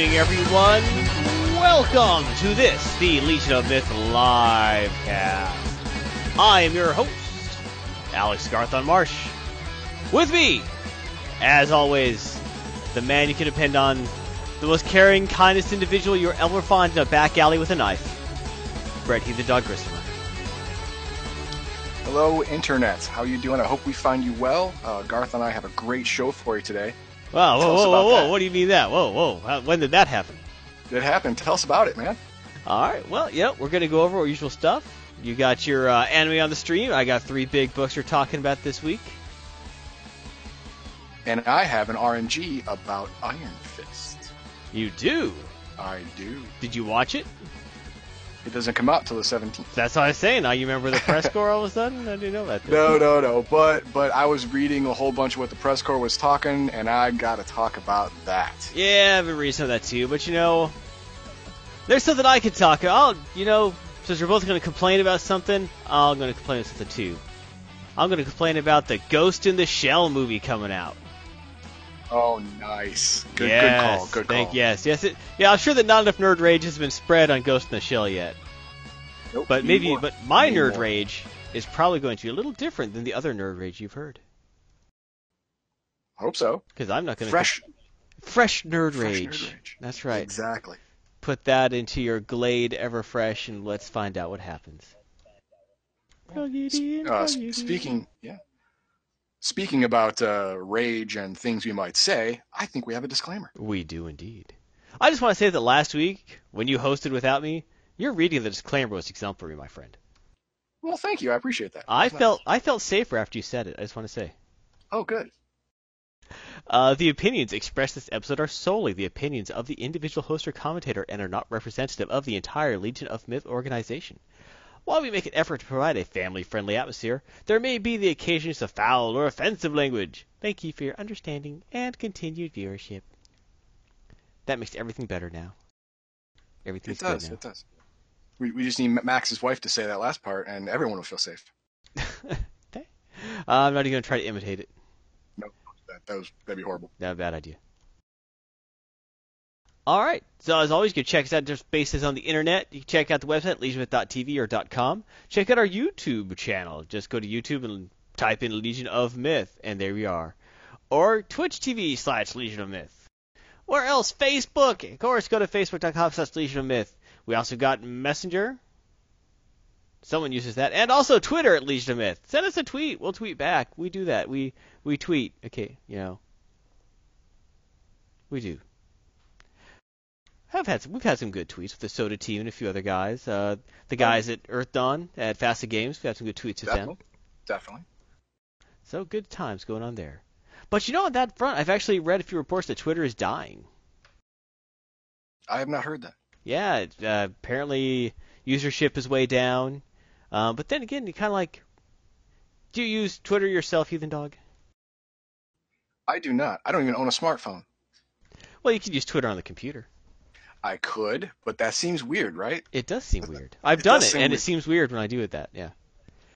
evening, everyone. Welcome to this, the Legion of Myth live cast. I am your host, Alex Garthon Marsh. With me, as always, the man you can depend on, the most caring, kindest individual you'll ever find in a back alley with a knife, Brett Heathen Dog Grissomer. Hello, Internet. How you doing? I hope we find you well. Uh, Garth and I have a great show for you today. Wow, whoa, whoa, whoa, whoa, that. what do you mean that? Whoa, whoa, when did that happen? It happened. Tell us about it, man. All right. Well, yeah, we're going to go over our usual stuff. You got your uh, anime on the stream. I got three big books we're talking about this week. And I have an RNG about Iron Fist. You do. I do. Did you watch it? It doesn't come out till the 17th. That's what I was saying. Now you remember the press corps all of a sudden? I didn't know that. No, no, no. But but I was reading a whole bunch of what the press corps was talking, and I gotta talk about that. Yeah, I've been reading some of that too. But you know, there's something I could talk. I'll, you know, since we're both going to complain about something, I'm going to complain about something too. I'm going to complain about the Ghost in the Shell movie coming out. Oh, nice. Good, yes, good call. Good call. thank, Yes, yes. It, yeah, I'm sure that not enough nerd rage has been spread on Ghost in the Shell yet. Nope, But maybe, more. but my Need nerd more. rage is probably going to be a little different than the other nerd rage you've heard. I hope so. Because I'm not going to Fresh, fresh nerd fresh rage. nerd rage. That's right. Exactly. Put that into your Glade Everfresh, and let's find out what happens. Uh, speaking, yeah. Speaking about uh, rage and things we might say, I think we have a disclaimer. We do indeed. I just want to say that last week, when you hosted without me, your reading of the disclaimer was exemplary, my friend. Well, thank you. I appreciate that. I That's nice. felt I felt safer after you said it. I just want to say. Oh, good. Uh, the opinions expressed this episode are solely the opinions of the individual host or commentator and are not representative of the entire Legion of Myth organization. While we make an effort to provide a family-friendly atmosphere, there may be the occasions of foul or offensive language. Thank you for your understanding and continued viewership. That makes everything better now. Everything's It does. good It does. We, we just need Max's wife to say that last part, and everyone will feel safe. okay. Uh, I'm not even going to try to imitate it. No, that, that was that'd be horrible. A bad idea. All right. So as always, you can check us out just bases on the internet. You can check out the website legionmyth.tv or .com. Check out our YouTube channel. Just go to YouTube and type in Legion of Myth, and there we are. Or Twitch TV slash Legion of Myth. Where else? Facebook. Of course, go to facebook.com slash Legion of Myth. We also got Messenger. Someone uses that, and also Twitter at Legion of Myth. Send us a tweet. We'll tweet back. We do that. We we tweet. Okay, you know. We do. Have had some, we've had some good tweets with the Soda team and a few other guys. Uh, the guys at Earthdawn at FASA Games, We've had some good tweets with them. Definitely. So good times going on there. But you know, on that front, I've actually read a few reports that Twitter is dying. I have not heard that. Yeah, uh, apparently usership is way down. Uh, but then again, you kind of like, do you use Twitter yourself, Heathen Dog? I do not. I don't even own a smartphone. Well, you can use Twitter on the computer. I could, but that seems weird, right? It does seem weird. I've It done it, and it seems weird when I do it. That, yeah.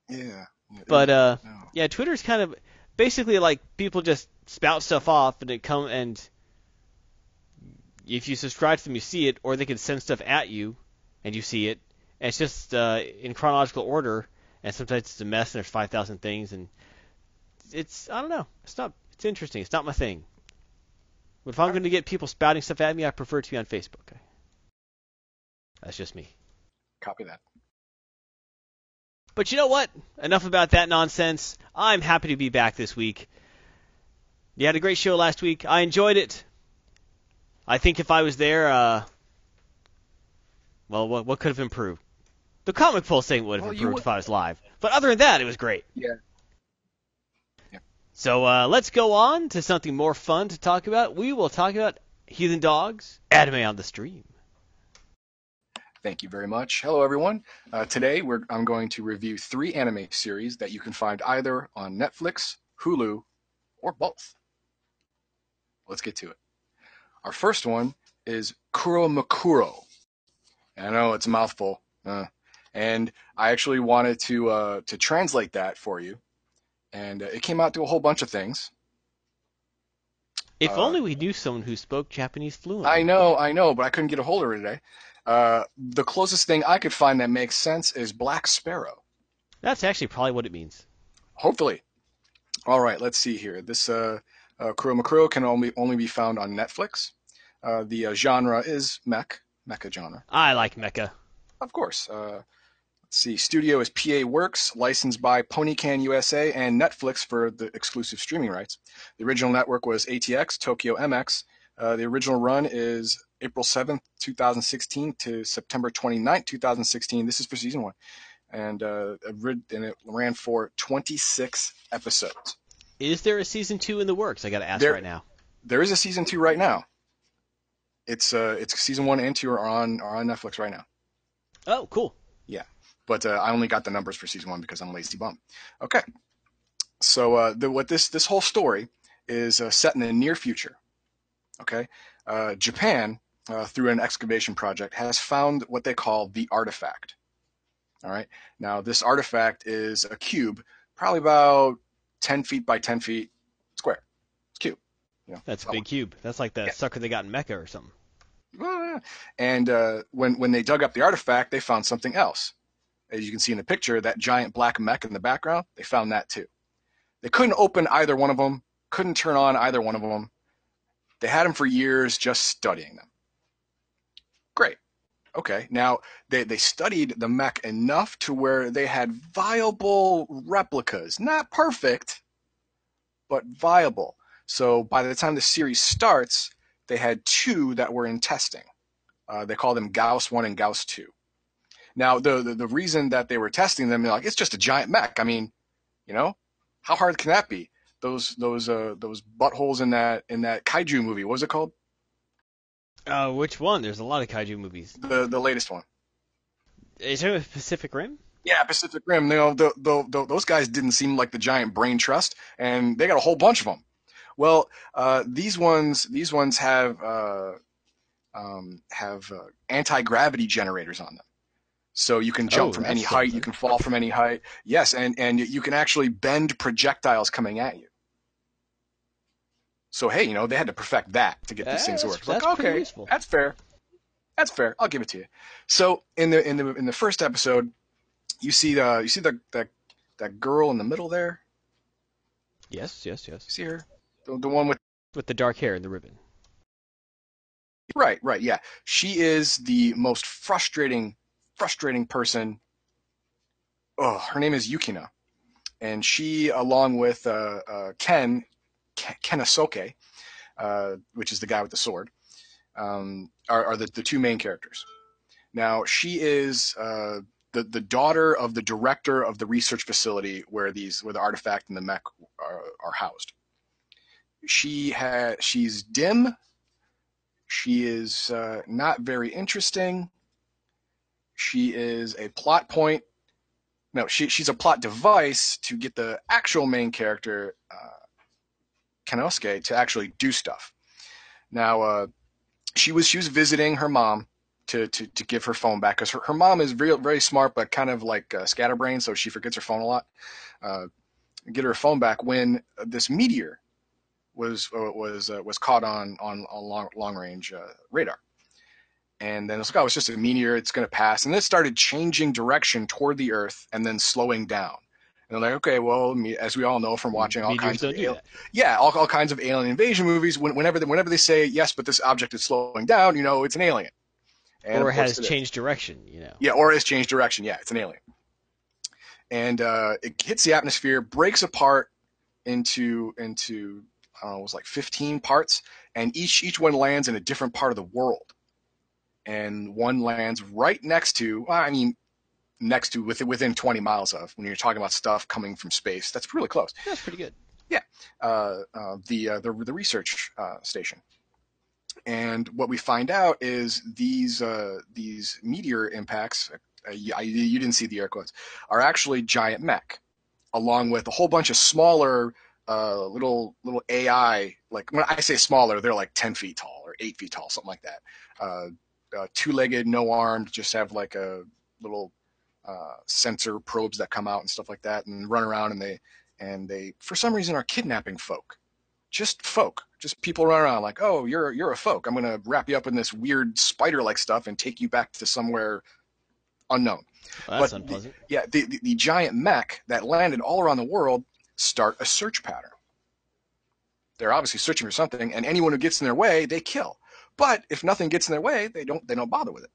Yeah. yeah. But uh, No. yeah, Twitter's kind of basically like people just spout stuff off, and it come and if you subscribe to them, you see it, or they can send stuff at you, and you see it. And it's just uh, in chronological order, and sometimes it's a mess, and there's five thousand things, and it's I don't know. It's not. It's interesting. It's not my thing. But if I'm going to get people spouting stuff at me, I prefer to be on Facebook. That's just me. Copy that. But you know what? Enough about that nonsense. I'm happy to be back this week. You had a great show last week. I enjoyed it. I think if I was there, uh, well, what, what could have improved? The comic poll segment would have Well, improved would- if I was live. But other than that, it was great. Yeah. So uh, let's go on to something more fun to talk about. We will talk about Heathen Dogs, anime on the stream. Thank you very much. Hello, everyone. Uh, today, I'm going to review three anime series that you can find either on Netflix, Hulu, or both. Let's get to it. Our first one is Kuromukuro. I know it's a mouthful, uh, and I actually wanted to uh, to translate that for you, and uh, it came out to a whole bunch of things. If Uh, only we knew someone who spoke Japanese fluently. I know, I know, but I couldn't get a hold of her today. Uh, the closest thing I could find that makes sense is Black Sparrow. That's actually probably what it means. Hopefully. All right, let's see here. This uh, uh, Kuromukuro can only only be found on Netflix. Uh, the uh, genre is mech, mecha genre, I like Mecha. of course. Uh, see. Studio is PA Works, licensed by PonyCan USA and Netflix for the exclusive streaming rights. The original network was ATX, Tokyo MX. Uh, the original run is April 7th, 2016 to September 29th, 2016. This is for season one. And, uh, and it ran for 26 episodes. Is there a season two in the works? I got to ask There- right now. There is a season two right now. It's uh, it's season one and two are on are on Netflix right now. Oh, cool. But uh, I only got the numbers for season one because I'm a lazy bum. Okay, so uh, the, what this this whole story is uh, set in the near future. Okay, uh, Japan uh, through an excavation project has found what they call the artifact. All right, now this artifact is a cube, probably about ten feet by ten feet square. It's cube. You know, That's a big cube. That's like the Yeah. sucker they got in Mecca or something. And uh, when when they dug up the artifact, they found something else. As you can see in the picture, that giant black mech in the background, they found that too. They couldn't open either one of them, couldn't turn on either one of them. They had them for years just studying them. Great. Okay, now they, they studied the mech enough to where they had viable replicas. Not perfect, but viable. So by the time the series starts, they had two that were in testing. Uh, they call them Gauss 1 and Gauss 2. Now, the, the, the reason that they were testing them, they're like, it's just a giant mech. I mean, you know, how hard can that be? Those those uh those buttholes in that in that kaiju movie. What was it called? Uh, which one? There's a lot of kaiju movies. The the latest one. Is it Pacific Rim? Yeah, Pacific Rim. You know, the, the, the, those guys didn't seem like the giant brain trust, and they got a whole bunch of them. Well, uh, these ones these ones have uh, um, have uh, anti gravity generators on them, so you can jump Oh, from any that's height, you can fall from any height. Yes, and and you can actually bend projectiles coming at you. So hey, you know they had to perfect that to get these things to work. It's like, that's pretty okay, useful. that's fair. That's fair. I'll give it to you. So in the in the in the first episode, you see the you see the that that girl in the middle there. Yes, yes, yes. You see her, the, the one with With the dark hair and the ribbon. right, right, yeah. She is the most frustrating, frustrating person. Oh, her name is Yukina, and she, along with uh, uh, Ken Ken- Kennosuke, uh, which is the guy with the sword, um, are, are the, the two main characters. Now, she is uh, the the daughter of the director of the research facility where these where the artifact and the mech are, are housed. She has she's dim. She is uh, not very interesting. She is a plot point. No, she, she's a plot device to get the actual main character, uh, Kennosuke, to actually do stuff. Now, uh, she was she was visiting her mom to to, to give her phone back because her, her mom is real very smart but kind of like uh, scatterbrained, so she forgets her phone a lot. Uh, get her phone back when this meteor was uh, was uh, was caught on on, on long long range uh, radar. And then it's like, oh, it's just a meteor. It's going to pass. And then it started changing direction toward the Earth and then slowing down. And they're like, okay, well, as we all know from watching all Meteors kinds of don't do al- that. yeah, all, all kinds of alien invasion movies. When, whenever they, whenever they say yes, but this object is slowing down, you know, it's an alien. And Or has changed direction, you know. Yeah, or has changed direction. Yeah, it's an alien. And uh, it hits the atmosphere, breaks apart into into I don't know, it was like 15 parts, and each each one lands in a different part of the world. And one lands right next to, I mean, next to within within 20 miles of. When you're talking about stuff coming from space, that's really close That's pretty good. uh, uh, the, uh, the the research uh, station. And what we find out is these uh, these meteor impacts. Uh, you, I- you didn't see the air quotes. Are actually giant mech, along with a whole bunch of smaller uh, little little AI. Like when I say smaller, they're like ten feet tall or eight feet tall, something like that. Uh, two-legged, no armed, just have like a little uh, sensor probes that come out and stuff like that, and run around and they and they for some reason are kidnapping folk just folk, just people running around like, oh, you're you're a folk. I'm gonna wrap you up in this weird spider-like stuff and take you back to somewhere unknown. Well, that's But unpleasant. Yeah, the, the, the giant mech that landed all around the world start a search pattern. They're obviously searching for something, and anyone who gets in their way, they kill. But if nothing gets in their way, they don't they don't bother with it.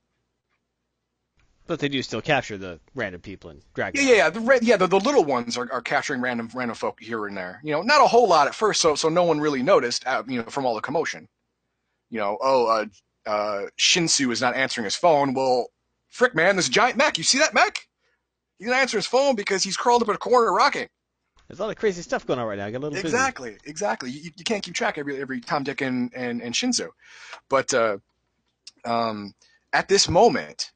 But they do still capture the random people and drag Yeah, them. yeah, yeah. The, yeah, the, the little ones are, are capturing random random folk here and there. You know, not a whole lot at first, so so no one really noticed. Uh, you know, from all the commotion. You know, oh, uh, uh, Shinsu is not answering his phone. Well, frick, man, this giant mech. You see that mech? He's not answering his phone because he's curled up in a corner rocking. There's a lot of crazy stuff going on right now. I got a little busy. Exactly, exactly. You, you can't keep track every every Tom, Dick, and and, and Shinzo, but uh, um, at this moment,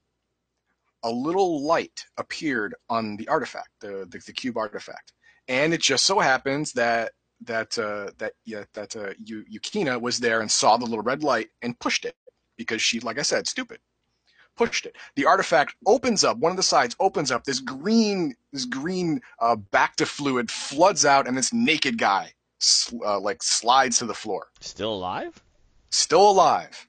a little light appeared on the artifact, the the, the cube artifact, and it just so happens that that uh, that yeah, that uh, Yukina was there and saw the little red light and pushed it because she, like I said, stupid. Pushed it. The artifact opens up. One of the sides opens up. This green, this green uh, Bacta fluid floods out, and this naked guy sl- uh, like slides to the floor, Still alive? still alive.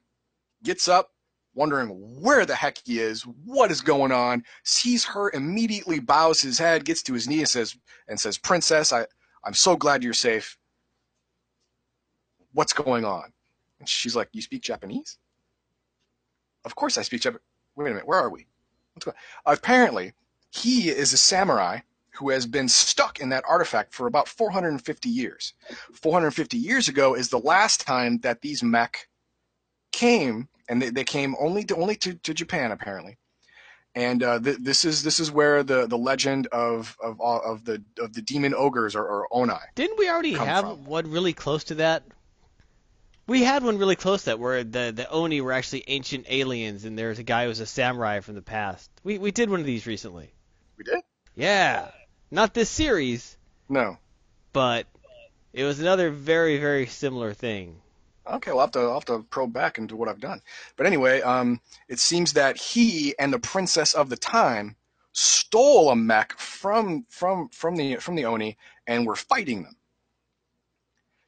Gets up, wondering where the heck he is, what is going on. Sees her, immediately bows his head, gets to his knee, and says, "And says, Princess, I, I'm so glad you're safe. What's going on?" And she's like, "You speak Japanese?" Of course I speak Japanese. Wait a minute, where are we? What's going? Apparently, he is a samurai who has been stuck in that artifact for about 450 years. 450 years ago is the last time that these mech came, and they, they came only to only to, to Japan apparently. And uh, th- this is this is where the, the legend of of of the of the demon ogres or, or Oni. Didn't we already have from? one really close to that? We had one really close to that where the the Oni were actually ancient aliens and there's a guy who was a samurai from the past. We we did one of these recently. We did? Yeah. Not this series, No. but it was another very very similar thing. Okay, well, I'll have to, I'll have to probe back into what I've done. But anyway, um, it seems that he and the princess of the time stole a mech from from from the from the Oni and were fighting them.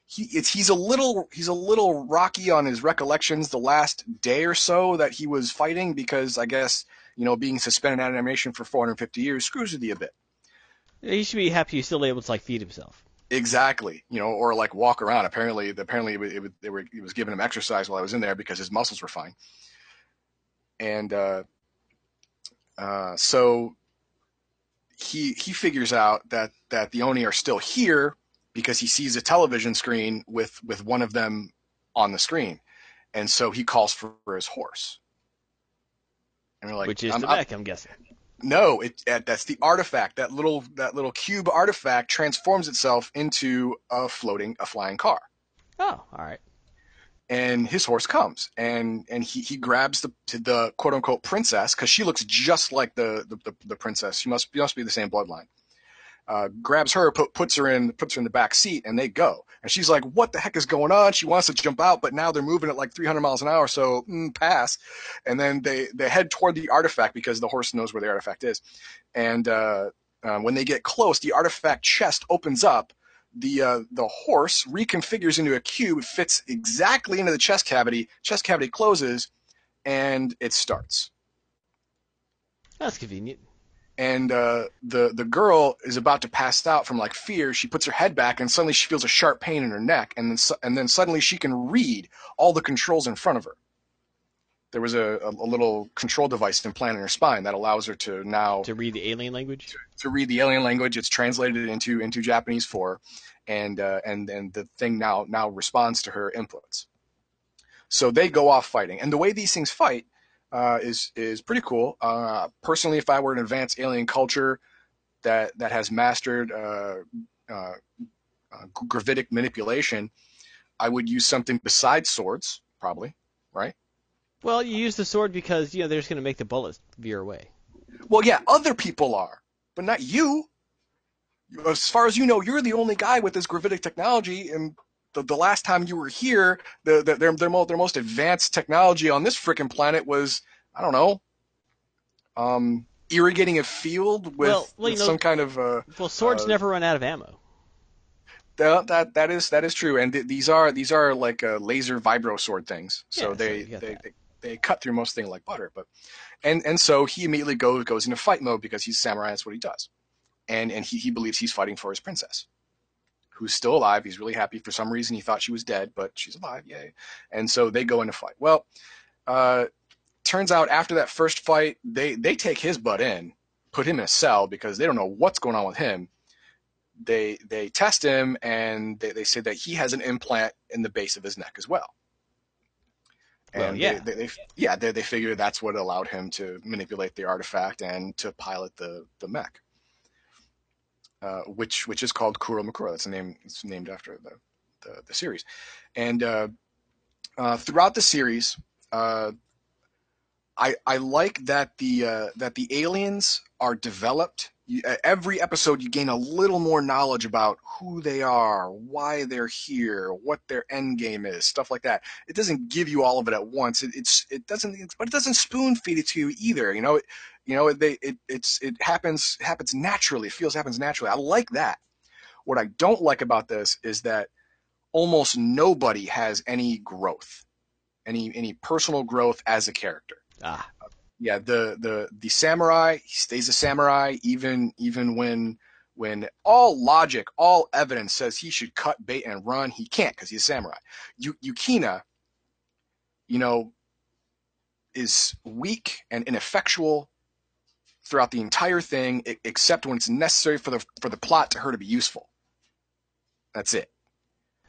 He it's he's a little he's a little rocky on his recollections the last day or so that he was fighting because I guess you know being suspended animation for 450 years screws with you a bit. He should be happy he's still able to like feed himself. Exactly, you know, or like walk around. Apparently, apparently it, was- it, they were it was giving him exercise while I was in there because his muscles were fine. And uh, uh, so he he figures out that that the Oni are still here because he sees a television screen with with one of them on the screen, and so he calls for, his horse. And we're like, which is I'm- the I'm- I'm guessing. no, it that's the artifact. That little that little cube artifact transforms itself into a floating a flying car. Oh, all right. And his horse comes and and he, he grabs the to the quote unquote princess because she looks just like the, the, the, the princess. She must must be the same bloodline. Uh, grabs her, put, puts her in puts her in the back seat, and they go. And she's like, "What the heck is going on?" She wants to jump out, but now they're moving at like 300 miles an hour, so mm, pass. And then they they head toward the artifact because the horse knows where the artifact is. And uh, uh, when they get close, the artifact chest opens up. The uh, the horse reconfigures into a cube, fits exactly into the chest cavity. Chest cavity closes, and it starts. That's convenient. And uh, the the girl is about to pass out from like fear. She puts her head back, and suddenly she feels a sharp pain in her neck, and then su- and then suddenly she can read all the controls in front of her. There was a, a, a little control device implanted in her spine that allows her to now To read the alien language. to read the alien language. It's translated into into Japanese for, and uh, and and the thing now now responds to her inputs. So they go off fighting, and the way these things fight uh, is is pretty cool. Uh, personally, if I were an advanced alien culture that that has mastered uh, uh, uh, gravitic manipulation, I would use something besides swords, probably, right? Well, you use the sword because you know they're just going to make the bullets veer away. Well, yeah, other people are, but not you. As far as you know, you're the only guy with this gravitic technology, and the, the last time you were here, the, the, their, their, mo- their most advanced technology on this frickin' planet was, I don't know, um, irrigating a field with, Well, well, with know- some kind of. Uh, Well, swords Uh, never run out of ammo. That, that that is that is true, and th- these are these are like uh, laser vibro sword things. So Yeah, they, got they, they they cut through most thing like butter. But and and so he immediately goes goes into fight mode because he's a samurai. That's what he does, and and he he believes he's fighting for his princess, who's still alive. He's really happy. For some reason, he thought she was dead, but she's alive. Yay! And so they go into fight. Well, uh, turns out after that first fight, they they take his butt in, put him in a cell because they don't know what's going on with him they they test him and they, they say that he has an implant in the base of his neck as well. And Well, yeah. they, they, they yeah they, they figure that's what allowed him to manipulate the artifact and to pilot the the mech, uh, which which is called Kuromukuro. That's the name. It's named after the the, the series, and uh, uh, throughout the series, uh, I I like that the uh, that the aliens are developed. You, uh, every episode, you gain a little more knowledge about who they are, why they're here, what their end game is, stuff like that. It doesn't give you all of it at once. It, it's it doesn't, but it doesn't spoon feed it to you either. You know, it, you know, they it it's it happens happens naturally. It feels happens naturally. I like that. What I don't like about this is that almost nobody has any growth, any any personal growth as a character Ah, yeah the the the samurai he stays a samurai even even when when all logic all evidence says he should cut bait and run he can't because he's a samurai Yu, yukina you know is weak and ineffectual throughout the entire thing except when it's necessary for the for the plot to her to be useful that's it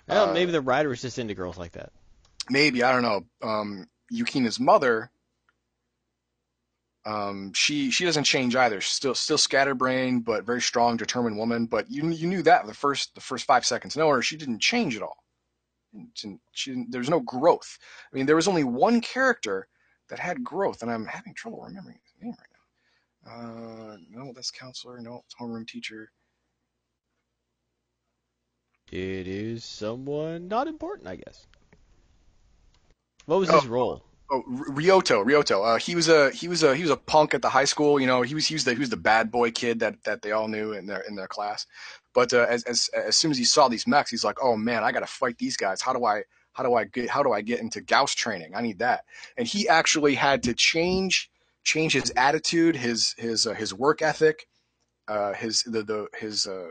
well, Uh, maybe the writer was just into girls like that. maybe I don't know. Um, Yukina's mother, um, she she doesn't change either. She's still still scatterbrained, but very strong, determined woman. But you you knew that the first the first five seconds. No, her she didn't change at all. She, she didn't, there's no growth. I mean, there was only one character that had growth, and I'm having trouble remembering his name right now. Uh, no, that's counselor. No, it's homeroom teacher. It is someone not important, I guess. What was Oh. his role? Oh, Ryoto, Ryoto. Uh, he was a he was a he was a punk at the high school. You know, he was he was the he was the bad boy kid that, that they all knew in their in their class. But uh, as as as soon as he saw these mechs, he's like, oh man, I got to fight these guys. How do I how do I get how do I get into Gauss training? I need that. And he actually had to change change his attitude, his his uh, his work ethic, uh, his the the his uh,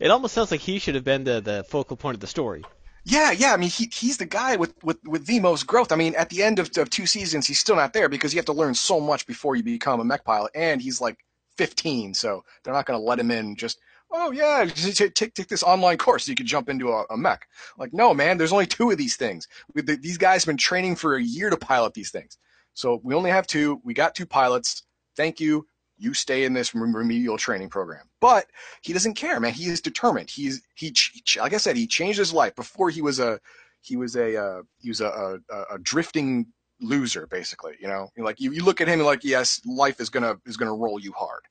It almost sounds like he should have been the, the focal point of the story. Yeah, yeah. I mean, he he's the guy with, with, with the most growth. I mean, at the end of, of two seasons, he's still not there because you have to learn so much before you become a mech pilot, and he's like 15, so they're not going to let him in just. Oh yeah, take take, this online course so you could jump into a, a mech. Like, no, man. There's only two of these things. The, these guys have been training for a year to pilot these things, so we only have two. We got two pilots. Thank you. You stay in this remedial training program. But he doesn't care, man. He is determined. He's he like I said, he changed his life. Before he was a he was a uh, he was a, a, a drifting loser, basically. You know, like you, you look at him like, yes, life is gonna is gonna roll you hard.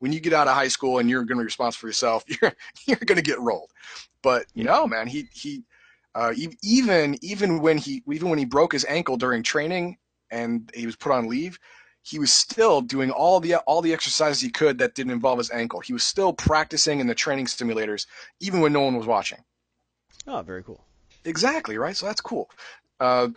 When you get out of high school and you're gonna be responsible for yourself, you're you're gonna get rolled. But Yeah. no, man, he he uh, even even when he even when he broke his ankle during training and he was put on leave, he was still doing all the all the exercises he could that didn't involve his ankle. He was still practicing in the training simulators, even when no one was watching. Oh, very cool. Exactly right. So that's cool. Uh,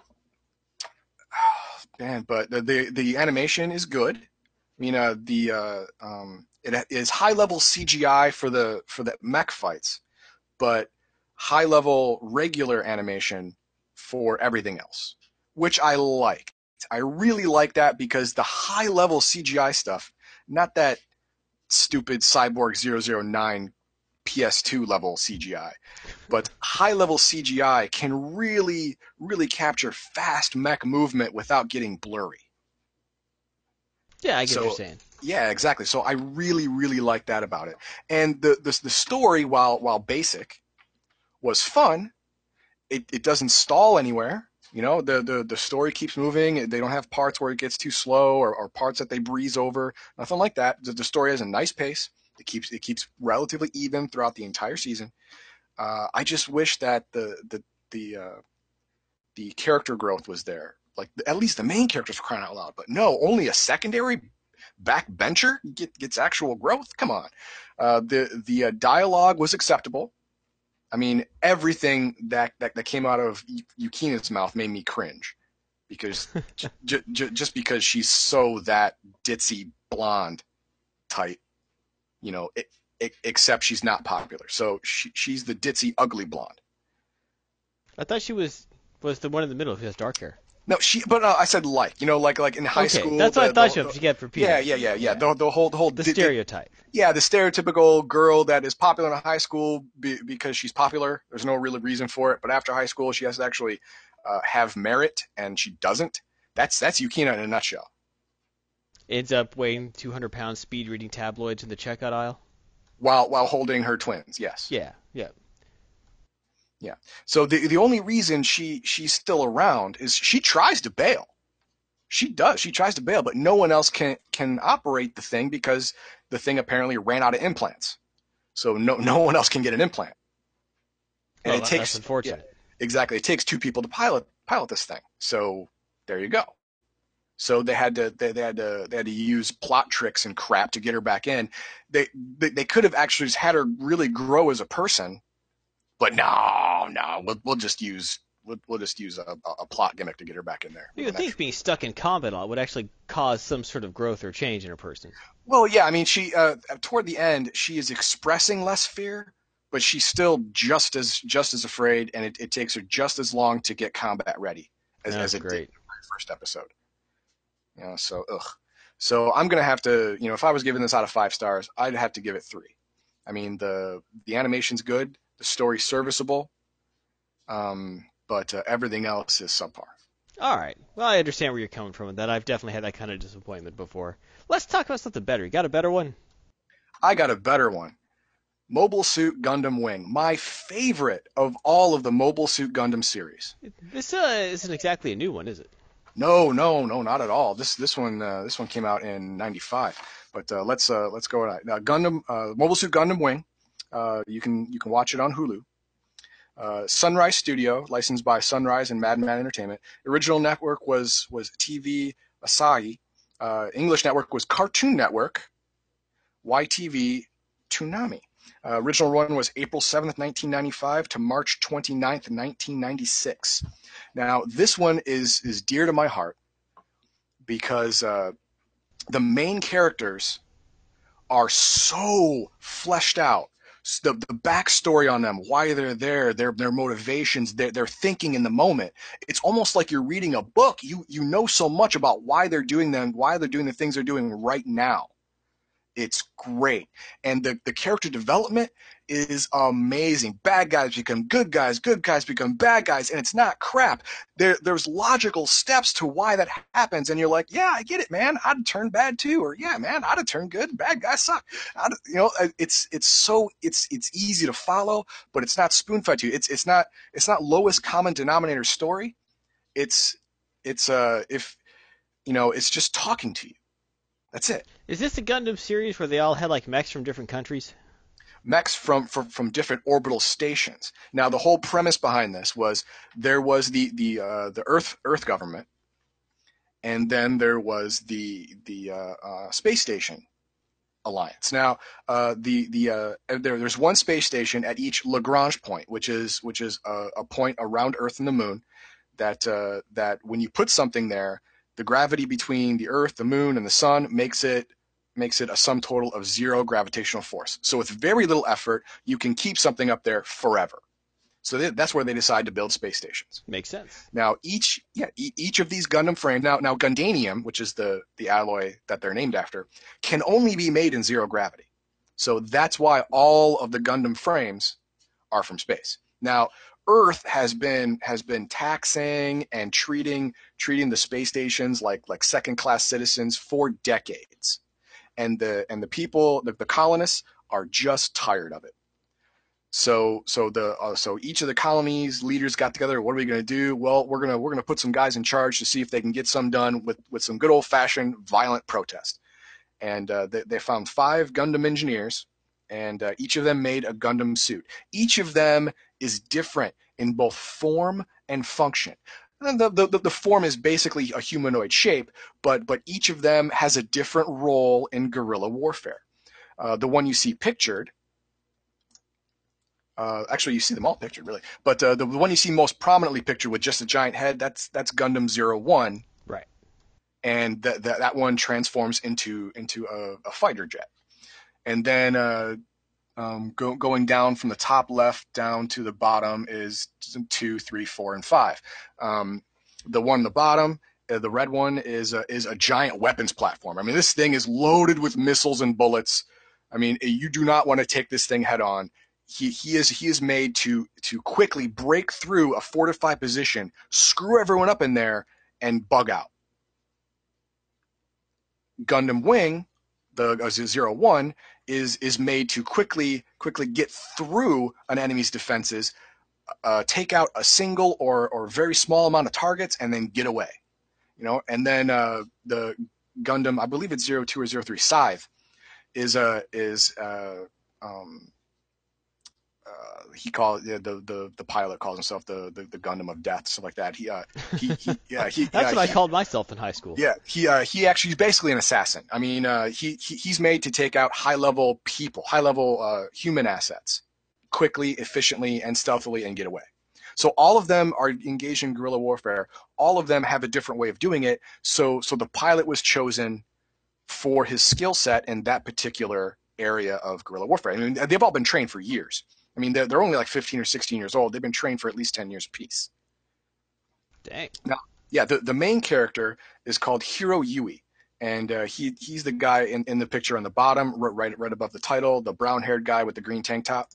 man, but the, the the animation is good. I mean, uh, the uh, um, it is high level CGI for the for the mech fights, but high level regular animation for everything else, which I like. I really like that because the high level CGI stuff, not that stupid Cyborg 009 PS2 level CGI, but high level CGI can really, really capture fast mech movement without getting blurry. Yeah, I get what you're saying. Yeah, exactly. So I really, really like that about it. And the the, the story, while while basic, was fun. It it doesn't stall anywhere. You know, the, the the story keeps moving. They don't have parts where it gets too slow or, or parts that they breeze over. Nothing like that. The, the story has a nice pace. It keeps it keeps relatively even throughout the entire season. Uh, I just wish that the the the uh, the character growth was there. Like at least the main characters were crying out loud. But no, only a secondary backbencher get, gets actual growth. Come on. Uh, the the uh, dialogue was acceptable. I mean, everything that, that, that came out of Yukina's mouth made me cringe because j- j- just because she's so that ditzy blonde type, you know, it, it, except she's not popular. So she, she's the ditzy ugly blonde. I thought she was was the one in the middle who has dark hair. No, she. But uh, I said like, you know, like like in high okay, school. that's what I thought the, you get repeated. Yeah, yeah, yeah, yeah. The, the whole the whole the di- di- stereotype. yeah, the stereotypical girl that is popular in high school be, because she's popular. There's no real reason for it, but after high school, she has to actually uh, have merit, and she doesn't. That's that's Yukina in a nutshell. Ends up weighing 200 pounds, speed reading tabloids in the checkout aisle. While while holding her twins, yes. Yeah, yeah. So the the only reason she she's still around is she tries to bail. She does. She tries to bail, but no one else can can operate the thing because the thing apparently ran out of implants. So no no one else can get an implant. And Well, it takes that's unfortunate. exactly it takes two people to pilot pilot this thing. So there you go. So they had to they, they had to they had to use plot tricks and crap to get her back in. They they, they could have actually just had her really grow as a person, but no no we'll we'll just use we'll, we'll just use a, a plot gimmick to get her back in there. You would think being stuck in combat a lot would actually cause some sort of growth or change in a person. Well, yeah, I mean, she uh, toward the end, she is expressing less fear, but she's still just as just as afraid, and it, it takes her just as long to get combat ready as, That's as it great. did in the first episode. You know, so ugh. So I'm gonna have to, you know, if I was giving this out of five stars, I'd have to give it three. I mean, the the animation's good, the story's serviceable, um, but uh, everything else is subpar. All right. Well, I understand where you're coming from with that. I've definitely had that kind of disappointment before. Let's talk about something better. You got a better one? I got a better one. Mobile Suit Gundam Wing, my favorite of all of the Mobile Suit Gundam series. This uh, isn't exactly a new one, is it? No, no, no, not at all. This this one uh, this one came out in '95. But uh, let's uh, let's go. Now, Gundam uh, Mobile Suit Gundam Wing. Uh, you can you can watch it on Hulu. Uh, Sunrise Studio, licensed by Sunrise and Madman Entertainment. Original network was was TV Asahi. Uh, English network was Cartoon Network. YTV Toonami. Uh, original run was April 7th, 1995 to March 29th, 1996. Now, this one is is dear to my heart because uh, the main characters are so fleshed out. The, the backstory on them, why they're there, their their motivations, their their thinking in the moment. It's almost like you're reading a book. You you know so much about why they're doing them, why they're doing the things they're doing right now. It's great. And the, the character development is amazing. Bad guys become good guys, good guys become bad guys, and it's not crap. There there's logical steps to why that happens, and you're like, yeah, I get it, man. I'd turn bad too, or yeah, man, I'd have turned good. Bad guys suck. I'd, you know, it's it's so it's it's easy to follow, but it's not spoon fed to you. It's it's not it's not lowest common denominator story. It's it's uh if you know it's just talking to you. That's it. Is this the Gundam series where they all had like mechs from different countries? mechs from, from from different orbital stations. Now, the whole premise behind this was there was the the uh, the Earth Earth government, and then there was the the uh, uh, space station alliance. Now, uh, the the uh, there there's one space station at each Lagrange point, which is which is a, a point around Earth and the Moon. That uh, that when you put something there, the gravity between the Earth, the Moon, and the Sun makes it makes it a sum total of zero gravitational force. So with very little effort, you can keep something up there forever. So they, that's where they decide to build space stations. Makes sense. Now each yeah e- each of these Gundam frames now now Gundanium, which is the the alloy that they're named after, can only be made in zero gravity. So that's why all of the Gundam frames are from space. Now Earth has been has been taxing and treating treating the space stations like like second class citizens for decades and the and the people the, the colonists are just tired of it. So so the uh, so each of the colonies leaders got together what are we going to do? Well we're to we're to put some guys in charge to see if they can get some done with with some good old fashioned violent protest. And uh, they, they found five gundam engineers and uh, each of them made a gundam suit. Each of them is different in both form and function and the, the, the form is basically a humanoid shape, but but each of them has a different role in guerrilla warfare. Uh, the one you see pictured Uh, actually, you see them all pictured, really. But uh, the one you see most prominently pictured with just a giant head, that's that's Gundam Zero One. Right. And that that, that one transforms into into a, a fighter jet. And then uh, um, go, going down from the top left down to the bottom is two, three, four, and five. Um, the one in the bottom, uh, the red one, is a, is a giant weapons platform. I mean, this thing is loaded with missiles and bullets. I mean, you do not want to take this thing head on. He, he is he is made to to quickly break through a fortified position, screw everyone up in there, and bug out. Gundam Wing, the uh, zero one, is is made to quickly quickly get through an enemy's defenses, uh, take out a single or or very small amount of targets, and then get away. You know, and then uh, the Gundam, I believe it's zero two or zero three Scythe, is a uh, is uh, um, uh, he calls the, the the pilot calls himself the, the, the Gundam of Death, stuff like that. He uh he, he yeah he that's yeah, what he, I called myself in high school. Yeah, he uh, he actually he's basically an assassin. I mean, uh, he, he he's made to take out high level people, high level uh, human assets, quickly, efficiently, and stealthily, and get away. So all of them are engaged in guerrilla warfare. All of them have a different way of doing it. So so the pilot was chosen for his skill set in that particular area of guerrilla warfare. I mean, they've all been trained for years. I mean, they're, they're only like 15 or 16 years old. They've been trained for at least 10 years apiece. Dang. Now, yeah, the, the main character is called Heero Yui. And uh, he he's the guy in, in the picture on the bottom, right right above the title, the brown haired guy with the green tank top.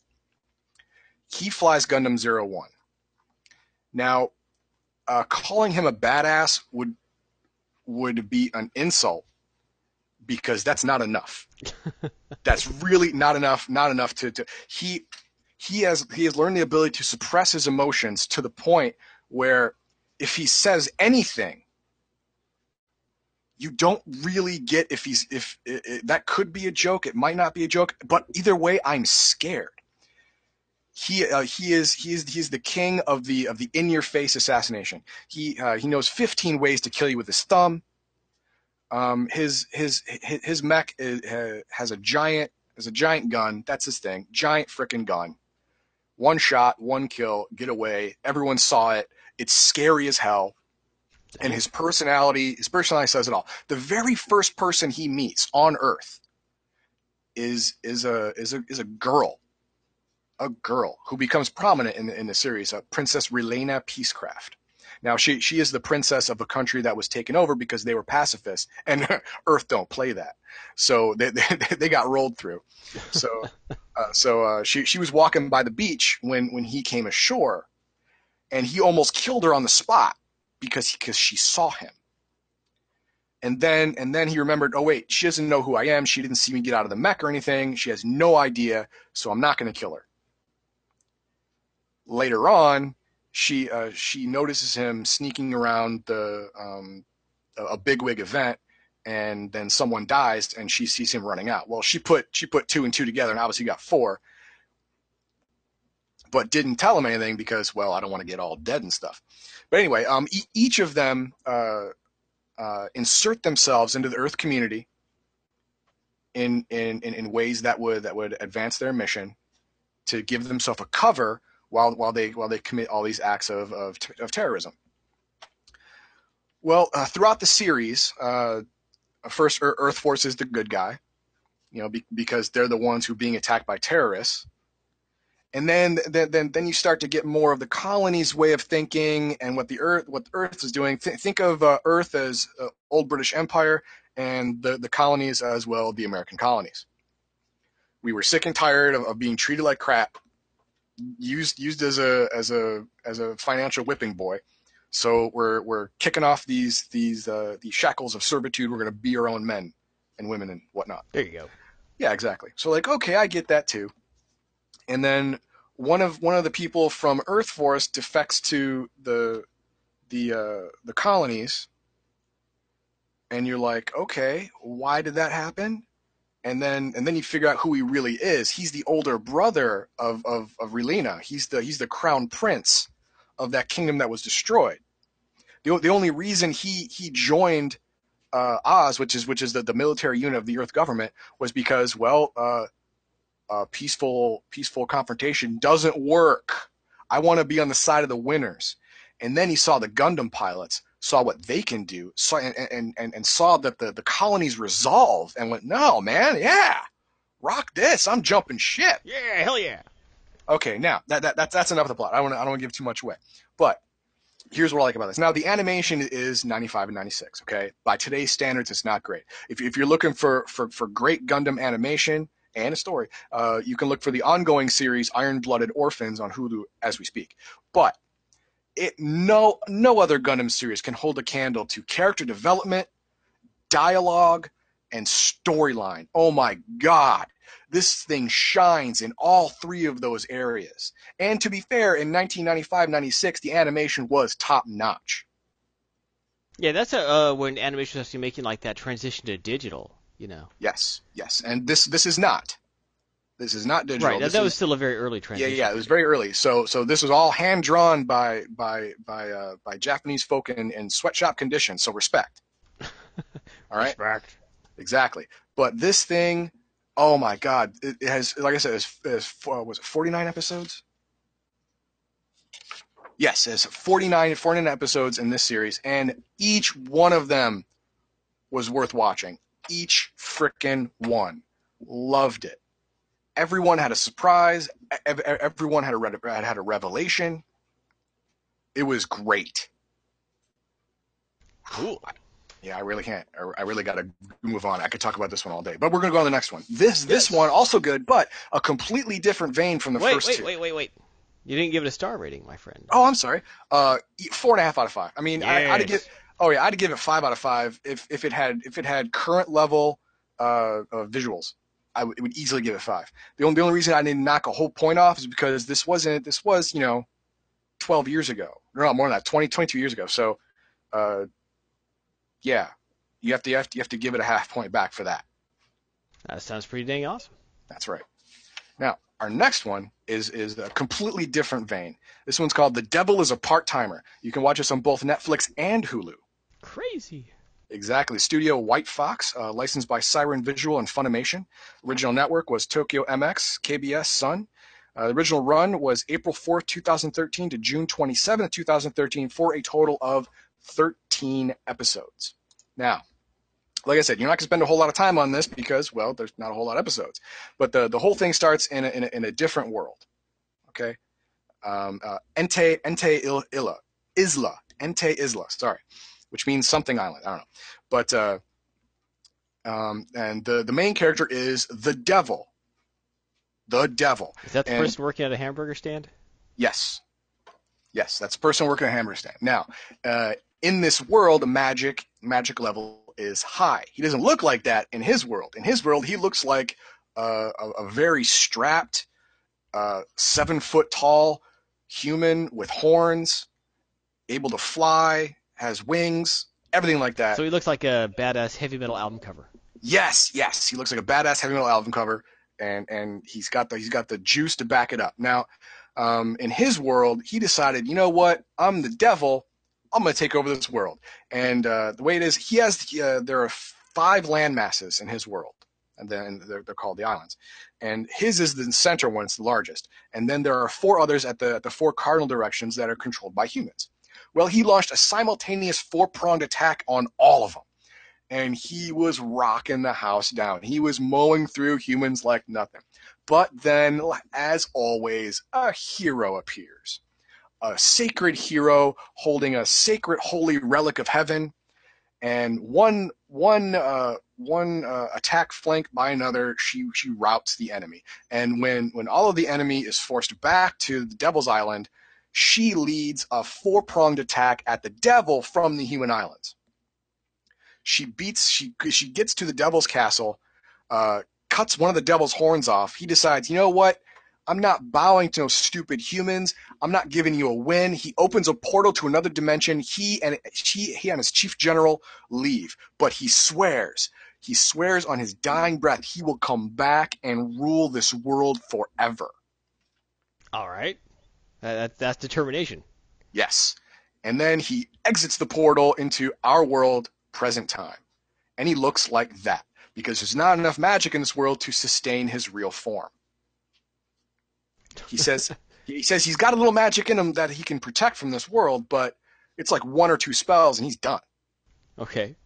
He flies Gundam Zero One. Now, uh, calling him a badass would would be an insult because that's not enough. that's really not enough. Not enough to, to he he has he has learned the ability to suppress his emotions to the point where if he says anything you don't really get if he's if that could be a joke it might not be a joke but either way i'm scared. He uh, he is he is he's the king of the of the in your face assassination. He uh, he knows 15 ways to kill you with his thumb. Um his his his, his mech is, uh, has a giant has a giant gun. That's his thing. Giant freaking gun one shot, one kill, get away. Everyone saw it. It's scary as hell. And his personality, his personality says it all. The very first person he meets on Earth is is a is a is a girl, a girl who becomes prominent in the, in the series, uh, Princess Relena Peacecraft. Now she she is the princess of a country that was taken over because they were pacifists, and Earth don't play that, so they they, they got rolled through. So uh, so uh, she she was walking by the beach when when he came ashore, and he almost killed her on the spot because because she saw him. And then and then he remembered, oh wait, she doesn't know who I am. She didn't see me get out of the mech or anything. She has no idea, so I'm not going to kill her. Later on, she uh, she notices him sneaking around the um, a bigwig event, and then someone dies, and she sees him running out. Well, she put she put two and two together, and obviously got four, but didn't tell him anything because well, I don't want to get all dead and stuff. But anyway, um, e- each of them uh, uh, insert themselves into the Earth community in, in in ways that would that would advance their mission to give themselves a cover while while they while they commit all these acts of of, of terrorism. Well, uh, throughout the series, uh, first Earth Force is the good guy, you know, be, because they're the ones who are being attacked by terrorists. And then, then, then, you start to get more of the colony's way of thinking and what the Earth, what Earth is doing. Th- think of uh, Earth as uh, old British Empire, and the the colonies as well, the American colonies. We were sick and tired of, of being treated like crap used used as a as a as a financial whipping boy. So we're we're kicking off these these uh, these shackles of servitude. We're going to be our own men and women and whatnot. There you go. Yeah, exactly. So like, okay, I get that too. And then one of one of the people from Earth Force defects to the the uh, the colonies, and you're like, okay, why did that happen? And then and then you figure out who he really is. He's the older brother of of, of Relena. He's the he's the crown prince of that kingdom that was destroyed. The, the only reason he he joined uh, Oz, which is which is the, the military unit of the Earth government, was because well, uh, uh, peaceful peaceful confrontation doesn't work. I want to be on the side of the winners. And then he saw the Gundam pilots, saw what they can do, saw and and, and, and saw that the, the colonies resolved and went, no, man, yeah, rock this. I'm jumping ship. Yeah, hell yeah. Okay, now that, that that's that's enough of the plot. I don't want I don't want to give too much away. But here's what I like about this. Now the animation is 95 and 96. Okay, by today's standards, it's not great. If, if you're looking for, for for great Gundam animation and a story, uh, you can look for the ongoing series Iron Blooded Orphans on Hulu as we speak. But it no no other Gundam series can hold a candle to character development, dialogue, and storyline. Oh my god. This thing shines in all three of those areas. And to be fair, in 1995 96, the animation was top notch. Yeah, that's a, uh, when animation was actually making like that transition to digital, you know. Yes, yes. And this this is not. This is not digital. Right, that, This that is- was still a very early transition. yeah. Yeah, it was very early. So so this was all hand drawn by by by uh, by Japanese folk in, in sweatshop conditions. So respect. all right. Respect. Exactly. But this thing, oh my God, it, it has, like I said, it's, it's uh, was it 49 episodes? Yes, it's 49, 49 episodes in this series, and each one of them was worth watching. Each frickin' one. Loved it. Everyone had a surprise. ev- ev- Everyone had a, re- had a revelation. It was great. Cool. Yeah, I really can't. I- really got to move on. I could talk about this one all day, but we're going to go on the next one. This this Yes. one also good, but a completely different vein from the Wait, first wait, two. wait, wait, wait. You didn't give it a star rating, my friend. Oh, I'm sorry. Uh, four and a half out of five. I mean, I, I'd give. Oh yeah, I'd give it five out of five if if it had if it had current level uh, uh visuals. I would- it would easily give it five. The only the only reason I didn't knock a whole point off is because this wasn't this was you know, twelve years ago. No, more than that, 20, 22 years ago. So, uh, yeah, you have to you have to, you have to give it a half point back for that. That sounds pretty dang awesome. That's right. Now, our next one is is a completely different vein. This one's called The Devil is a Part Timer. You can watch this on both Netflix and Hulu. Crazy. Exactly. Studio White Fox, uh, licensed by Siren Visual and Funimation. Original network was Tokyo MX, KBS, Sun. Uh, the original run was April 4th, 2013 to June 27th, 2013, for a total of 13 episodes. Now, like I said, you're not going to spend a whole lot of time on this because, well, there's not a whole lot of episodes. But the, the whole thing starts in a, in a, in a different world. Okay? Um, uh, Ente, Ente Il, Illa, Isla, Ente Isla, sorry, which means something island. I don't know. But, uh, um, and the, the main character is the devil. The devil. Is that the And- person working at a hamburger stand? Yes. Yes, that's a person working at a hamburger stand. Now, uh, in this world, magic magic level is high. He doesn't look like that in his world. In his world, he looks like uh, a, a very strapped, uh, seven foot tall human with horns, able to fly, has wings, everything like that. So he looks like a badass heavy metal album cover. Yes, yes, he looks like a badass heavy metal album cover, and and he's got the he's got the juice to back it up. Now, um, in his world, he decided, you know what, I'm the devil. I'm going to take over this world. And uh, the way it is, he has uh, there are five land masses in his world, and then they're, they're called the islands. And his is the center one; it's the largest. And then there are four others at the at the four cardinal directions that are controlled by humans. Well, he launched a simultaneous four pronged attack on all of them and he was rocking the house down. He was mowing through humans like nothing. But then, as always, a hero appears. A sacred hero holding a sacred holy relic of heaven, and one one uh, one uh, attack flanked by another, she she routs the enemy. And when when all of the enemy is forced back to the Devil's Island, she leads a four pronged attack at the devil from the human islands. She beats she she gets to the devil's castle uh, cuts one of the devil's horns off. He decides you know what? I'm not bowing to no stupid humans. I'm not giving you a win. He opens a portal to another dimension. He and she he and his chief general leave but he swears he swears on his dying breath he will come back and rule this world forever. All right. That, that, that's determination. Yes. And then he exits the portal into our world, present time. And he looks like that because there's not enough magic in this world to sustain his real form. He says he says he's got a little magic in him that he can protect from this world, but it's like one or two spells and he's done. Okay.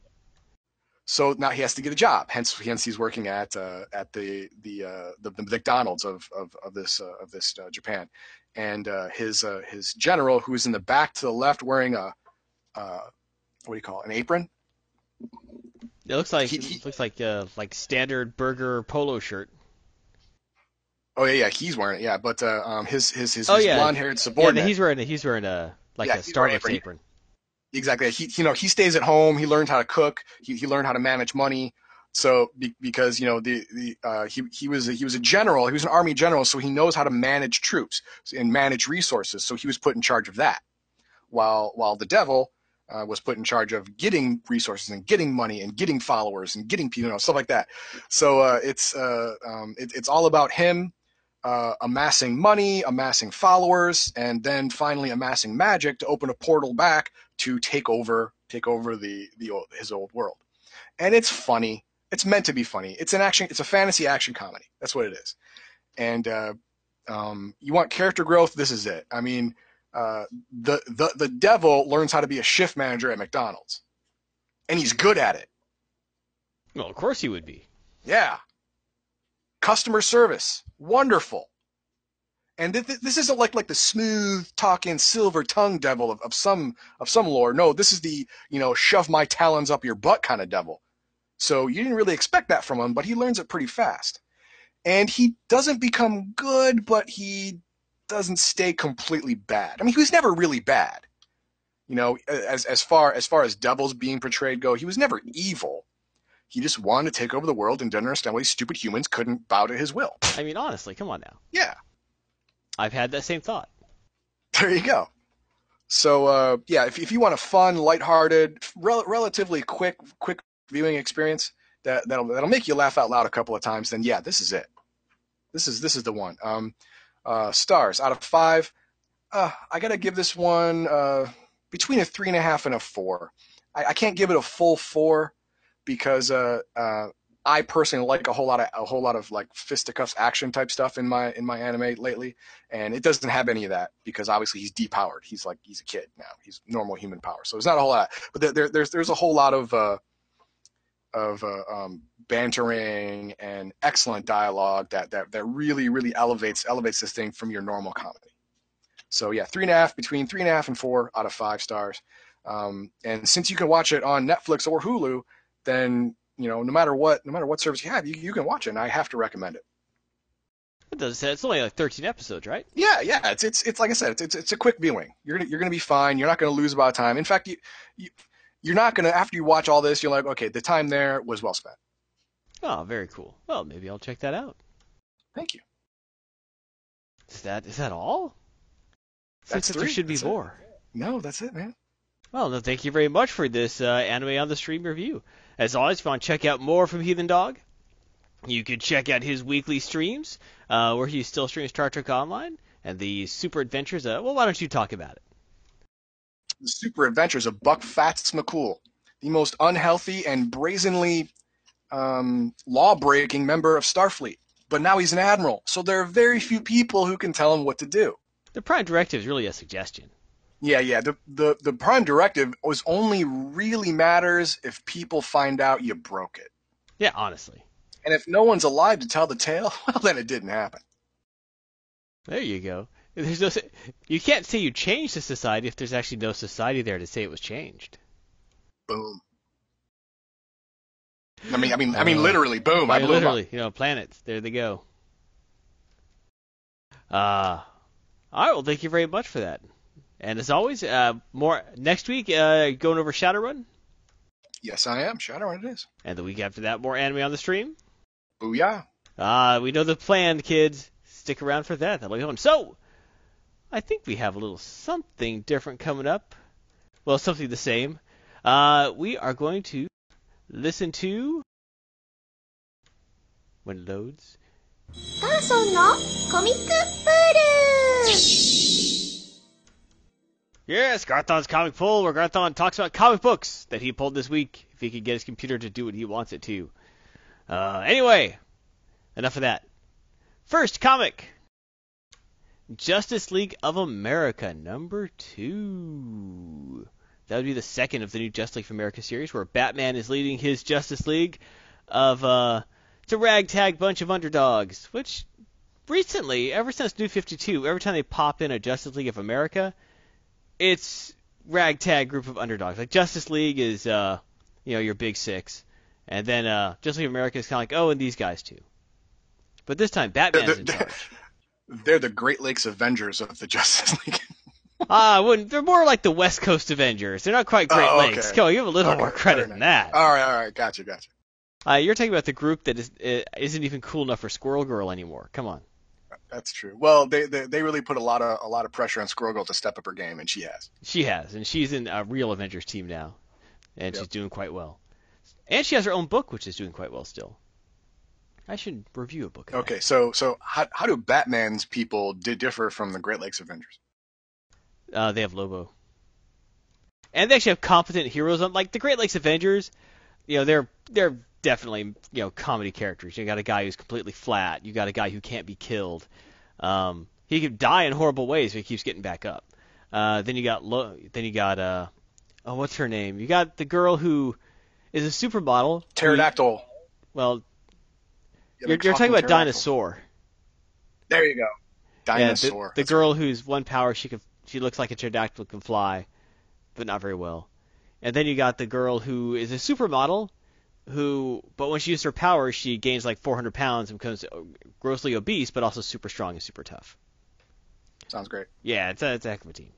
So now he has to get a job. Hence, hence he's working at uh, at the the, uh, the the McDonald's of of, of this uh, of this uh, Japan, and uh, his uh, his general, who's in the back to the left, wearing a what do you call it, an apron? It looks like He- he- it looks like uh, like standard burger polo shirt. Oh yeah, yeah, he's wearing it. Yeah, but um, his his his, Oh, his yeah. blonde-haired Yeah, subordinate. he's wearing a, he's wearing a like Yeah, a Starbucks apron. apron. exactly. He you know he stays at home. He learned how to cook. He he learned how to manage money. So be, because you know the the uh, he he was a, he was a general. He was an army general, so he knows how to manage troops and manage resources. So he was put in charge of that. While while the devil uh, was put in charge of getting resources and getting money and getting followers and getting people, you know, stuff like that. So uh, it's uh, um, it, it's all about him uh, amassing money, amassing followers, and then finally amassing magic to open a portal back to take over take over the the old, his old world. And it's funny. It's meant to be funny. It's an action. It's a fantasy action comedy. That's what it is. And uh, um, you want character growth. This is it. I mean, uh, the the the devil learns how to be a shift manager at McDonald's, and he's good at it. Well, of course he would be. Yeah. Customer service, wonderful. And th- th- this isn't like like the smooth talking silver tongue devil of, of some of some lore. No, this is the you know shove my talons up your butt kind of devil. So you didn't really expect that from him, but he learns it pretty fast. And he doesn't become good, but he doesn't stay completely bad. I mean, he was never really bad. You know, as as far as far as devils being portrayed go, he was never evil. He just wanted to take over the world and didn't understand why stupid humans couldn't bow to his will. I mean, honestly, come on now. Yeah, I've had that same thought. there you go. So uh, yeah, if, if you want a fun, lighthearted, rel- relatively quick quick viewing experience that that'll that'll make you laugh out loud a couple of times, then yeah, this is it. This is this is the one. Um, uh, stars out of five. Uh, I gotta give this one uh, between a three and a half and a four. I, I can't give it a full four because uh, uh, I personally like a whole lot of a whole lot of like fisticuffs action type stuff in my in my anime lately, and it doesn't have any of that because obviously he's depowered. He's like he's a kid now. He's normal human power, so it's not a whole lot. But there, there there's there's a whole lot of uh, of uh, um, bantering and excellent dialogue that, that that really really elevates elevates this thing from your normal comedy. So yeah, three and a half between three and a half and four out of five stars. Um, and since you can watch it on Netflix or Hulu, then you know no matter what no matter what service you have, you, you can watch it. and I have to recommend it. It does it's only like 13 episodes, right? Yeah, yeah, it's it's it's like I said, it's it's, it's a quick viewing. You're gonna you're gonna be fine. You're not gonna lose a lot of time. In fact, you, you you're not gonna after you watch all this, you're like, okay, the time there was well spent. Oh, very cool. Well, maybe I'll check that out. Thank you. Is that is that all? That's Seems that there three. should be it. more. No, that's it, man. Well, no, thank you very much for this uh, anime on the stream review. As always, if you want to check out more from Heathen Dog, you can check out his weekly streams, uh, where he still streams Star Trek Online and the Super Adventures. Uh, well, why don't you talk about it? The Super Adventures of Buck Fats McCool, the most unhealthy and brazenly um, law-breaking member of Starfleet. But now he's an admiral, so there are very few people who can tell him what to do. The Prime Directive is really a suggestion. Yeah, yeah. The, the the prime directive was only really matters if people find out you broke it. Yeah, honestly. And if no one's alive to tell the tale, well, then it didn't happen. There you go. There's no, you can't say you changed the society if there's actually no society there to say it was changed. Boom. I mean, I mean, I mean, Uh, literally, boom. I Yeah, blew 'em up. literally, you know, planets. There they go. Uh, all right. Well, thank you very much for that. And as always, uh, more next week. Uh, going over Shadowrun, Yes, I am. Shadowrun it is. and the week after that, more anime on the stream. Booyah. Uh, we know the plan, kids. Stick around for that. That'll be fun. So, I think we have a little something different coming up. Well, something the same. Uh, we are going to listen to when it loads. ガーソンのコミックプール Yes, Garthon's comic pull, where Garthon talks about comic books that he pulled this week, if he could get his computer to do what he wants it to. Uh, anyway, enough of that. First comic. Justice League of America number two. That would be the second of the new Justice League of America series, where Batman is leading his Justice League of uh, it's a ragtag bunch of underdogs. Which recently, ever since New 52, every time they pop in a Justice League of America, it's ragtag group of underdogs. Like Justice League is, uh, you know, your big six, and then uh, Justice League of America is kind of like, oh, and these guys too. But this time, Batman's in charge. They're the Great Lakes Avengers of the Justice League. Ah, wouldn't. They're more like the West Coast Avengers. They're not quite Great Oh, okay. Lakes. Come on, you have a little Okay, more credit than that. all right, all right, gotcha, gotcha. Uh, you're talking about the group that is uh, isn't even cool enough for Squirrel Girl anymore. Come on. That's true. Well, they, they they really put a lot of a lot of pressure on Squirrel Girl to step up her game, and she has. She has, and she's in a real Avengers team now, and Yep. she's doing quite well. And she has her own book, which is doing quite well still. I should review a book. of that. Okay, so so how how do Batman's people di- differ from the Great Lakes Avengers? Uh, they have Lobo. And they actually have competent heroes. on Like the Great Lakes Avengers, you know, they're they're definitely you know comedy characters. You got a guy who's completely flat. You got a guy who can't be killed. Um, he could die in horrible ways, but he keeps getting back up. Uh, then you got Lo- then you got uh, oh, what's her name? You got the girl who is a supermodel. who- Pterodactyl. Well, Yeah, you're, you're talking about. Dinosaur. There you go. Yeah, Dinosaur. the, the girl whose one power she can she looks like a pterodactyl can fly, but not very well. And then you got the girl who is a supermodel, who but when she uses her power she gains like 400 pounds and becomes grossly obese, but also super strong and super tough. Sounds great. Yeah, it's a, it's a heck of a team.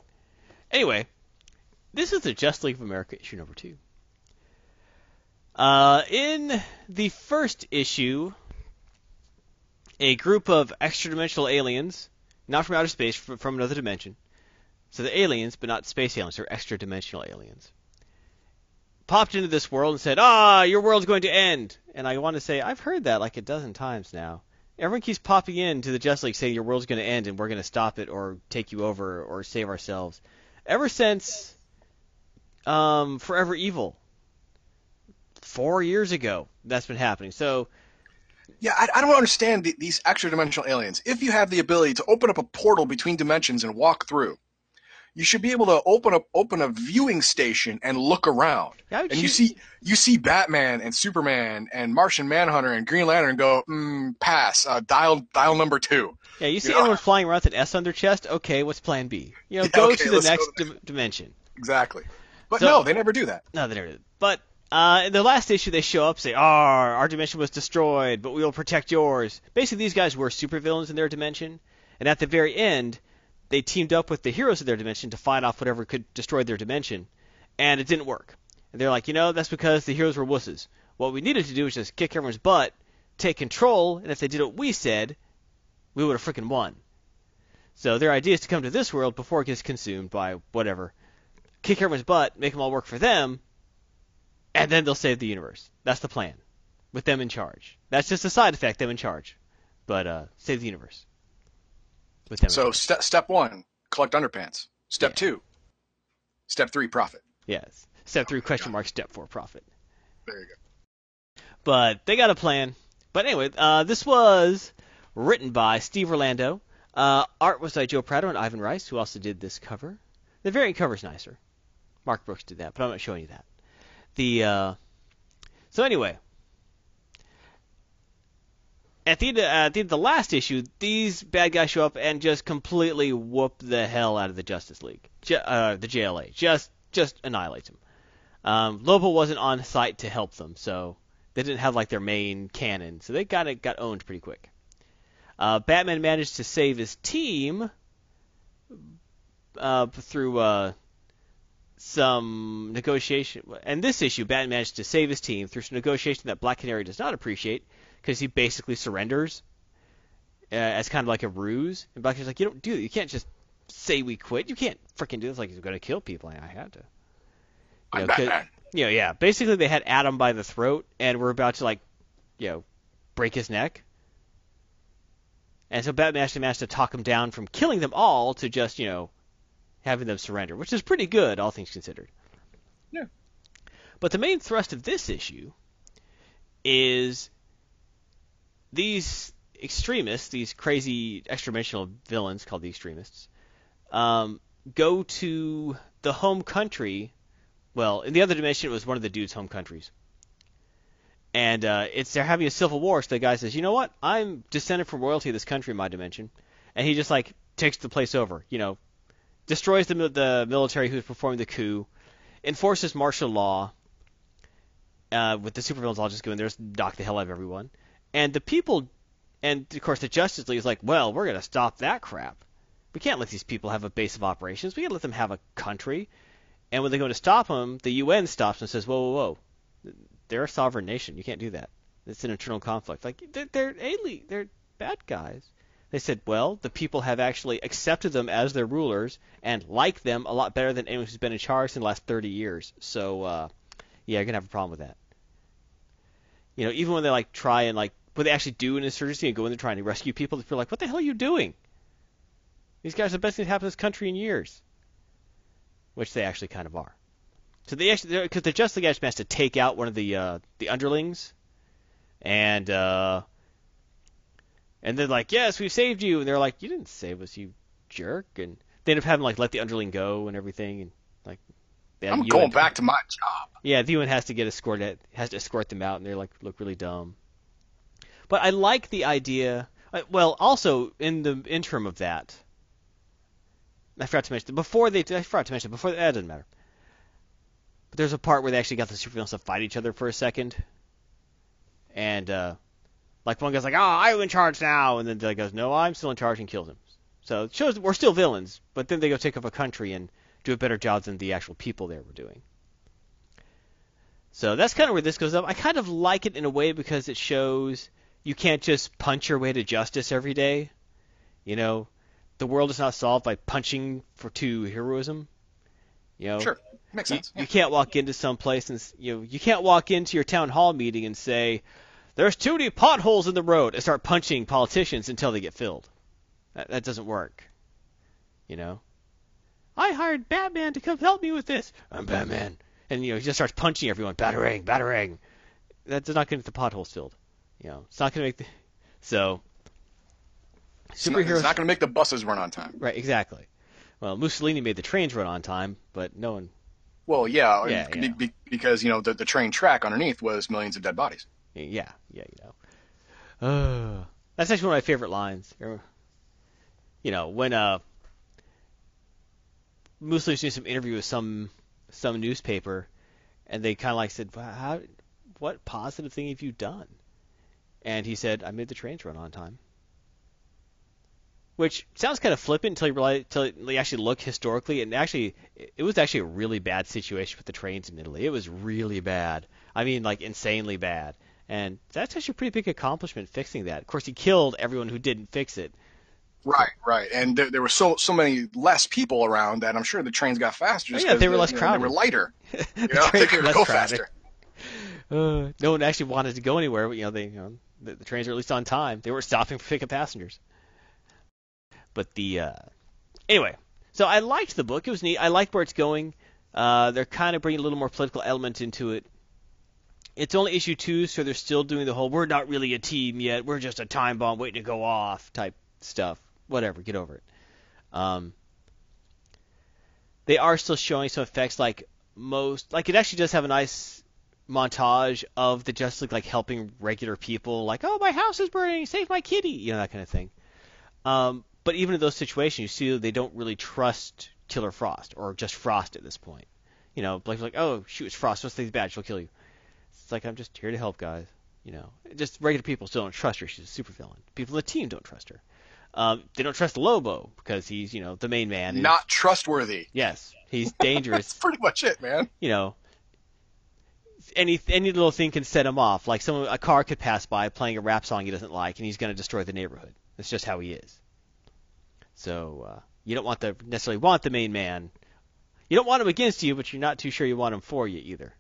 Anyway, this is the Just League of America issue number two. Uh, in the first issue, a group of extra-dimensional aliens, not from outer space, from, another dimension. So they're aliens, but not space aliens. They're extra-dimensional aliens. Popped into this world and said, "Ah, your world's going to end." And I want to say I've heard that like a dozen times now. Everyone keeps popping in to the Just League saying your world's going to end and we're going to stop it or take you over or save ourselves. Ever since um, Forever Evil, four years ago, that's been happening. So Yeah, I, I don't understand the, these extra dimensional aliens. If you have the ability to open up a portal between dimensions and walk through, you should be able to open up open a viewing station and look around. Yeah, and you you- see you see Batman and Superman and Martian Manhunter and Green Lantern go mm, pass uh, dial dial number two. yeah, you see know- anyone flying around with an S on their chest? Okay, what's Plan B? You know, Yeah, go okay, to the next dimension. Exactly. But So- no, they never do that. No, they never did. But uh, in the last issue, they show up, say, "Ah, our dimension was destroyed, but we will protect yours." Basically, these guys were supervillains in their dimension, and at the very end, they teamed up with the heroes of their dimension to fight off whatever could destroy their dimension, and it didn't work. And they're like, you know, that's because the heroes were wusses. What we needed to do was just kick everyone's butt, take control, and if they did what we said, we would have freaking won. So their idea is to come to this world before it gets consumed by whatever, kick everyone's butt, make them all work for them, and then they'll save the universe. That's the plan, with them in charge. That's just a side effect, them in charge, but uh, save the universe. With them. So charge. step step one, collect underpants. Step Yeah. two, step three, profit. yes. Step three question mark. Step four profit. There you go. But they got a plan. But anyway, uh, this was written by Steve Orlando. Uh, art was by Joe Prado and Ivan Reis, who also did this cover. The variant cover's nicer. Mark Brooks did that, but I'm not showing you that. The uh, so anyway, at the end of, at the end of the last issue, these bad guys show up and just completely whoop the hell out of the Justice League, Ju- uh, the JLA. Just just annihilate them. Um, Lobo wasn't on site to help them, so they didn't have like their main cannon, so they got it got owned pretty quick. Uh, Batman managed to save his team uh, through uh, some negotiation. And this issue, Batman managed to save his team through some negotiation that Black Canary does not appreciate because he basically surrenders uh, as kind of like a ruse. And Black Canary's like, you don't do that. You can't just say we quit. You can't freaking do this like he's going to kill people. And I had to. You I'm know, Batman. you know, yeah. Basically, they had Adam by the throat, and were about to like, you know, break his neck. And so Batman actually managed to talk him down from killing them all to just, you know, having them surrender, which is pretty good, all things considered. Yeah. But the main thrust of this issue is these extremists, these crazy extra-dimensional villains called the extremists, um, go to the home country. Well, in the other dimension, it was one of the dude's home countries, and uh, it's they're having a civil war. So the guy says, "You know what? I'm descended from royalty of this country in my dimension," and he just like takes the place over. You know, destroys the the military who's performing the coup, enforces martial law. Uh, with the supervillains all just go in there, knock the hell out of everyone, and the people, and of course the Justice League is like, well, we're gonna stop that crap. We can't let these people have a base of operations. We can't let them have a country. And when they go to stop them, the UN stops and says, whoa, whoa, whoa, they're a sovereign nation. You can't do that. It's an internal conflict. Like they're, they're alien, they're bad guys. They said, well, the people have actually accepted them as their rulers and like them a lot better than anyone who's been in charge in the last 30 years. So, uh, yeah, you're gonna have a problem with that. You know, even when they like try and like when they actually do an insurgency and go in there trying to rescue people, they feel like, what the hell are you doing? These guys are the best thing to happen to this country in years, which they actually kind of are. So they actually, because the Justice League actually has to take out one of the uh, the underlings, and uh, and they're like, yes, we've saved you, and they're like, you didn't save us, you jerk, and they end up having like let the underling go and everything, and like. I'm UN going back to my job. yeah, the UN has to get escorted, has to escort them out, and they're like look really dumb. But I like the idea. uh, Well, also in the interim of that, I forgot to mention before they. I forgot to mention before. That doesn't matter. But there's a part where they actually got the supervillains to fight each other for a second, and uh, like one guy's like, "Oh, I'm in charge now," and then the other goes, "No, I'm still in charge," and kills him. So it shows we're still villains, but then they go take over a country and do a better job than the actual people there were doing. So that's kind of where this goes up. I kind of like it in a way because it shows you can't just punch your way to justice every day. You know, the world is not solved by punching for to heroism. You know, Sure, makes you, sense. you can't walk into some place and you know you can't walk into your town hall meeting and say there's too many potholes in the road and start punching politicians until they get filled. That, that doesn't work. You know. I hired Batman to come help me with this. I'm Batman, and you know he just starts punching everyone. Batarang, batarang. That's not going to get the potholes filled. You know, it's not going to make the so. It's not, Superheroes, it's not going to make the buses run on time. right? Exactly. Well, Mussolini made the trains run on time, but no one Well, yeah, Yeah, be- yeah. be- because you know the, the train track underneath was millions of dead bodies. Yeah, yeah, you know. Uh, that's actually one of my favorite lines. You know, when uh, Mussolini's doing some interview with some some newspaper, and they kind of like said, "How, what positive thing have you done?" And he said, "I made the trains run on time." Which sounds kind of flippant until you realize, until you actually look historically, and actually, it was actually a really bad situation with the trains in Italy. It was really bad. I mean, like insanely bad. And that's actually a pretty big accomplishment fixing that. Of course, he killed everyone who didn't fix it. Right, right, and there, there were so so many less people around that I'm sure the trains got faster. Oh, yeah, they were the- less know, crowded. They were lighter. the You know, they could less go crowded. faster. Uh, no one actually wanted to go anywhere. But, you know, they, you know, the, the trains were at least on time. They weren't stopping for pickup passengers. But the uh, anyway, so I liked the book. It was neat. I liked where it's going. Uh, they're kind of bringing a little more political element into it. It's only issue two, so they're still doing the whole "we're not really a team yet. We're just a time bomb waiting to go off" type stuff. Whatever, get over it. Um, they are still showing some effects, like most, like it actually does have a nice montage of the Justice League like helping regular people, like "oh my house is burning, save my kitty," you know that kind of thing. Um, but even in those situations, you see they don't really trust Killer Frost or just Frost at this point. You know, like like oh shoot, it's Frost. What's things bad? She'll kill you. It's like I'm just here to help, guys. You know, just regular people still don't trust her. She's a supervillain. People in the team don't trust her. Um, they don't trust Lobo because he's you know the main man. Not trustworthy. yes, he's dangerous. That's pretty much it, man. you know, any any little thing can set him off. Like someone, a car could pass by playing a rap song he doesn't like, and he's going to destroy the neighborhood. That's just how he is. So uh, you don't want the necessarily want the main man. You don't want him against you, but you're not too sure you want him for you either.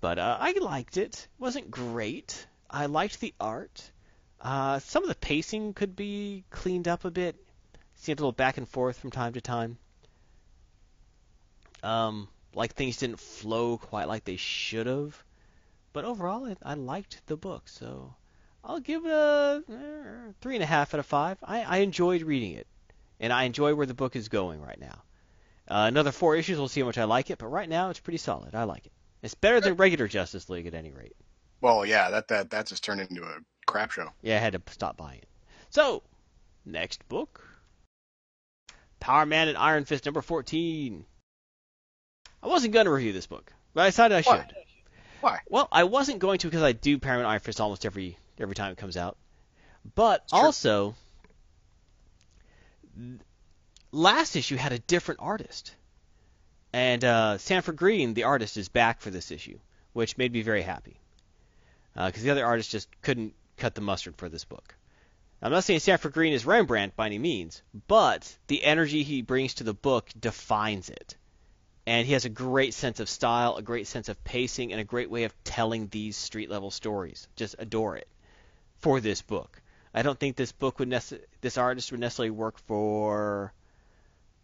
But uh, I liked it. It wasn't great. I liked the art. Uh, some of the pacing could be cleaned up a bit. Seemed a little back and forth from time to time. Um, like things didn't flow quite like they should have. But overall, I, I liked the book, so I'll give it a uh, three and a half out of five. I, I enjoyed reading it, and I enjoy where the book is going right now. Uh, another four issues, we'll see how much I like it, but right now it's pretty solid. I like it. It's better than regular Justice League at any rate. Well, yeah, that that that just turned into a crap show. Yeah, I had to stop buying it. So, next book Power Man and Iron Fist number 14. I wasn't going to review this book, but I decided I should. Why? Well, I wasn't going to because I do Power Man and Iron Fist almost every every time it comes out. But true. also, th- last issue had a different artist. And uh, Sanford Greene, the artist, is back for this issue, which made me very happy. Because the other artist just couldn't cut the mustard for this book. I'm not saying Sanford Greene is Rembrandt by any means, but the energy he brings to the book defines it. And he has a great sense of style, a great sense of pacing, and a great way of telling these street level stories. Just adore it for this book. I don't think this book would nece- this artist would necessarily work for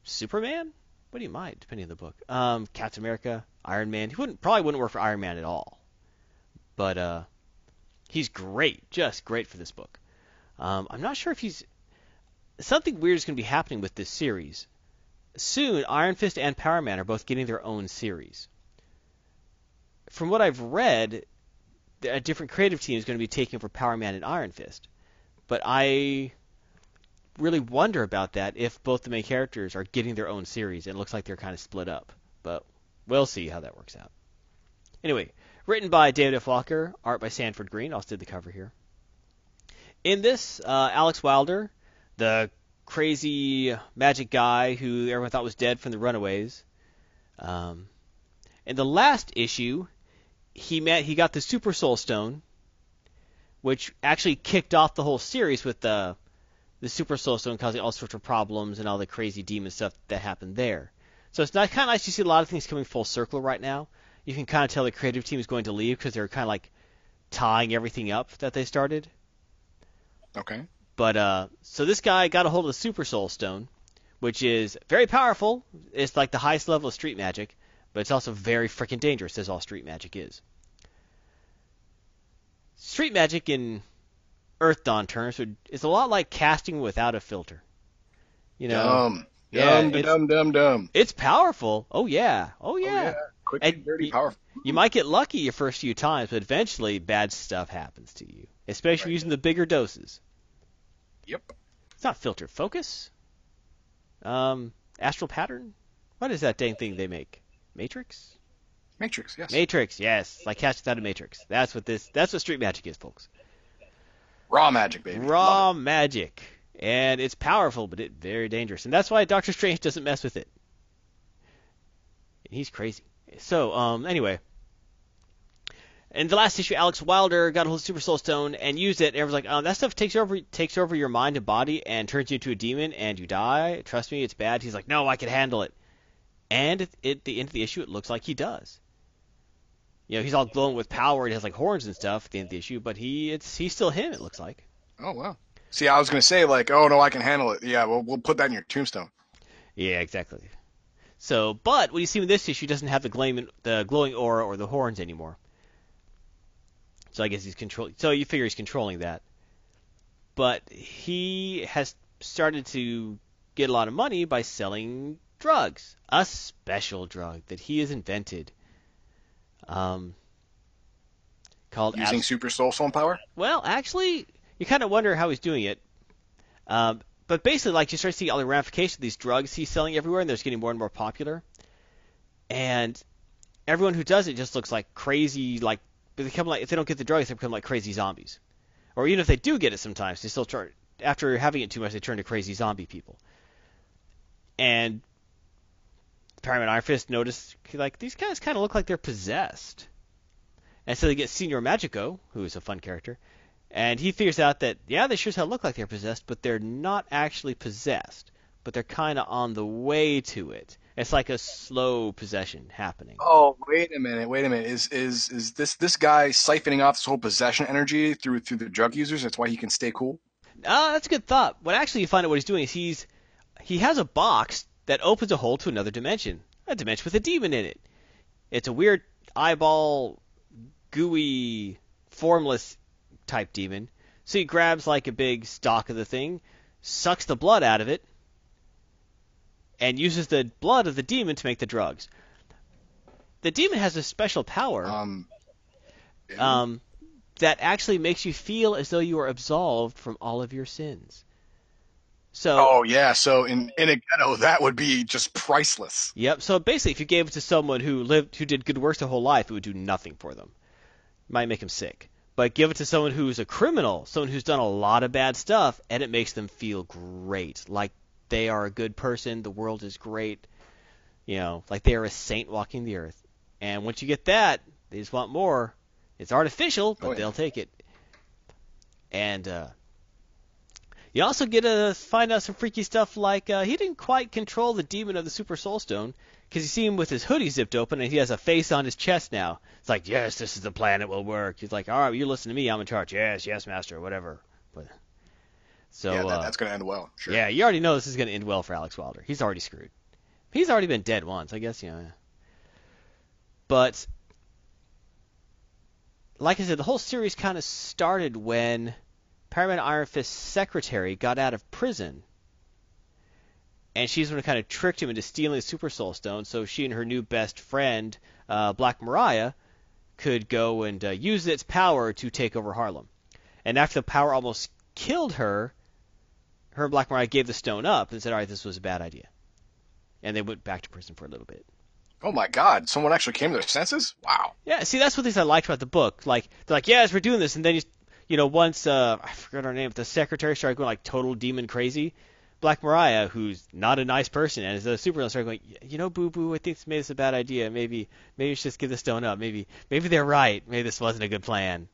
Superman. What he might, depending on the book? Um, Captain America, Iron Man. He wouldn't probably wouldn't work for Iron Man at all. But uh, he's great, just great for this book. Um, I'm not sure if he's something weird is going to be happening with this series. Soon, Iron Fist and Power Man are both getting their own series. From what I've read, a different creative team is going to be taking over Power Man and Iron Fist. But I really wonder about that if both the main characters are getting their own series. and It looks like they're kind of split up, but we'll see how that works out. Anyway, written by David F. Walker, art by Sanford Greene. I'll did the cover here. In this, uh, Alex Wilder, the crazy magic guy who everyone thought was dead from the Runaways. Um, in the last issue, he met he got the Super Soul Stone, which actually kicked off the whole series with the the Super Soul Stone causing all sorts of problems and all the crazy demon stuff that happened there. So it's not kind of nice to see a lot of things coming full circle right now. You can kind of tell the creative team is going to leave because they're kind of like tying everything up that they started. Okay. But uh, so this guy got a hold of the Super Soul Stone, which is very powerful. It's like the highest level of street magic, but it's also very freaking dangerous, as all street magic is. Street magic in Earthdawn terms it's a lot like casting without a filter. You know, dumb. yeah, dumb, it's- dumb, dumb, dumb. it's powerful. Oh yeah, oh Oh, yeah. Quick, And dirty, y- powerful. You might get lucky your first few times, but eventually bad stuff happens to you, especially Right. using the bigger doses. Yep. It's not filter focus. Um, astral pattern. What is that dang thing they make? Matrix. Matrix, yes. Matrix. Yes, like cast without a matrix. That's what this. That's what street magic is, folks. Raw magic, baby. Raw magic, and it's powerful, but it very dangerous, and that's why Doctor Strange doesn't mess with it. He's crazy. So, um, anyway, in the last issue, Alex Wilder got a hold of Super Soul Stone and used it. And everyone's like, "Oh, that stuff takes over takes over your mind and body and turns you into a demon, and you die. Trust me, it's bad." He's like, "No, I can handle it." And at the end of the issue, it looks like he does. You know, he's all glowing with power and he has like horns and stuff at the end of the issue, but he it's he's still him. It looks like. Oh wow. See, I was gonna say like, oh no, I can handle it. Yeah, well, we'll put that in your tombstone. Yeah, exactly. So, but what you see with this issue doesn't have the glowing, the glowing aura or the horns anymore. So I guess he's controlling. So you figure he's controlling that. But he has started to get a lot of money by selling drugs, a special drug that he has invented, um, called Using abs- super soul stone power. well, actually, you kind of wonder how he's doing it. Um, but basically, like you start to see all the ramifications of these drugs he's selling everywhere, and they're just getting more and more popular. And everyone who does it just looks like crazy. Like they become like if they don't get the drugs, they become like crazy zombies. Or even if they do get it, sometimes they still turn after having it too much, they turn to crazy zombie people. And Power Man and Iron Fist noticed like these guys kind of look like they're possessed. And so they get Señor Magico, who is a fun character, and he figures out that yeah, they sure as hell look like they're possessed, but they're not actually possessed, but they're kind of on the way to it. It's like a slow possession happening. Oh, wait a minute, wait a minute. Is is is this this guy siphoning off this whole possession energy through through the drug users? That's why he can stay cool. Ah, that's a good thought. What actually you find out what he's doing is he's he has a box that opens a hole to another dimension, a dimension with a demon in it. It's a weird eyeball, gooey, formless type demon So he grabs like a big stalk of the thing, sucks the blood out of it, and uses the blood of the demon to make the drugs. The demon has a special power Um. um, that actually makes you feel as though you are absolved from all of your sins. So, oh yeah. So in in a ghetto, that would be just priceless. yep. So basically, if you gave it to someone who lived, who did good works their whole life, it would do nothing for them. Might make them sick. But give it to someone who's a criminal, someone who's done a lot of bad stuff, and it makes them feel great, like they are a good person, the world is great, you know, like they are a saint walking the earth. And once you get that, they just want more. It's artificial, but Oh, yeah. they'll take it. And uh, you also get to find out some freaky stuff like uh, he didn't quite control the demon of the Super Soul Stone because you see him with his hoodie zipped open and he has a face on his chest now. It's like, yes, this is the plan. It will work. He's like, all right, you listen to me. I'm in charge. Yes, yes, master. Whatever. But so yeah, that, uh, that's gonna end well. Sure. yeah, you already know this is going to end well for Alex Wilder. He's already screwed. He's already been dead once, I guess, you know. But like I said, the whole series kind of started when Power Man and Iron Fist's secretary got out of prison. And she's the one who kind of tricked him into stealing the Super Soul Stone so she and her new best friend, uh, Black Mariah, could go and uh, use its power to take over Harlem. And after the power almost killed her, her and Black Mariah gave the stone up and said, all right, this was a bad idea. And they went back to prison for a little bit. Oh my God! Someone actually came to their senses. Wow. Yeah, see, that's what things I liked about the book. Like, they're like, yes, we're doing this, and then you, you know, once uh, I forgot her name, but the secretary started going like total demon crazy. Black Mariah, who's not a nice person, and is a supervillain, started going, you know, Boo Boo, I think this made this a bad idea. Maybe, maybe we should just give the stone up. Maybe, maybe they're right. Maybe this wasn't a good plan.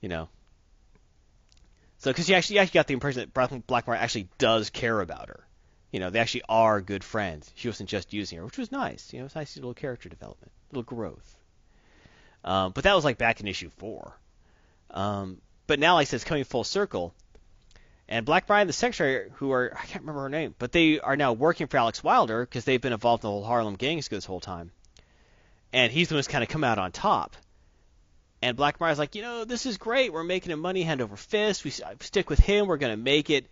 You know. So, because you actually, you actually got the impression that Black Black Mariah actually does care about her. You know, they actually are good friends. She wasn't just using her, which was nice. You know, it was nice little character development, little growth. Um, but that was like back in issue four. Um, but now, like I said, it's coming full circle. And Black Mariah, the secretary, who are I can't remember her name, but they are now working for Alex Wilder because they've been involved in the whole Harlem Gangster this whole time. And he's the one who's kind of come out on top. And Black Mariah's like, you know, this is great. We're making him money hand over fist. We stick with him. We're gonna make it.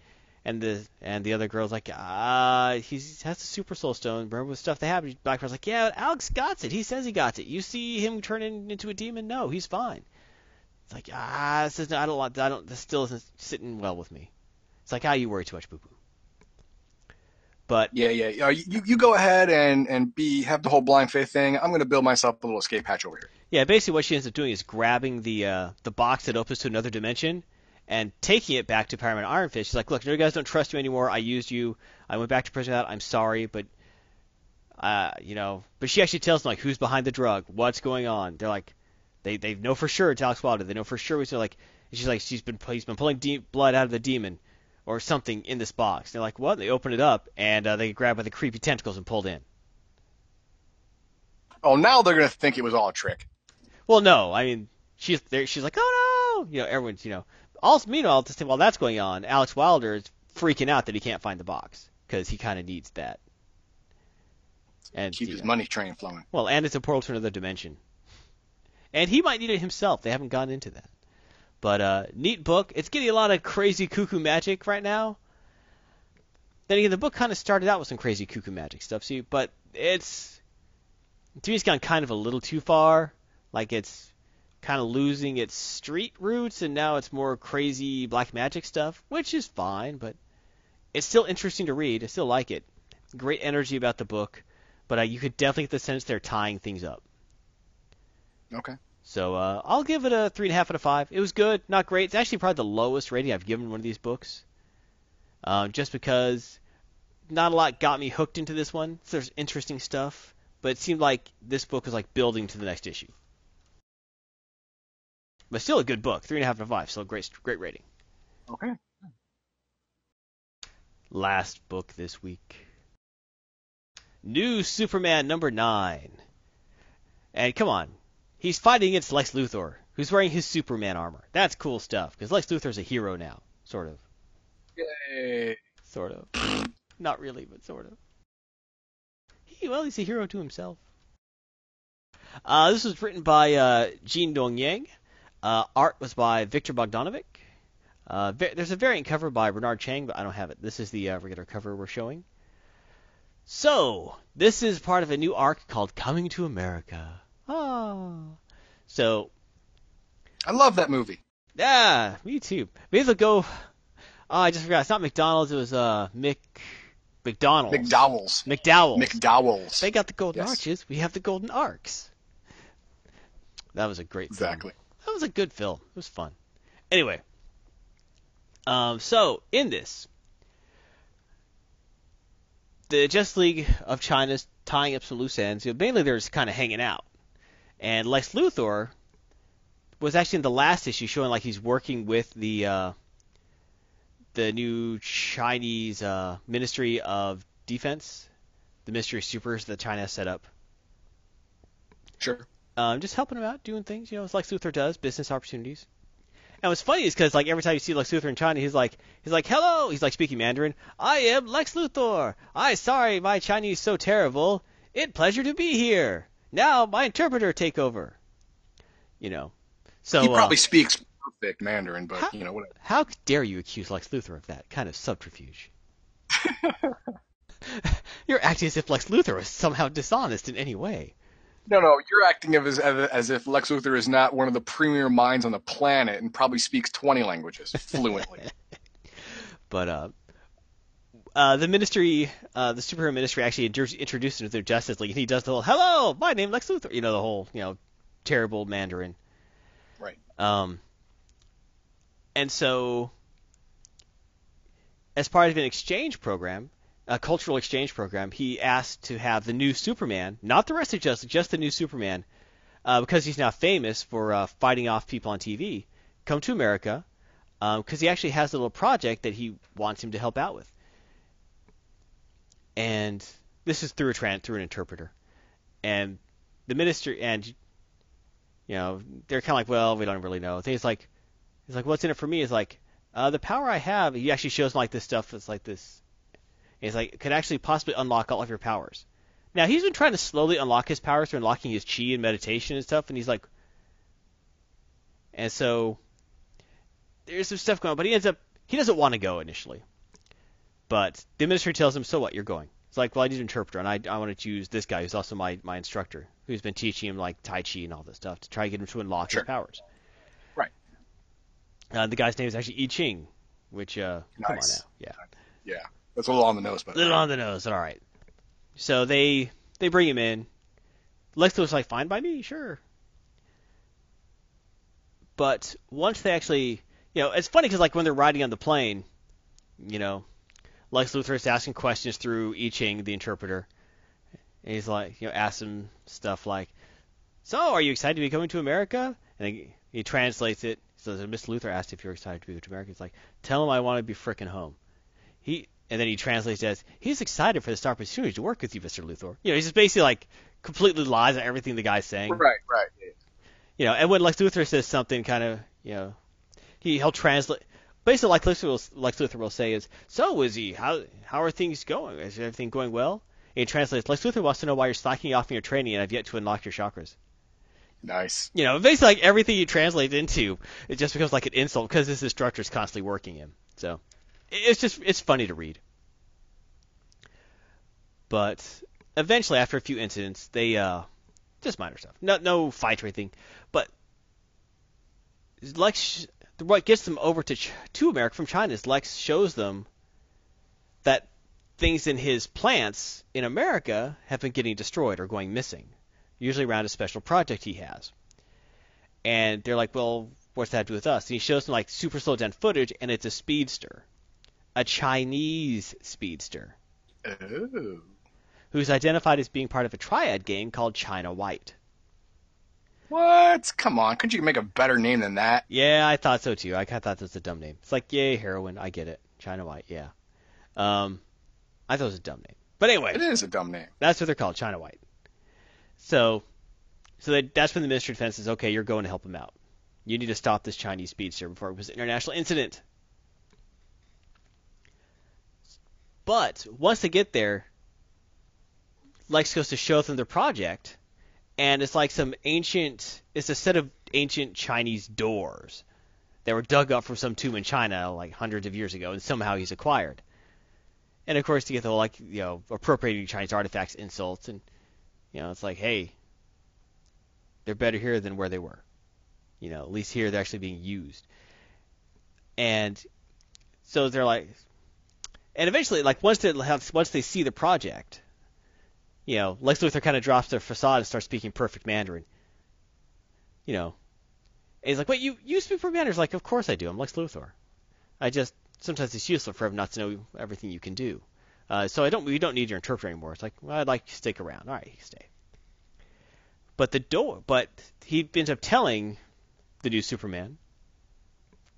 And the and the other girl's like, ah, he's has the Super Soul Stone. Remember the stuff that happened? Black Mariah's like, yeah, Alex got it. He says he got it. You see him turning into a demon? No, he's fine. It's like, ah, this is I don't want. I don't. This still isn't sitting well with me. It's like, ah, you worry too much, boo boo. But Yeah, yeah. You you go ahead and and be have the whole blind faith thing. I'm gonna build myself a little escape hatch over here. Yeah, basically what she ends up doing is grabbing the uh, the box that opens to another dimension and taking it back to Power Man and Iron Fist. She's like, "Look, you guys don't trust me anymore. I used you. I went back to prison. that. I'm sorry, but uh, you know." But she actually tells them like who's behind the drug, what's going on. They're like, they they know for sure it's Alex Wilder. They know for sure. They're like, she's like, she's been he's been pulling de- blood out of the demon or something in this box. They're like, what? They open it up and uh, they grab by the creepy tentacles and pulled in. Oh, now they're gonna think it was all a trick. Well, no, I mean she's there. She's like, oh no, you know, everyone's you know. Also, meanwhile, while that's going on, Alex Wilder is freaking out that he can't find the box because he kind of needs that. And Keep his know, money train flowing. well, and it's a portal to another dimension. And he might need it himself. They haven't gone into that. But uh, neat book. It's getting a lot of crazy cuckoo magic right now. Then again, the book kind of started out with some crazy cuckoo magic stuff, see, but it's to me it's gone kind of a little too far. Like it's kind of losing its street roots, and now it's more crazy black magic stuff, which is fine, but it's still interesting to read. I still like it. Great energy about the book, but uh, you could definitely get the sense they're tying things up. Okay. So uh, I'll give it a three and a half out of five. It was good, not great. It's actually probably the lowest rating I've given one of these books, um, just because not a lot got me hooked into this one. So There's interesting stuff, but it seemed like this book was like building to the next issue. But still a good book, three and a half out of five. Still a great, great rating. Okay. Last book this week. New Superman number nine. And come on, he's fighting against Lex Luthor, who's wearing his Superman armor. That's cool stuff, because Lex Luthor's a hero now. Sort of. Yay. Sort of. Not really, but sort of. He, well, he's a hero to himself. Uh, this was written by uh, Gene Dong Yang. Uh, art was by Victor Bogdanovic. Uh, there's a variant cover by Bernard Chang, but I don't have it. This is the uh, regular cover we're showing. So, this is part of a new arc called Coming to America. Ah. So, I love that movie. yeah, me too. Maybe they'll go. Oh, I just forgot. It's not McDonald's. It was uh Mick McDonald's. McDowell's. McDowell's. McDowell's. They got the golden Yes. arches. We have the golden arcs. That was a great film. Exactly. That was a good film. It was fun. Anyway, um, so in this, the Justice League of China's tying up some loose ends. You know, mainly they're just kind of hanging out, and Lex Luthor was actually in the last issue showing like he's working with the uh, the new Chinese uh, Ministry of Defense, the Ministry of Supers that China set up Sure. um, just helping him out, doing things, you know, it's like Luthor does, business opportunities. And what's funny is because like every time you see Lex Luthor in China, he's like, he's like, hello, he's like speaking Mandarin. I am Lex Luthor. I sorry my Chinese is so terrible. It pleasure to be here. Now my interpreter take over. You know, so he uh, probably speaks perfect Mandarin, but How- you know whatever. how dare you accuse Lex Luthor of that kind of subterfuge? You're acting as if Lex Luthor was somehow dishonest in any way. No, no, you're acting as, as as if Lex Luthor is not one of the premier minds on the planet and probably speaks 20 languages fluently. But uh, uh, the ministry, uh, the superhero ministry, actually introduced him to their Justice League, and he does the whole "Hello, my name is Lex Luthor," you know, the whole you know terrible Mandarin. Right. Um. And so, as part of an exchange program, a cultural exchange program, he asked to have the new Superman, not the rest of Justice, just the new Superman, uh, because he's now famous for uh, fighting off people on TV, come to America because he actually has a little project that he wants him to help out with. And this is through a tran- through an interpreter. And the minister and you know they're kind of like, well, we don't really know. He's like, he's like, what's in it for me? Is like, uh, the power I have. He actually shows like this stuff. It's like this. He's like, could actually possibly unlock all of your powers. Now he's been trying to slowly unlock his powers through unlocking his chi and meditation and stuff, and he's like, and so there's some stuff going on, but he ends up he doesn't want to go initially. But the administrator tells him, "So what? You're going." It's like, "Well, I need an interpreter, and I I want to choose this guy who's also my my instructor, who's been teaching him like Tai Chi and all this stuff to try to get him to unlock Sure. his powers." Right. Uh, the guy's name is actually I Ching, which uh, come on Nice. now, yeah, Yeah, that's a little on the nose, but little on the nose, all right. So they they bring him in. Lex Luthor's like, "Fine by me, sure." But once they actually, you know, it's funny because like when they're riding on the plane, you know, Lex Luthor is asking questions through I Ching, the interpreter, and he's like, you know, asks him stuff like, "So, are you excited to be coming to America?" And he, he translates it. So Mr. Luthor asked if you're excited to be to America. He's like, "Tell him I want to be frickin' home." He and then he translates it as, "He's excited for this opportunity to work with you, Mr. Luthor." You know, he's just basically like completely lies on everything the guy's saying right, right. you know, and when Lex Luthor says something kind of, you know, he he'll translate. Basically, like Lex Luthor, will, Lex Luthor will say is, "So is he? How how are things going? Is everything going well?" And he translates, Lex Luthor wants to know why you're slacking off in your training and I've yet to unlock your chakras. Nice. You know, basically, like everything you translate into, it just becomes like an insult because this instructor is constantly working him. So it's just it's funny to read. But eventually, after a few incidents, they uh just minor stuff, no no fights or anything, but Lex what gets them over to to America from China is Lex shows them that things in his plants in America have been getting destroyed or going missing, usually around a special project he has. And they're like, well, what's that to do with us? And he shows them like super slow down footage, and it's a speedster, a Chinese speedster, Oh. who's identified as being part of a triad gang called China White. What? Come on, couldn't you make a better name than that? Yeah, I thought so too. I kind of thought that was a dumb name. It's like, yay, heroin. I get it. China White, yeah. Um, I thought it was a dumb name. But anyway, It is a dumb name. That's what they're called, China White. So, so that, that's when the Ministry of Defense says, okay, you're going to help him out. You need to stop this Chinese speedster before it was an international incident. But once they get there, Lex goes to show them their project, and it's like some ancient. It's a set of ancient Chinese doors that were dug up from some tomb in China like hundreds of years ago, and somehow he's acquired. And of course, to get the whole like you know appropriating Chinese artifacts insults, and you know it's like, hey, they're better here than where they were. You know, at least here they're actually being used. And so they're like, and eventually, like once they have, once they see the project, you know, Lex Luthor kind of drops their facade and starts speaking perfect Mandarin. You know, and he's like, "Wait, you you speak perfect Mandarin?" He's like, "Of course I do. I'm Lex Luthor. I just sometimes it's useful for him not to know everything you can do. Uh, so I don't we don't need your interpreter anymore." It's like, "Well, I'd like you to stick around. All right, you stay." But the door, but he ends up telling the new Superman,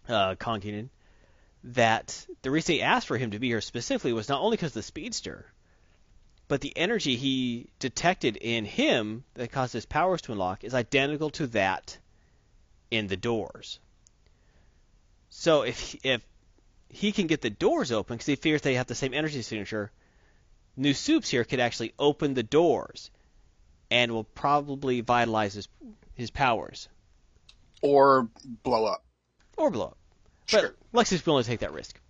uh, Kenan, that the reason he asked for him to be here specifically was not only because of the speedster, but the energy he detected in him that caused his powers to unlock is identical to that in the doors. So if if he can get the doors open because he fears they have the same energy signature, New Soups here could actually open the doors and will probably vitalize his his powers Or blow up. or blow up. Sure. But Lex is willing to take that risk.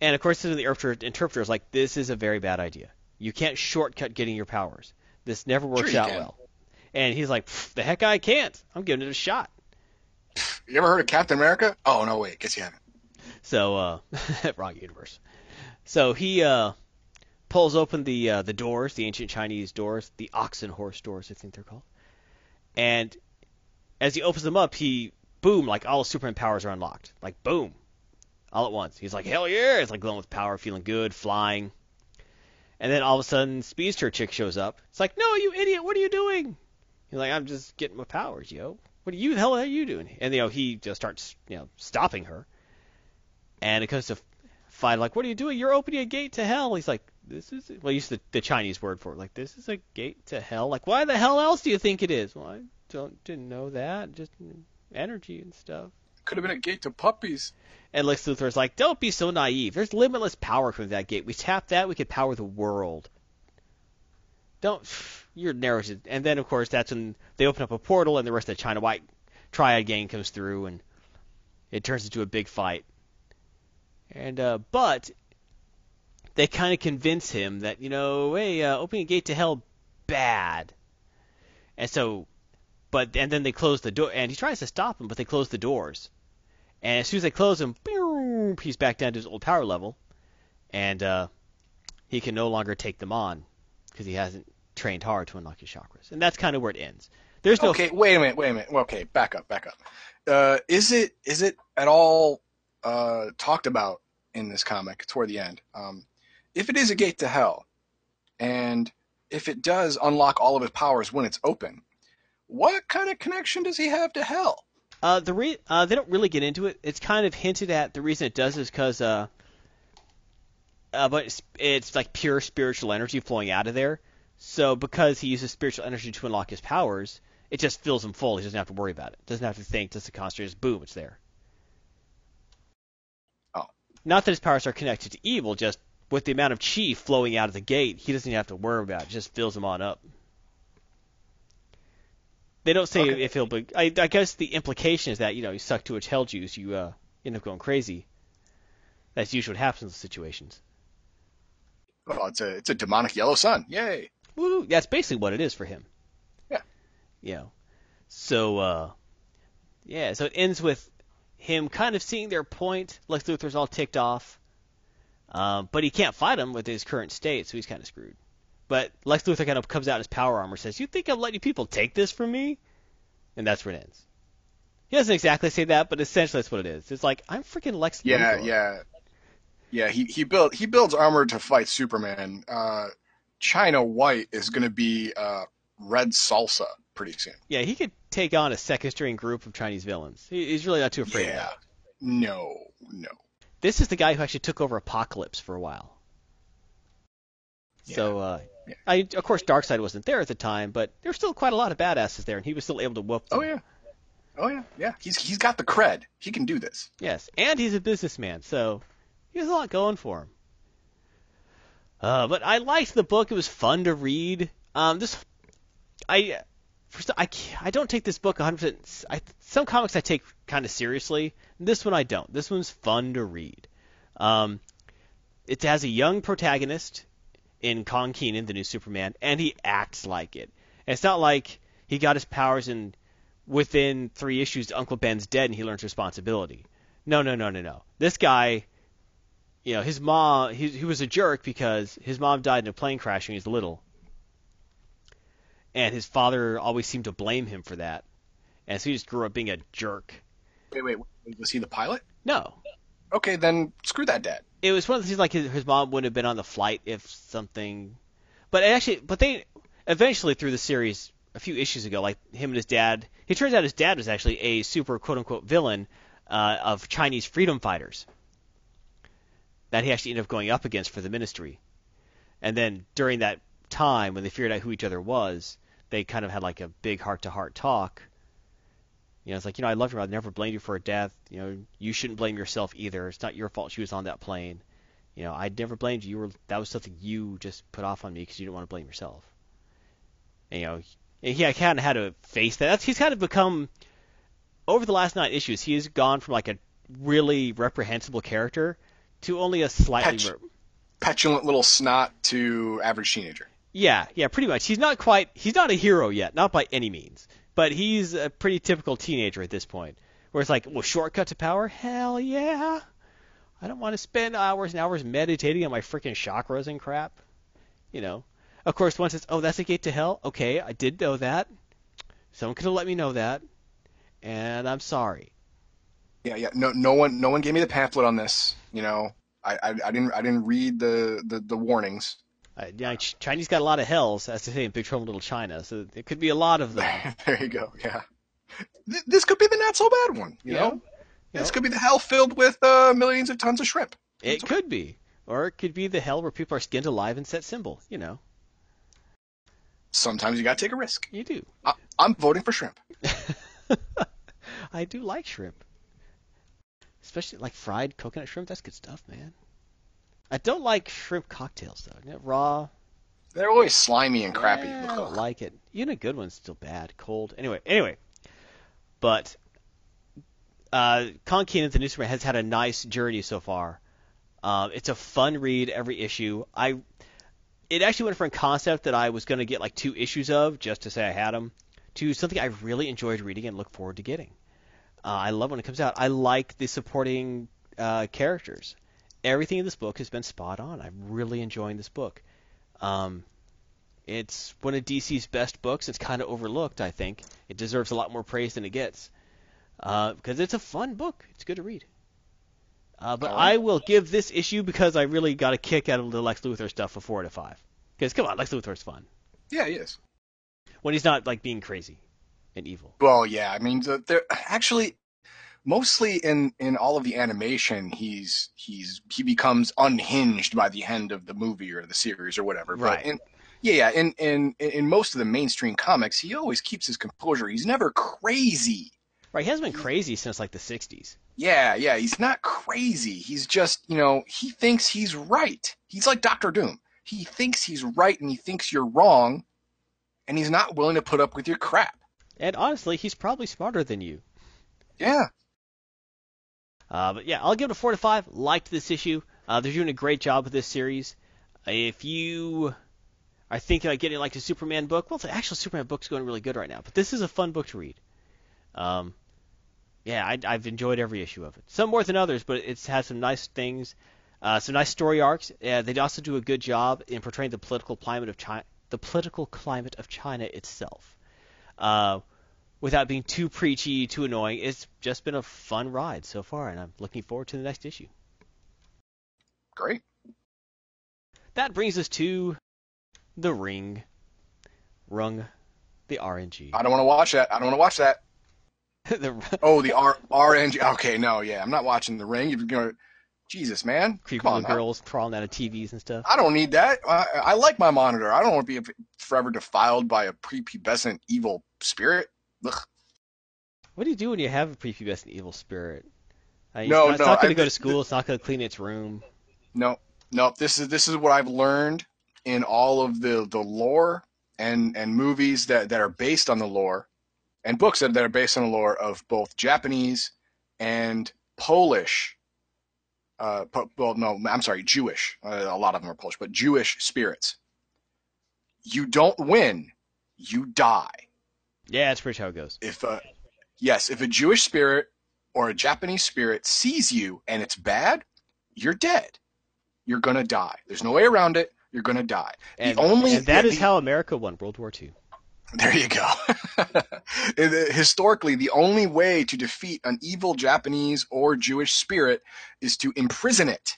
And of course, the interpreter, is like, this is a very bad idea. You can't shortcut getting your powers. This never works Sure out can. well. And he's like, the heck I can't. I'm giving it a shot. You ever heard of Captain America? Oh no, wait, guess you haven't. So, uh, wrong universe. So he uh, pulls open the uh, the doors, the ancient Chinese doors, the oxen horse doors, I think they're called. And as he opens them up, he boom, like all Superman powers are unlocked, like boom, all at once. He's like, hell yeah! It's like glowing with power, feeling good, flying. And then all of a sudden, Speedster chick shows up. It's like, no, you idiot! What are you doing? He's like, I'm just getting my powers, yo. What are you the hell are you doing? And you know, he just starts, you know, stopping her. And it comes to fight, like, what are you doing? You're opening a gate to hell. He's like, this is, well, he used the, the Chinese word for it. Like, this is a gate to hell. Like, why the hell else do you think it is? Well, I don't, didn't know that. Just energy and stuff. Could have been a gate to puppies. And Lex Luthor's like, don't be so naive. There's limitless power coming that gate. We tap that, we could power the world. Don't, you're narrow. And then, of course, that's when they open up a portal and the rest of the China White Triad gang comes through and it turns into a big fight. And, uh, but they kind of convince him that, you know, hey, uh, opening a gate to hell, bad. And so, but, and then they close the door, and he tries to stop him, but they close the doors. And as soon as they close him, he's back down to his old power level, and uh, he can no longer take them on because he hasn't trained hard to unlock his chakras. And that's kind of where it ends. There's no Okay, wait a minute, wait a minute. Okay, back up, back up. Uh, is it is it at all uh, talked about in this comic toward the end? Um, if it is a gate to hell, and if it does unlock all of his powers when it's open, what kind of connection does he have to hell? Uh, the re- uh, they don't really get into it. It's kind of hinted at. The reason it does is because, uh, uh, but it's, it's like pure spiritual energy flowing out of there. So because he uses spiritual energy to unlock his powers, it just fills him full. He doesn't have to worry about it. Doesn't have to think. Doesn't concentrate. Just boom, it's there. Oh. Not that his powers are connected to evil. Just with the amount of chi flowing out of the gate, he doesn't even have to worry about it. it just fills him on up. They don't say Okay. if he'll be. I, I guess the implication is that you know you suck too much hell juice, you uh, end up going crazy. That's usually what happens in those situations. Well, it's a it's a demonic yellow sun. Yay! Woo! That's basically what it is for him. Yeah. You know. So uh, yeah. So it ends with him kind of seeing their point. Lex Luthor's all ticked off, um, but he can't fight him with his current state, so he's kind of screwed. But Lex Luthor kind of comes out in his power armor, says, "You think I'm letting people take this from me?" And that's where it ends. He doesn't exactly say that, but essentially that's what it is. It's like I'm freaking Lex Yeah, Luthor. yeah, yeah. Yeah. He he built he builds armor to fight Superman. Uh, China White is going to be uh, red salsa pretty soon. Yeah, he could take on a second string group of Chinese villains. He, he's really not too afraid of Yeah. that. No, no. This is the guy who actually took over Apokolips for a while. So, uh, Yeah. I of course Darkseid wasn't there at the time, but there were still quite a lot of badasses there, and he was still able to whoop them. Oh yeah. Oh yeah, yeah. He's he's got the cred. He can do this. Yes, and he's a businessman, so he has a lot going for him. Uh, but I liked the book; it was fun to read. Um, this, I, first I I don't take this book 100%. I, some comics I take kind of seriously. This one I don't. This one's fun to read. Um, it has a young protagonist in Kong Kenan, the new Superman, and he acts like it. And it's not like he got his powers and within three issues Uncle Ben's dead and he learns responsibility. No, no, no, no, no. This guy, you know, his mom, he, he was a jerk because his mom died in a plane crash when he was little. And his father always seemed to blame him for that. And so he just grew up being a jerk. Wait, wait, wait, was he the pilot? No. Okay, then screw that dad. It was one of the things like his, his mom wouldn't have been on the flight if something. But actually, but they eventually through the series a few issues ago, like him and his dad. It turns out his dad was actually a super quote unquote villain uh, of Chinese freedom fighters that he actually ended up going up against for the ministry. And then during that time, when they figured out who each other was, they kind of had like a big heart to heart talk. You know, it's like, you know, I love her. I never blamed you for her death. You know, you shouldn't blame yourself either. It's not your fault she was on that plane. You know, I never blamed you. You were that was something you just put off on me because you didn't want to blame yourself. And, you know, and he kind of had to face that. That's, he's kind of become over the last nine issues. He has gone from like a really reprehensible character to only a slightly. Petch- re- Petulant little snot to average teenager. Yeah, yeah, pretty much. He's not quite. He's not a hero yet, not by any means. But he's a pretty typical teenager at this point, where it's like, well, shortcut to power? Hell yeah! I don't want to spend hours and hours meditating on my freaking chakras and crap. You know. Of course, once it's, oh, that's a gate to hell. Okay, I did know that. Someone could have let me know that, and I'm sorry. Yeah, yeah. No, no one, no one gave me the pamphlet on this. You know, I, I, I didn't, I didn't read the, the, the warnings. Uh, yeah, Ch- Chinese got a lot of hells, as they say in Big Trouble in Little China. So there could be a lot of them. there you go. Yeah. Th- This could be the not so bad one. You Yeah. know, You this know? could be the hell filled with uh, millions of tons of shrimp. It could be, or it could be the hell where people are skinned alive and set symbol. You know, Sometimes you gotta take a risk. you do. I, I'm voting for shrimp. I do like shrimp, especially like fried coconut shrimp. That's good stuff, man. I don't like shrimp cocktails though. Raw. They're always slimy and crappy. eh, I don't like it. Even a good one's still bad, cold. Anyway, anyway, but uh, Kong Kenan, the newspaper, has had a nice journey so far. Um, it's a fun read every issue. I it actually went from a concept that I was going to get like two issues of just to say I had them to something I really enjoyed reading and look forward to getting. Uh, I love when it comes out. I like the supporting uh, characters. Everything in this book has been spot on. I'm really enjoying this book. Um, it's one of DC's best books. It's kind of overlooked, I think. It deserves a lot more praise than it gets because it's a fun book. It's good to read. Uh, but I will give this issue because I really got a kick out of the Lex Luthor stuff a four out of five. Because come on, Lex Luthor's fun Yeah, he is. when he's not like being crazy and evil. Well, yeah. I mean, the- they're actually mostly in in all of the animation, he's he's he becomes unhinged by the end of the movie or the series or whatever. Right. But in, yeah, yeah. In in in most of the mainstream comics, he always keeps his composure. He's never crazy. Right? He hasn't been crazy since like the '60s. Yeah, yeah. He's not crazy. He's just you know he thinks he's right. He's like Doctor Doom. He thinks he's right and he thinks you're wrong, and he's not willing to put up with your crap. And honestly, he's probably smarter than you. Yeah. Uh, but yeah, I'll give it a four to five. Liked this issue. Uh, they're doing a great job with this series. If you are thinking about getting like a Superman book, well, the actual Superman book's going really good right now. But this is a fun book to read. Um, yeah, I, I've enjoyed every issue of it. Some more than others, but it's had some nice things, uh, some nice story arcs. Uh, they also do a good job in portraying the political climate of China, the political climate of China itself. Uh, without being too preachy, too annoying. It's just been a fun ride so far, and I'm looking forward to the next issue. Great. That brings us to the ring, rung, the RNG. I don't want to watch that. I don't want to watch that. the Oh, the R RNG. Okay, no, yeah, I'm not watching the ring. You're gonna, Jesus, man, creepy little girls crawling out of TVs and stuff. I, don't need that. I, I like my monitor. I don't want to be forever defiled by a prepubescent evil spirit. Ugh. What do you do when you have a prepubescent evil spirit? Uh, it's No, not, it's no, not going to go to school. It's not going to clean its room. No, no. This is this is what I've learned in all of the the lore and and movies that that are based on the lore, and books that, that are based on the lore of both Japanese and Polish. Uh, po- well, no, I'm sorry, Jewish. Uh, a lot of them are Polish, but Jewish spirits. You don't win, you die. Yeah, that's pretty much how it goes. If a yes, if a Jewish spirit or a Japanese spirit sees you and it's bad, you're dead. You're gonna die. There's no way around it. You're gonna die. And, the only and that the- is how America won World War II. There you go. Uh, Historically, the only way to defeat an evil Japanese or Jewish spirit is to imprison it.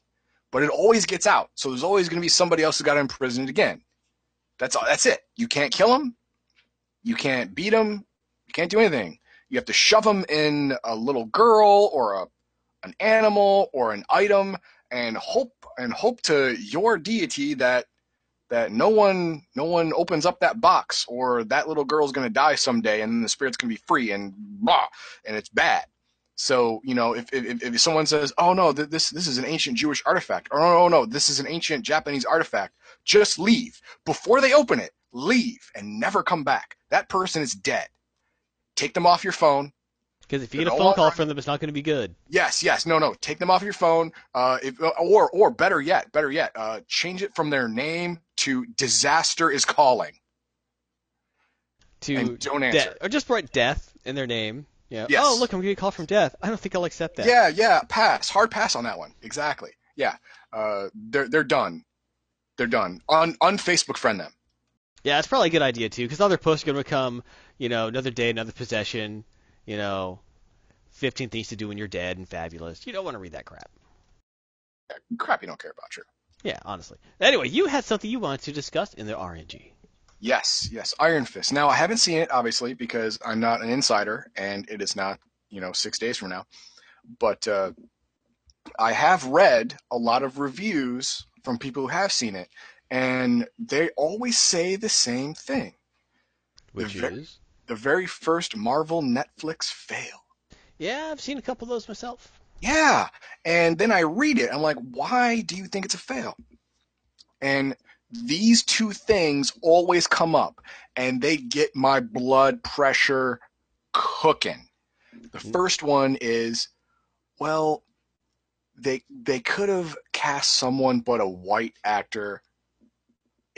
But it always gets out. So there's always going to be somebody else who's got imprisoned again. That's all. That's it. You can't kill him. You can't beat them. You can't do anything. You have to shove them in a little girl or a an animal or an item and hope and hope to your deity that that no one no one opens up that box or that little girl's going to die someday and the spirit's going to be free and blah and it's bad so you know if, if, if someone says oh no th- this this is an ancient jewish artifact or oh, no no this is an ancient japanese artifact just leave before they open it leave and never come back that person is dead take them off your phone Because if you They're get a no phone call from them, it's not going to be good. Yes, yes, no, no. Take them off your phone. Uh, if, or, or better yet, better yet, uh, change it from their name to "disaster is calling" To and don't de- answer. or just write death in their name. Yeah. Yes. Oh, look, I'm getting a call from death. I don't think I'll accept that. Yeah, yeah, pass, hard pass on that one. Exactly. Yeah, uh, they're they're done. They're done. On on Facebook, friend them. Yeah, it's probably a good idea too, because other posts are going to become, you know, another day, another possession, you know, 15 things to do when you're dead and fabulous. You don't want to read that crap. Crap, you don't care about. True. Yeah, honestly. Anyway, you had something you wanted to discuss in the RNG. Yes, yes, Iron Fist. Now I haven't seen it obviously because I'm not an insider and it is not you know six days from now, but uh, I have read a lot of reviews from people who have seen it, and they always say the same thing. Which The is? The very first Marvel Netflix fail. Yeah, I've seen a couple of those myself. Yeah. And then I read it. I'm like, why do you think it's a fail? And these two things always come up and they get my blood pressure cooking. The hmm. first one is, well, they they could have cast someone but a white actor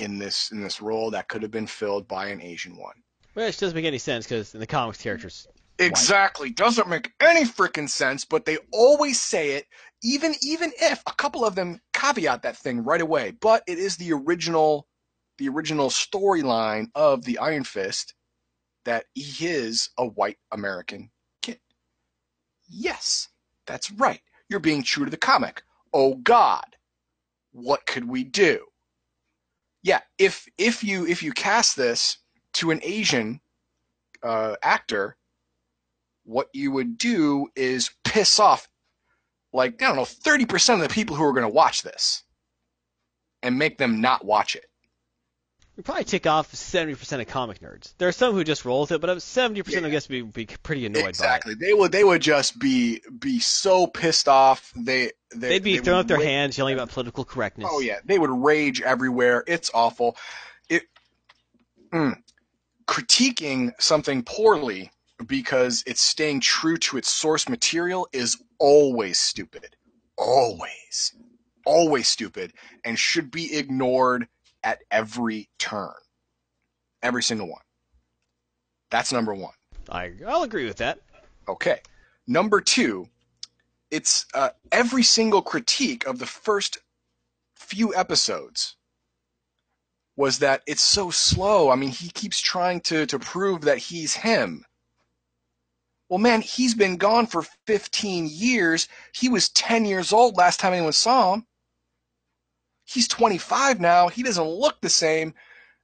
in this in this role that could have been filled by an Asian one. Which doesn't make any sense because in the comics, characters. Exactly. Doesn't make any freaking sense, but they always say it, even even if a couple of them caveat that thing right away. But it is the original the original storyline of the Iron Fist that he is a white American kid. Yes, that's right. You're being true to the comic. Oh God. What could we do? Yeah, if if you if you cast this to an Asian uh, actor, what you would do is piss off like I don't know 30% of the people who are going to watch this and make them not watch it. You probably tick off 70% of comic nerds. There are some who just roll with it, but 70% Yeah. I guess would be, be pretty annoyed exactly. They would they would just be be so pissed off. They, they They'd be they throwing up their ra- hands, yelling about political correctness. Oh yeah, they would rage everywhere. It's awful. It mm, critiquing something poorly because it's staying true to its source material is always stupid. Always. Always stupid and should be ignored at every turn. Every single one. That's number 1. I, I'll agree with that. Okay. Number two, it's uh, every single critique of the first few episodes was that it's so slow. I mean, he keeps trying to, to prove that he's him. Well, man, he's been gone for 15 years. He was 10 years old last time anyone saw him. He's 25 now. He doesn't look the same.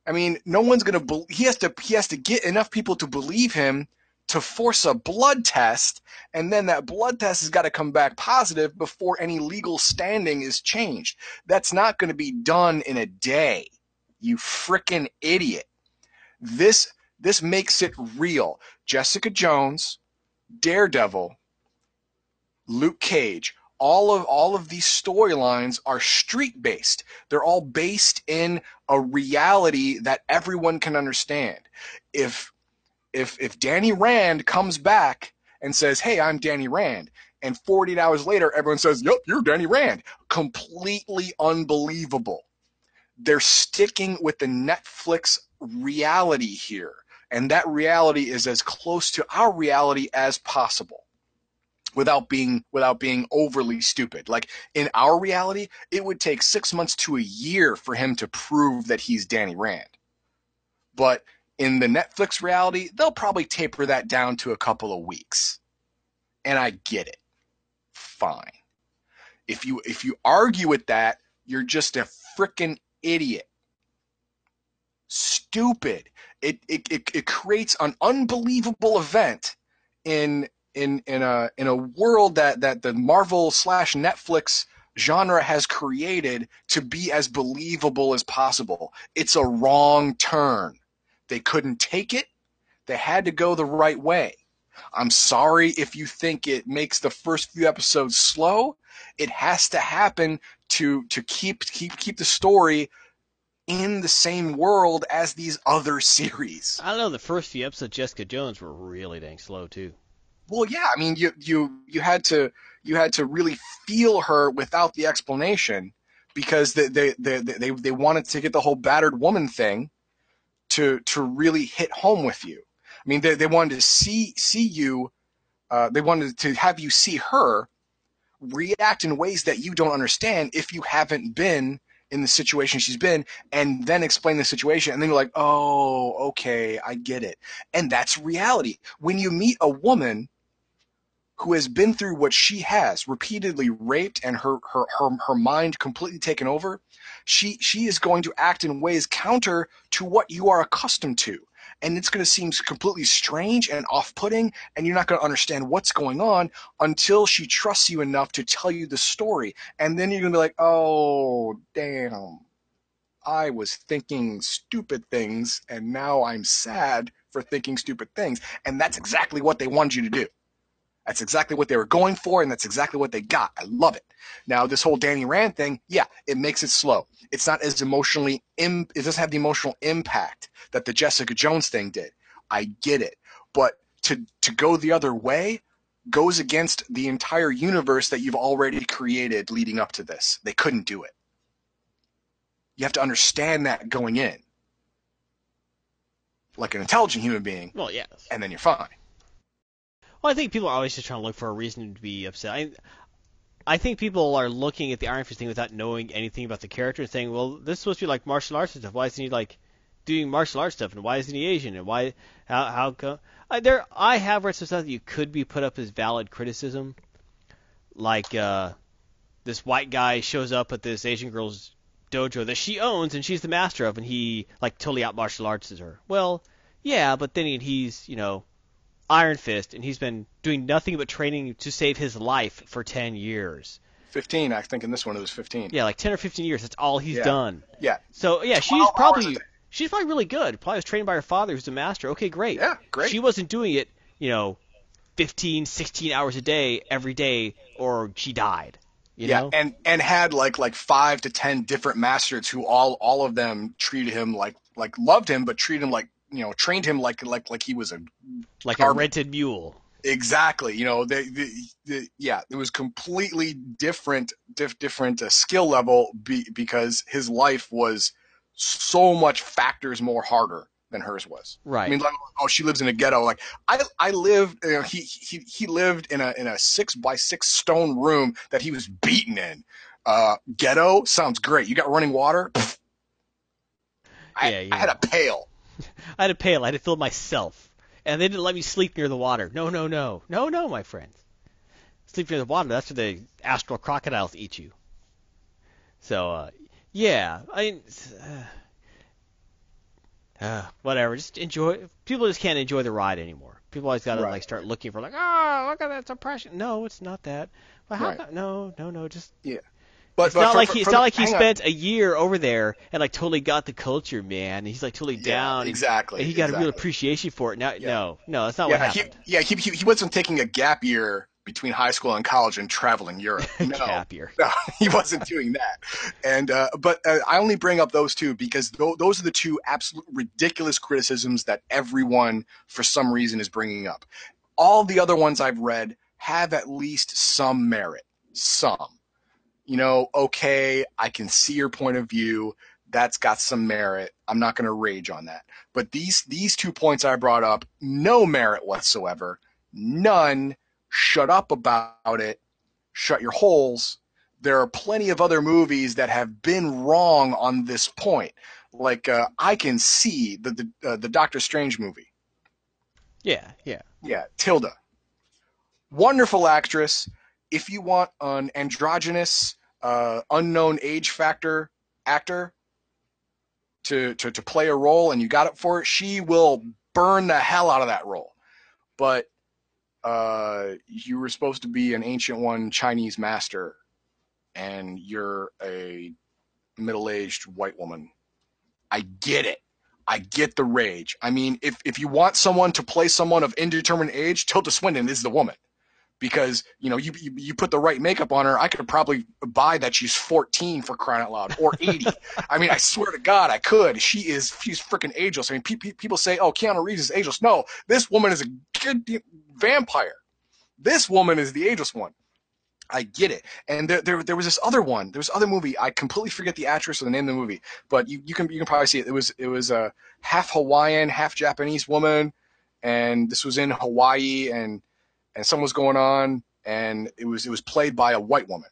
I mean, no one's gonna. Be- he has to. He has to get enough people to believe him to force a blood test, and then that blood test has got to come back positive before any legal standing is changed. That's not going to be done in a day. You frickin' idiot. This this makes it real. Jessica Jones, Daredevil, Luke Cage, all of all of these storylines are street based. They're all based in a reality that everyone can understand. If if if Danny Rand comes back and says, "Hey, I'm Danny Rand," and 48 hours later everyone says, "Yep, you're Danny Rand," completely unbelievable. They're sticking with the Netflix reality here, and that reality is as close to our reality as possible without being without being overly stupid. Like in our reality, it would take 6 months to a year for him to prove that he's Danny Rand. But in the Netflix reality, they'll probably taper that down to a couple of weeks. And I get it. Fine. If you if you argue with that, you're just a freaking idiot. Stupid. It, it, it, it creates an unbelievable event in in in a in a world that that the Marvel slash Netflix genre has created to be as believable as possible. It's a wrong turn. They couldn't take it. They had to go the right way. I'm sorry if you think it makes the first few episodes slow. It has to happen to to keep keep keep the story in the same world as these other series. I know. The first few episodes of Jessica Jones were really dang slow too. Well, yeah. I mean, you you you had to you had to really feel her without the explanation because they they they they, they wanted to get the whole battered woman thing to to really hit home with you. I mean, they they wanted to see see you. Uh, they wanted to have you see her react in ways that you don't understand if you haven't been in the situation she's been and then explain the situation and then you're like oh okay i get it and that's reality when you meet a woman who has been through what she has repeatedly raped and her her her, her mind completely taken over she she is going to act in ways counter to what you are accustomed to. And it's going to seem completely strange and off-putting and you're not going to understand what's going on until she trusts you enough to tell you the story. And then you're going to be like oh damn. I was thinking stupid things and now i'm sad for thinking stupid things. And that's exactly what they wanted you to do that's exactly what they were going for, and that's exactly what they got. I love it. Now, this whole Danny Rand thing, yeah, it makes it slow. It's not as emotionally, Im- it doesn't have the emotional impact that the Jessica Jones thing did. I get it. But to, to go the other way goes against the entire universe that you've already created leading up to this. They couldn't do it. You have to understand that going in. Like an intelligent human being, Well, yes. and then you're fine. Well, I think people are always just trying to look for a reason to be upset. I, I think people are looking at the Iron Fist thing without knowing anything about the character and saying, well, this is supposed to be like martial arts and stuff. Why isn't he like doing martial arts stuff? And why isn't he Asian? And why, how, how come? I, there, I have read some stuff that you could be put up as valid criticism. Like, uh, this white guy shows up at this Asian girl's dojo that she owns and she's the master of, and he, like, totally out martial arts her. Well, yeah, but then he's, you know, Iron Fist, and he's been doing nothing but training to save his life for 10 years. 15, I think in this one it was 15. Yeah, like 10 or 15 years. That's all he's Yeah. done. Yeah. So, yeah, she's 12 hours a probably she's probably really good. Probably was trained by her father who's a master. Okay, great. Yeah, great. She wasn't doing it, you know, 15, 16 hours a day every day or she died. You yeah, know? and and had like like five to ten different masters who all all of them treated him like like loved him, but treated him like you know trained him like like like he was a like a rented mule. exactly you know they, they, they yeah it was completely different diff, different uh, skill level be, because his life was so much factors more harder than hers was. Right. I mean, like, oh, she lives in a ghetto. Like, I, I lived. You know, he, he, he lived in a in a six by six stone room that he was beaten in. Uh, ghetto sounds great. You got running water. Pfft. I, Yeah, I had a pail. I had a pail. I had to fill it myself, and they didn't let me sleep near the water. No, no, no, no, no, my friends. Sleep near the water. That's where the astral crocodiles eat you. So, uh, yeah, I mean, uh, uh, whatever. Just enjoy. People just can't enjoy the ride anymore. People always gotta Right. like start looking for like, oh, look at that suppression. No, it's not that. Well, how Right. No, no, no. Just But, it's but not for- like he, it's not like he hang on. spent a year over there and like totally got the culture, man. He's like totally Yeah, down. exactly. and he got a real appreciation for it. Now, Yeah. no, no, that's not yeah, what he, yeah, he, he, he wasn't taking a gap year between high school and college and traveling Europe. No, Cap year. no, he wasn't doing that. And uh, but uh, I only bring up those two because th- those are the two absolute ridiculous criticisms that everyone, for some reason, is bringing up. All the other ones I've read have at least some merit. Some, you know, okay, I can see your point of view. That's got some merit. I'm not going to rage on that. But these these two points I brought up, no merit whatsoever. None. Shut up about it. Shut your holes there are plenty of other movies that have been wrong on this point. Like uh, I can see the the, uh, the Doctor Strange movie. Yeah, yeah. Yeah, Tilda, wonderful actress. If you want an androgynous, uh, unknown age factor actor to, to to play a role, and you got it for it, she will burn the hell out of that role. But uh, you were supposed to be an ancient one Chinese master and you're a middle-aged white woman. I get it. I get the rage. I mean, if if you want someone to play someone of indeterminate age, Tilda Swinton is the woman. Because you know you, you you put the right makeup on her, I could probably buy that she's 14 for crying out loud or 80. I mean, I swear to God, I could. She is she's freaking ageless. I mean, pe- pe- people say, "Oh, Keanu Reeves is ageless." No, this woman is a good vampire. This woman is the ageless one. I get it. And there, there, there was this other one. There was other movie. I completely forget the actress or the name of the movie, but you, you can you can probably see it. It was it was a half Hawaiian, half Japanese woman, and this was in Hawaii, and and something was going on, and it was it was played by a white woman.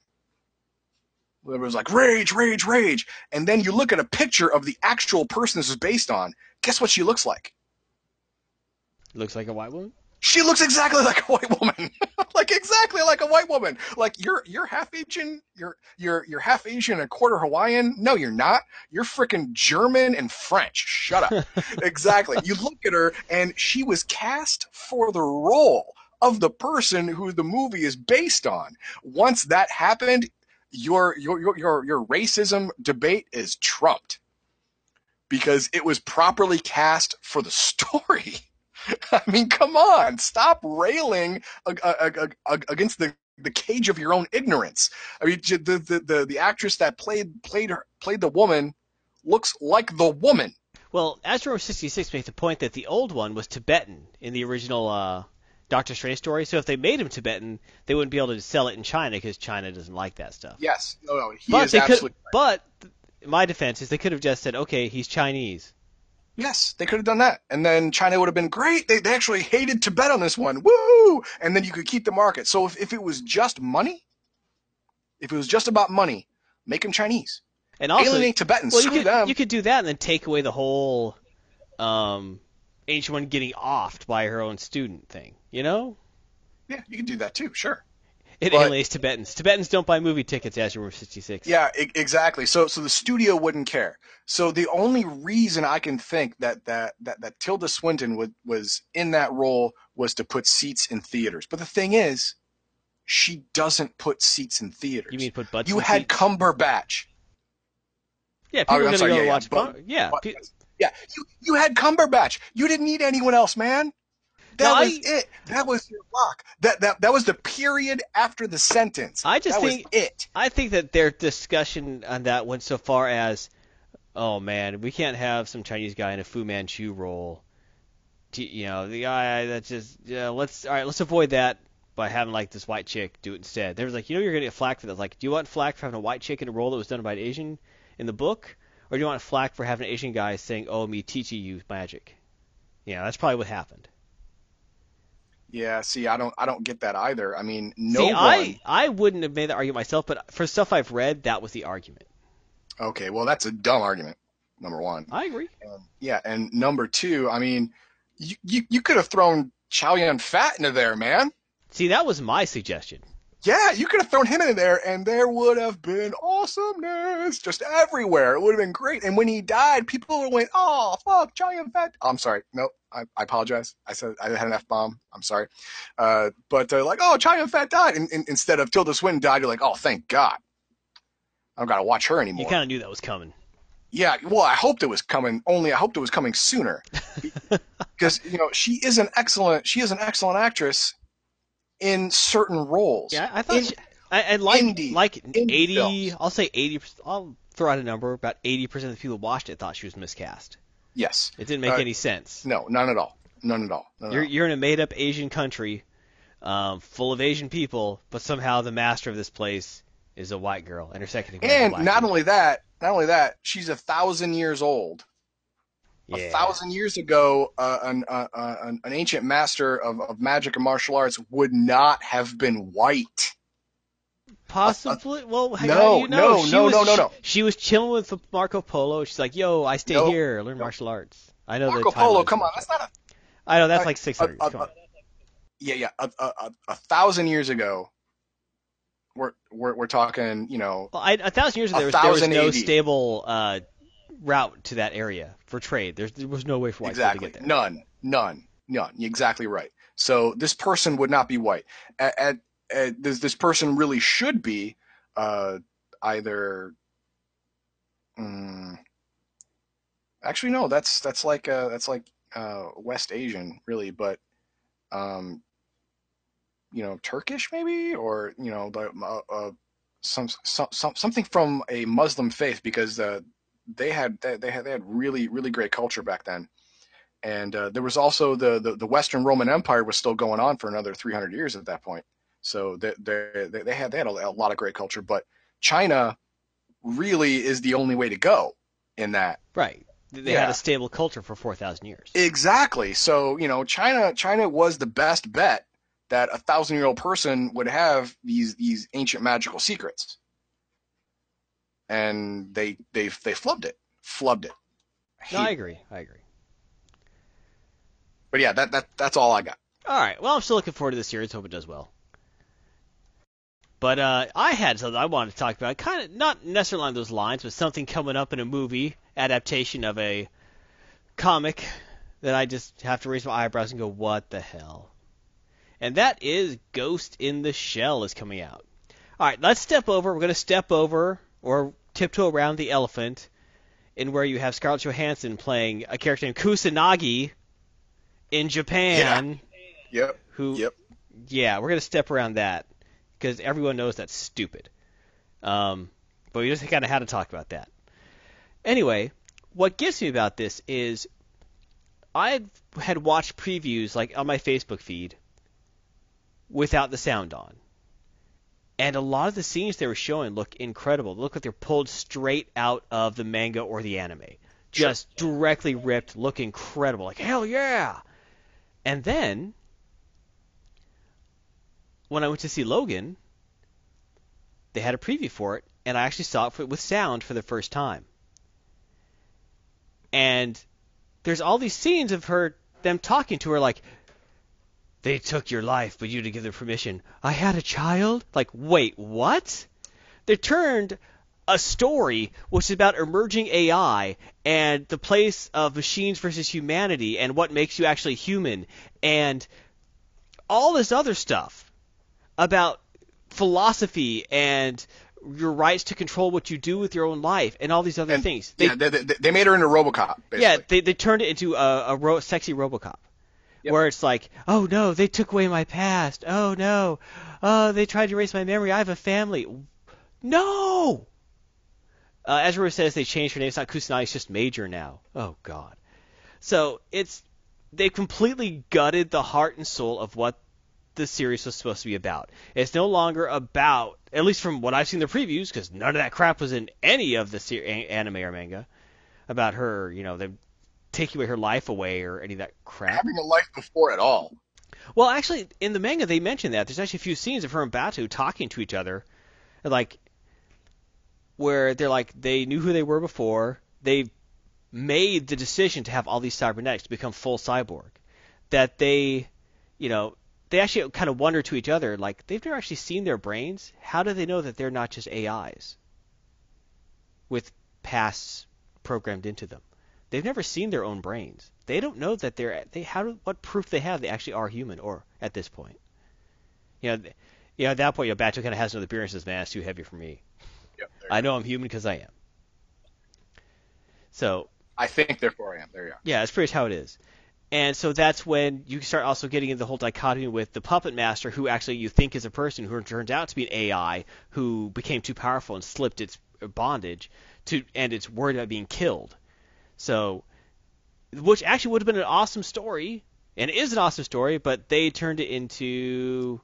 It was like rage, rage, rage, and then you look at a picture of the actual person this is based on. Guess what she looks like? Looks like a white woman. She looks exactly like a white woman. like exactly like a white woman. Like you're you're half Asian, you're you're you're half Asian and a quarter Hawaiian. No, you're not. You're freaking German and French. Shut up. exactly. You look at her and she was cast for the role of the person who the movie is based on. Once that happened, your your your your, racism debate is trumped. Because it was properly cast for the story. I mean, come on, stop railing ag- ag- ag- ag- against the, the cage of your own ignorance. I mean, the, the, the, the actress that played played her played the woman looks like the woman. Well, Astro 66 makes the point that the old one was Tibetan in the original uh, Doctor Strange story. So if they made him Tibetan, they wouldn't be able to sell it in China because China doesn't like that stuff. Yes, no, no, he but is they absolutely. could. But my defense is they could have just said, okay, he's Chinese. Yes, they could have done that, and then China would have been great. They, they actually hated Tibet on this one. Woo! And then you could keep the market. So if, if it was just money, if it was just about money, make him Chinese. And also, Alienate Tibetans. well, you could them. you could do that and then take away the whole um, ancient one getting offed by her own student thing. You know, yeah, you can do that too. Sure. it But- alienates Tibetans. Tibetans don't buy movie tickets. As you were 66. Yeah, e- exactly. So so the studio wouldn't care. So the only reason I can think that that that, that Tilda Swinton would, was in that role was to put seats in theaters. But the thing is, she doesn't put seats in theaters. You mean put butts? you in had seats? Cumberbatch? yeah, Oh, are gonna sorry, go yeah, to yeah, watch. but- Bun- yeah, But- yeah, you you had Cumberbatch. You didn't need anyone else, man. That No, I- was it. That was your lock. That that that was the period after the sentence. I just that think- was it. I think that their discussion on that went so far as, oh man, we can't have some Chinese guy in a Fu Manchu role. You know, the guy that's just, yeah, let's, all right, let's avoid that by having like this white chick do it instead. They was like, you know, you're gonna get flack for that. Like, do you want flack for having a white chick in a role that was done by an Asian in the book, or do you want flack for having an Asian guy saying, oh, me teaching you magic? Yeah, that's probably what happened. Yeah. See, I don't I don't get that either. I mean, no See, one. I, I wouldn't have made that argument myself, but for stuff I've read, that was the argument. Okay, well, that's a dumb argument. Number one. I agree. And, yeah, and number two, I mean, you you, you could have thrown Chow Yun Fat into there, man. See, that was my suggestion. Yeah, you could have thrown him in there, and there would have been awesomeness just everywhere. It would have been great. And when he died, people would have went, "Oh, fuck, Yun Fat." I'm sorry. No, I, I apologize. I said I had an f bomb. I'm sorry. Uh, but uh, like, oh, Yun Fat died, and, and instead of Tilda Swinton died, you're like, oh, thank God. I don't got to watch her anymore. You kind of knew that was coming. Yeah, well, I hoped it was coming. Only I hoped it was coming sooner, because you know she is an excellent she is an excellent actress, in certain roles. Yeah, I thought In- she, I, and like indie- like indie eighty. films. I'll say eighty. I'll throw out a number. About eighty percent of the people who watched it thought she was miscast. Yes. It didn't make Uh, any sense. No, none at all. None at all. None You're all. you're in a made up Asian country, um, full of Asian people, but somehow the master of this place is a white girl, and her second in command And not only that, not only that, she's a thousand years old. Yeah. A thousand years ago, uh, an, uh, uh, an, an ancient master of, of magic and martial arts would not have been white. Possibly. well, how no, do you know? no, She no, was, no, no, no. She, she was chilling with Marco Polo. She's like, "Yo, I stay No, here, learn no. martial arts." I know Marco the Polo, timeline come on, that's not a I know that's a- like six a- hundred. a- on. yeah, yeah, a, a, a, a thousand years ago. We're, we're we're talking, you know, Well, I, a thousand years ago, there was, there was no AD. stable uh, route to that area for trade. There's, there was no way for white exactly people to get there. none, none, none. You're exactly right. So this person would not be white. At, at, at this this person really should be uh, either. Mm, actually, no. That's that's like uh, that's like uh, West Asian, really. But um, you know, Turkish maybe, or you know, the, uh, uh, some, some some something from a Muslim faith because uh, they had they, they had they had really really great culture back then. And uh, there was also the, the the Western Roman Empire was still going on for another 300 years at that point. So they they, they had they had a, a lot of great culture, but China really is the only way to go in that. Right. They Yeah. had a stable culture for four thousand years. Exactly. So you know, China China was the best bet that a thousand year old person would have these these ancient magical secrets, and they they they flubbed it, flubbed it. no, I agree. I agree. But yeah, that that that's all I got. All right. Well, I'm still looking forward to the series. Hope it does well. But uh, I had something I wanted to talk about. Kind of not necessarily along those lines, but something coming up in a movie adaptation of a comic that I just have to raise my eyebrows and go, "What the hell?" And that is Ghost in the Shell is coming out. All right, let's step over. We're going to step over or tiptoe around the elephant, in where you have Scarlett Johansson playing a character named Kusanagi in Japan Yeah. Yep. who Yep. yeah we're gonna step around that because everyone knows that's stupid um, but we just kind of had to talk about that anyway what gets me about this is i had watched previews like on my facebook feed without the sound on and a lot of the scenes they were showing look incredible. They look like they're pulled straight out of the manga or the anime. Just directly ripped look incredible. Like hell yeah! And then when I went to see Logan, they had a preview for it, and I actually saw it for, with sound for the first time. And there's all these scenes of her, them talking to her like, they took your life, but you didn't give them permission. I had a child? Like, wait, what? They turned a story which is about emerging AI and the place of machines versus humanity and what makes you actually human and all this other stuff about philosophy and your rights to control what you do with your own life and all these other And- things. They, yeah, they, they, made her into RoboCop. Basically. yeah, they they turned it into a, a ro- sexy RoboCop, Yep. where it's like, oh no, they took away my past. Oh no, oh they tried to erase my memory. I have a family. No. Uh, Ezra says they changed her name. It's not Kusanagi. It's just Major now. Oh God. So it's they completely gutted the heart and soul of what the series was supposed to be about. It's no longer about, at least from what I've seen the previews, because none of that crap was in any of the ser- anime or manga about her. You know, them taking away her life away or any of that crap. having a life before at all. Well, actually, in the manga they mention that there's actually a few scenes of her and Batou talking to each other, like where they're like they knew who they were before. They made the decision to have all these cybernetics to become full cyborg. That they, you know, they actually kind of wonder to each other, like they've never actually seen their brains. How do they know that they're not just AIs with pasts programmed into them? They've never seen their own brains. They don't know that they're they how do, what proof they have they actually are human or at this point. You know, th- you know at that point, you know, Batou kind of has no appearances, man. It's too heavy for me. Yep, I know I'm human because I am. So I think, therefore, I am. There you are. yeah, that's pretty much how it is. And so that's when you start also getting into the whole dichotomy with the puppet master, who actually you think is a person who turns out to be an AI who became too powerful and slipped its bondage to, and it's worried about being killed. So, which actually would have been an awesome story, and it is an awesome story, but they turned it into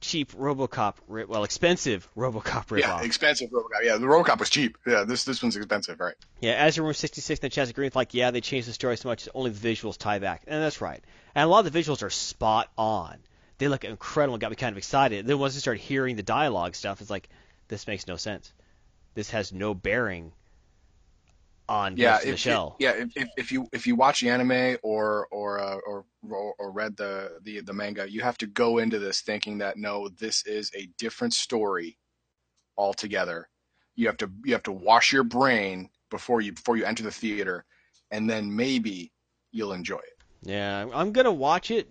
cheap RoboCop, well, expensive RoboCop ripoff. Yeah, expensive RoboCop. Yeah, the RoboCop was cheap. Yeah, this this one's expensive, right? Yeah, Azure Room 66 and Chaz Green, like, yeah, they changed the story so much, only the visuals tie back. And that's right. And a lot of the visuals are spot on. They look incredible and got me kind of excited. Then once I started hearing the dialogue stuff, it's like, this makes no sense. This has no bearing on Yeah, Ghost in the if, Shell. yeah. If, if, if you if you watch the anime or or uh, or or read the, the the manga, you have to go into this thinking that no, this is a different story altogether. You have to you have to wash your brain before you before you enter the theater, and then maybe you'll enjoy it. Yeah, I'm- gonna watch it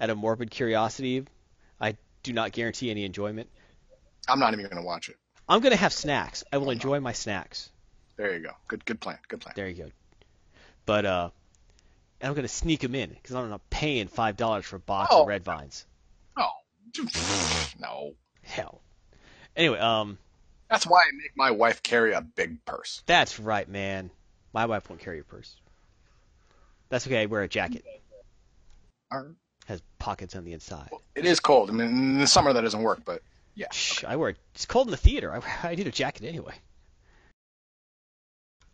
out of morbid curiosity. I do not guarantee any enjoyment. I'm not even to watch it. I'm gonna have snacks. I will enjoy my snacks. There you go. Good good plan. Good plan. There you go. But uh, and I'm gonna sneak them in because I'm not paying five dollars for a box Oh. of red vines. Oh, no. Hell. Anyway, um, That's why I make my wife carry a big purse. that's right, man. My wife won't carry a purse. That's okay. I wear a jacket. Has pockets on the inside. It is cold. I mean, in the summer that doesn't work, but yeah. Shh, I wear. It's cold in the theater. I, I need a jacket anyway.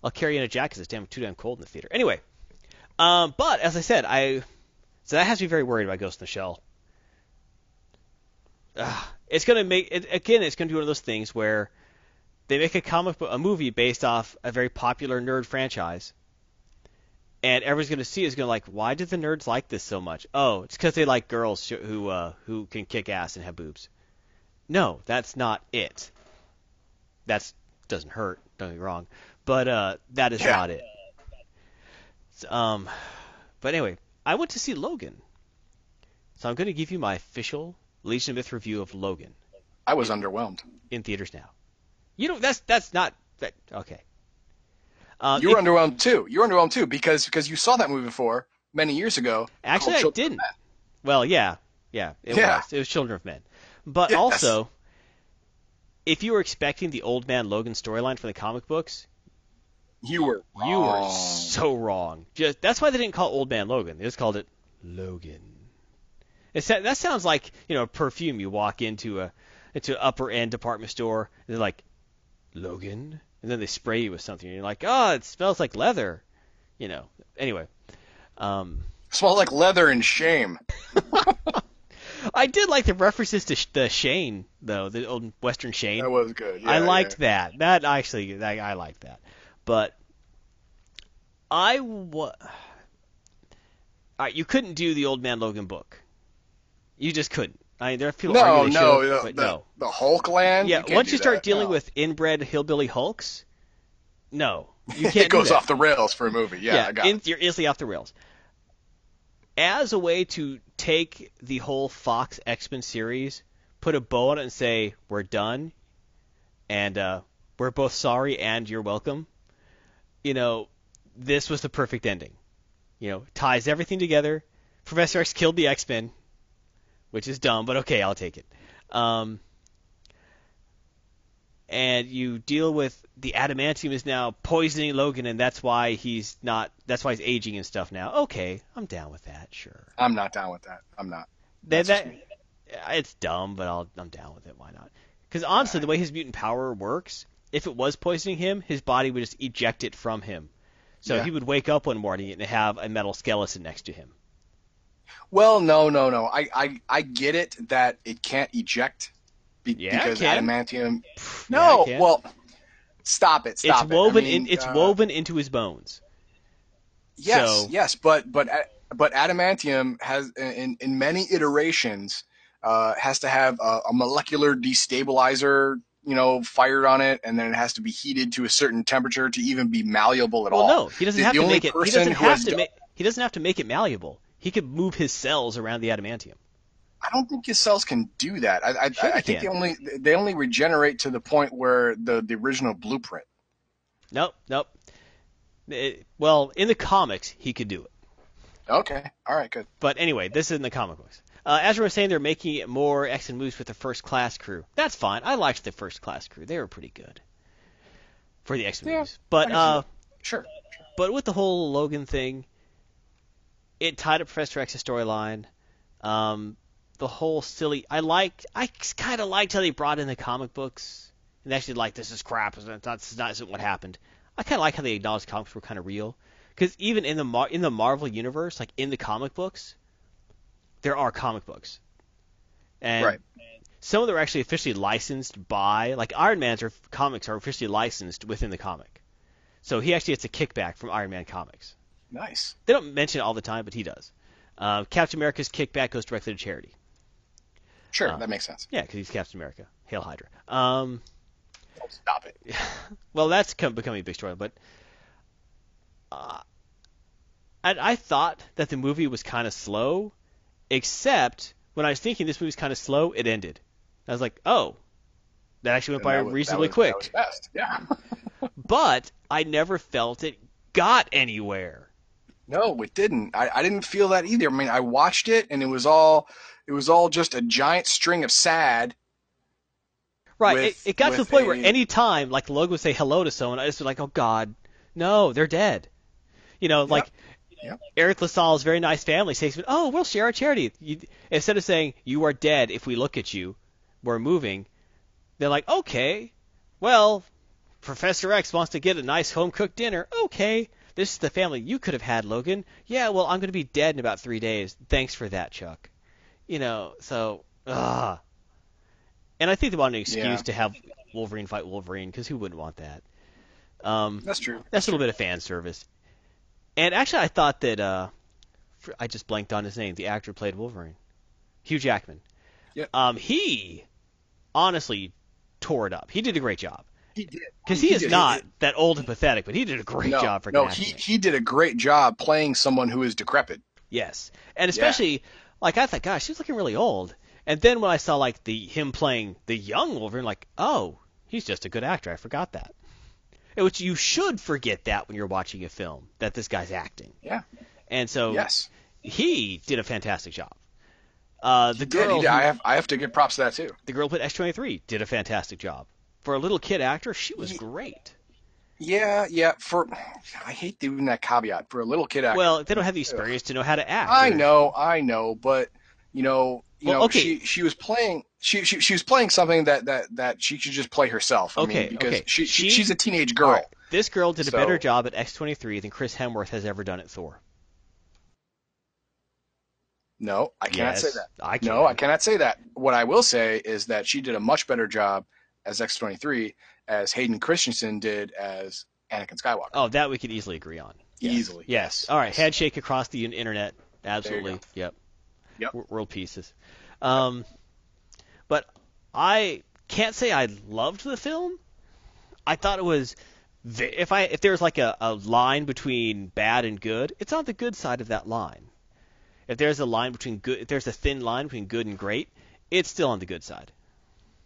I'll carry in a jacket 'cause it's damn too damn cold in the theater. Anyway, um, but as I said, I so that has me very worried about Ghost in the Shell. It's gonna make it again. It's gonna be one of those things where they make a comic book, a movie based off a very popular nerd franchise, and everyone's gonna see is gonna like, why did the nerds like this so much? Oh, it's because they like girls who uh, who can kick ass and have boobs. No, that's not it. That's doesn't hurt. Don't get me wrong, but uh, that is Yeah. not it. Um, but anyway, I went to see Logan, so I'm going to give you my official Legion of Myth review of Logan I was underwhelmed. in theaters now. You know, that's that's not that okay. Um, You were if- underwhelmed too. You were underwhelmed too because because you saw that movie before many years ago. Actually, I didn't. Well, yeah, yeah, it Yeah. was. It was Children of Men. But Yes. also, if you were expecting the Old Man Logan storyline from the comic books, You were you were so wrong. Just that's why they didn't call Old Man Logan. They just called it Logan. It sa- that sounds like you know perfume. You walk into a into an upper end department store and they're like Logan, and then they spray you with something. And you're like, oh, it smells like leather. You know. Anyway, um, Smell like leather and shame. I did like the references to the Shane though, the old Western Shane. That was good. I liked yeah. that. That actually, that, I liked that. But I wa- All right, you couldn't do the Old Man Logan book. You just couldn't. I mean, there are people No, they no, should've, the, no. the Hulk land. Yeah, you once you start that, dealing no. with inbred hillbilly hulks, no, you can't. it goes off the rails for a movie. Yeah, I got in, it. you're instantly off the rails. As a way to take the whole Fox X Men series, put a bow on it, and say we're done, and uh, we're both sorry and you're welcome. You know, this was the perfect ending. You know, ties everything together. Professor X killed the X Men, which is dumb, but okay, I'll take it. Um, and you deal with the adamantium is now poisoning Logan, and that's why he's not. That's why he's aging and stuff now. Okay, I'm down with that. Sure. I'm not down with that. I'm not. That, That's that just it's dumb, but I'll, I'm down with it. Why not? Because honestly, the way his mutant power works, if it was poisoning him, his body would just eject it from him. So Yeah. he would wake up one morning and have a metal skeleton next to him. Well, no, no, no. I, I, I get it that it can't eject be, Yeah, because adamantium. No, can. well, stop it. Stop it's it. I woven. mean, in, it's uh, woven into his bones. Yes, So- yes, but but but adamantium has in in many iterations uh, has to have a, a molecular destabilizer, you know, fired on it, and then it has to be heated to a certain temperature to even be malleable at Well, all. no, he doesn't The- have the to make it. He doesn't have to make. He doesn't have to make it malleable. He could move his cells around the adamantium. I don't think his cells can do that. I, I, Sure I think can. they only they only regenerate to the point where the the original blueprint. Nope, nope. It- well, in the comics, he could do it. Okay. All right. Good. But anyway, this is in the comic books. Uh, as we were saying, they're making it more X and movies with the first class crew. That's fine. I liked the first class crew. They were pretty good for the X Yeah, movies. but I can see uh, Sure. but with the whole Logan thing, it tied up Professor X's storyline. Um, the whole silly. I like. I kind of liked how they brought in the comic books and actually like this is crap. It's not, it's not isn't what happened. I kind of like how they acknowledged comics were kind of real. Because even in the Mar- in the Marvel universe, like in the comic books, there are comic books, and Right. some of them are actually officially licensed by, like Iron Man's are, comics are officially licensed within the comic. So he actually gets a kickback from Iron Man comics. Nice. They don't mention it all the time, but he does. Uh, Captain America's kickback goes directly to charity. Sure. Uh, that makes sense. Yeah, because he's Captain America. Hail Hydra. Um, Oh, stop it. well, that's come, becoming a big story, but uh, I, I thought that the movie was kind of slow, except when I was thinking this movie was kind of slow, it ended. I was like, oh, that actually went And by that was- that reasonably was- quick. That was. Yeah. But I never felt it got anywhere. No, it didn't. I, I didn't feel that either. I mean, I watched it and it was all it was all just a giant string of sad. Right. With- it, it got to the point where a- any time like Logan would say hello to someone, I just was like, oh God, no, they're dead. You know, like Yep. Eriq La Salle's very nice family says, oh, we'll share our charity. You, instead of saying you are dead if we look at you, we're moving. They're like, okay, well, Professor X wants to get a nice home cooked dinner. Okay, this is the family you could have had, Logan. Yeah, well, I'm going to be dead in about three days. Thanks for that, Chuck. You know, so, ah. And I think they wanted an excuse Yeah. to have Wolverine fight Wolverine because who wouldn't want that? Um, That's true. that's a little bit of fan service. And actually, I thought that uh, fr- I just blanked on his name. The actor played Wolverine, Hugh Jackman. Yeah. Um, he honestly tore it up. He did a great job He did. because he, is did. not that old and pathetic, but he did a great no, job for no, he it. he did a great job playing someone who is decrepit. Yes, and especially like I thought, gosh, he's looking really old. And then when I saw like the him playing the young Wolverine, like, oh, he's just a good actor. I forgot that. Which you should forget that when you're watching a film that this guy's acting. Yeah. And so Yes. he did a fantastic job. Uh, the He did. He girl, did. who- I have I have to give props to that too. the girl who played X23 did a fantastic job. For a little kid actor, she was great. Yeah, yeah. For I hate doing that caveat for a little kid actor. Well, they don't have the experience to know how to act. I know, I know, but you know, you Well, know, okay. she she was playing she, she she was playing something that that that she could just play herself. I Okay, mean, because okay. she, She- she's a teenage girl. Right, This girl did a So- better job at X23 than Chris Hemsworth has ever done at Thor. No, I cannot say that. I can. No, I cannot say that. What I will say is that she did a much better job as X23 as Hayden Christensen did as Anakin Skywalker. Oh, that we could easily agree on. Yes. Easily, Yes. yes, All right. yes. Handshake across the internet. Absolutely. Yep. Yep. World pieces. Um, but I can't say I loved the film. I thought it was. If I if there was like a, a line between bad and good, it's on the good side of that line. If there's a line between good, if there's a thin line between good and great, it's still on the good side.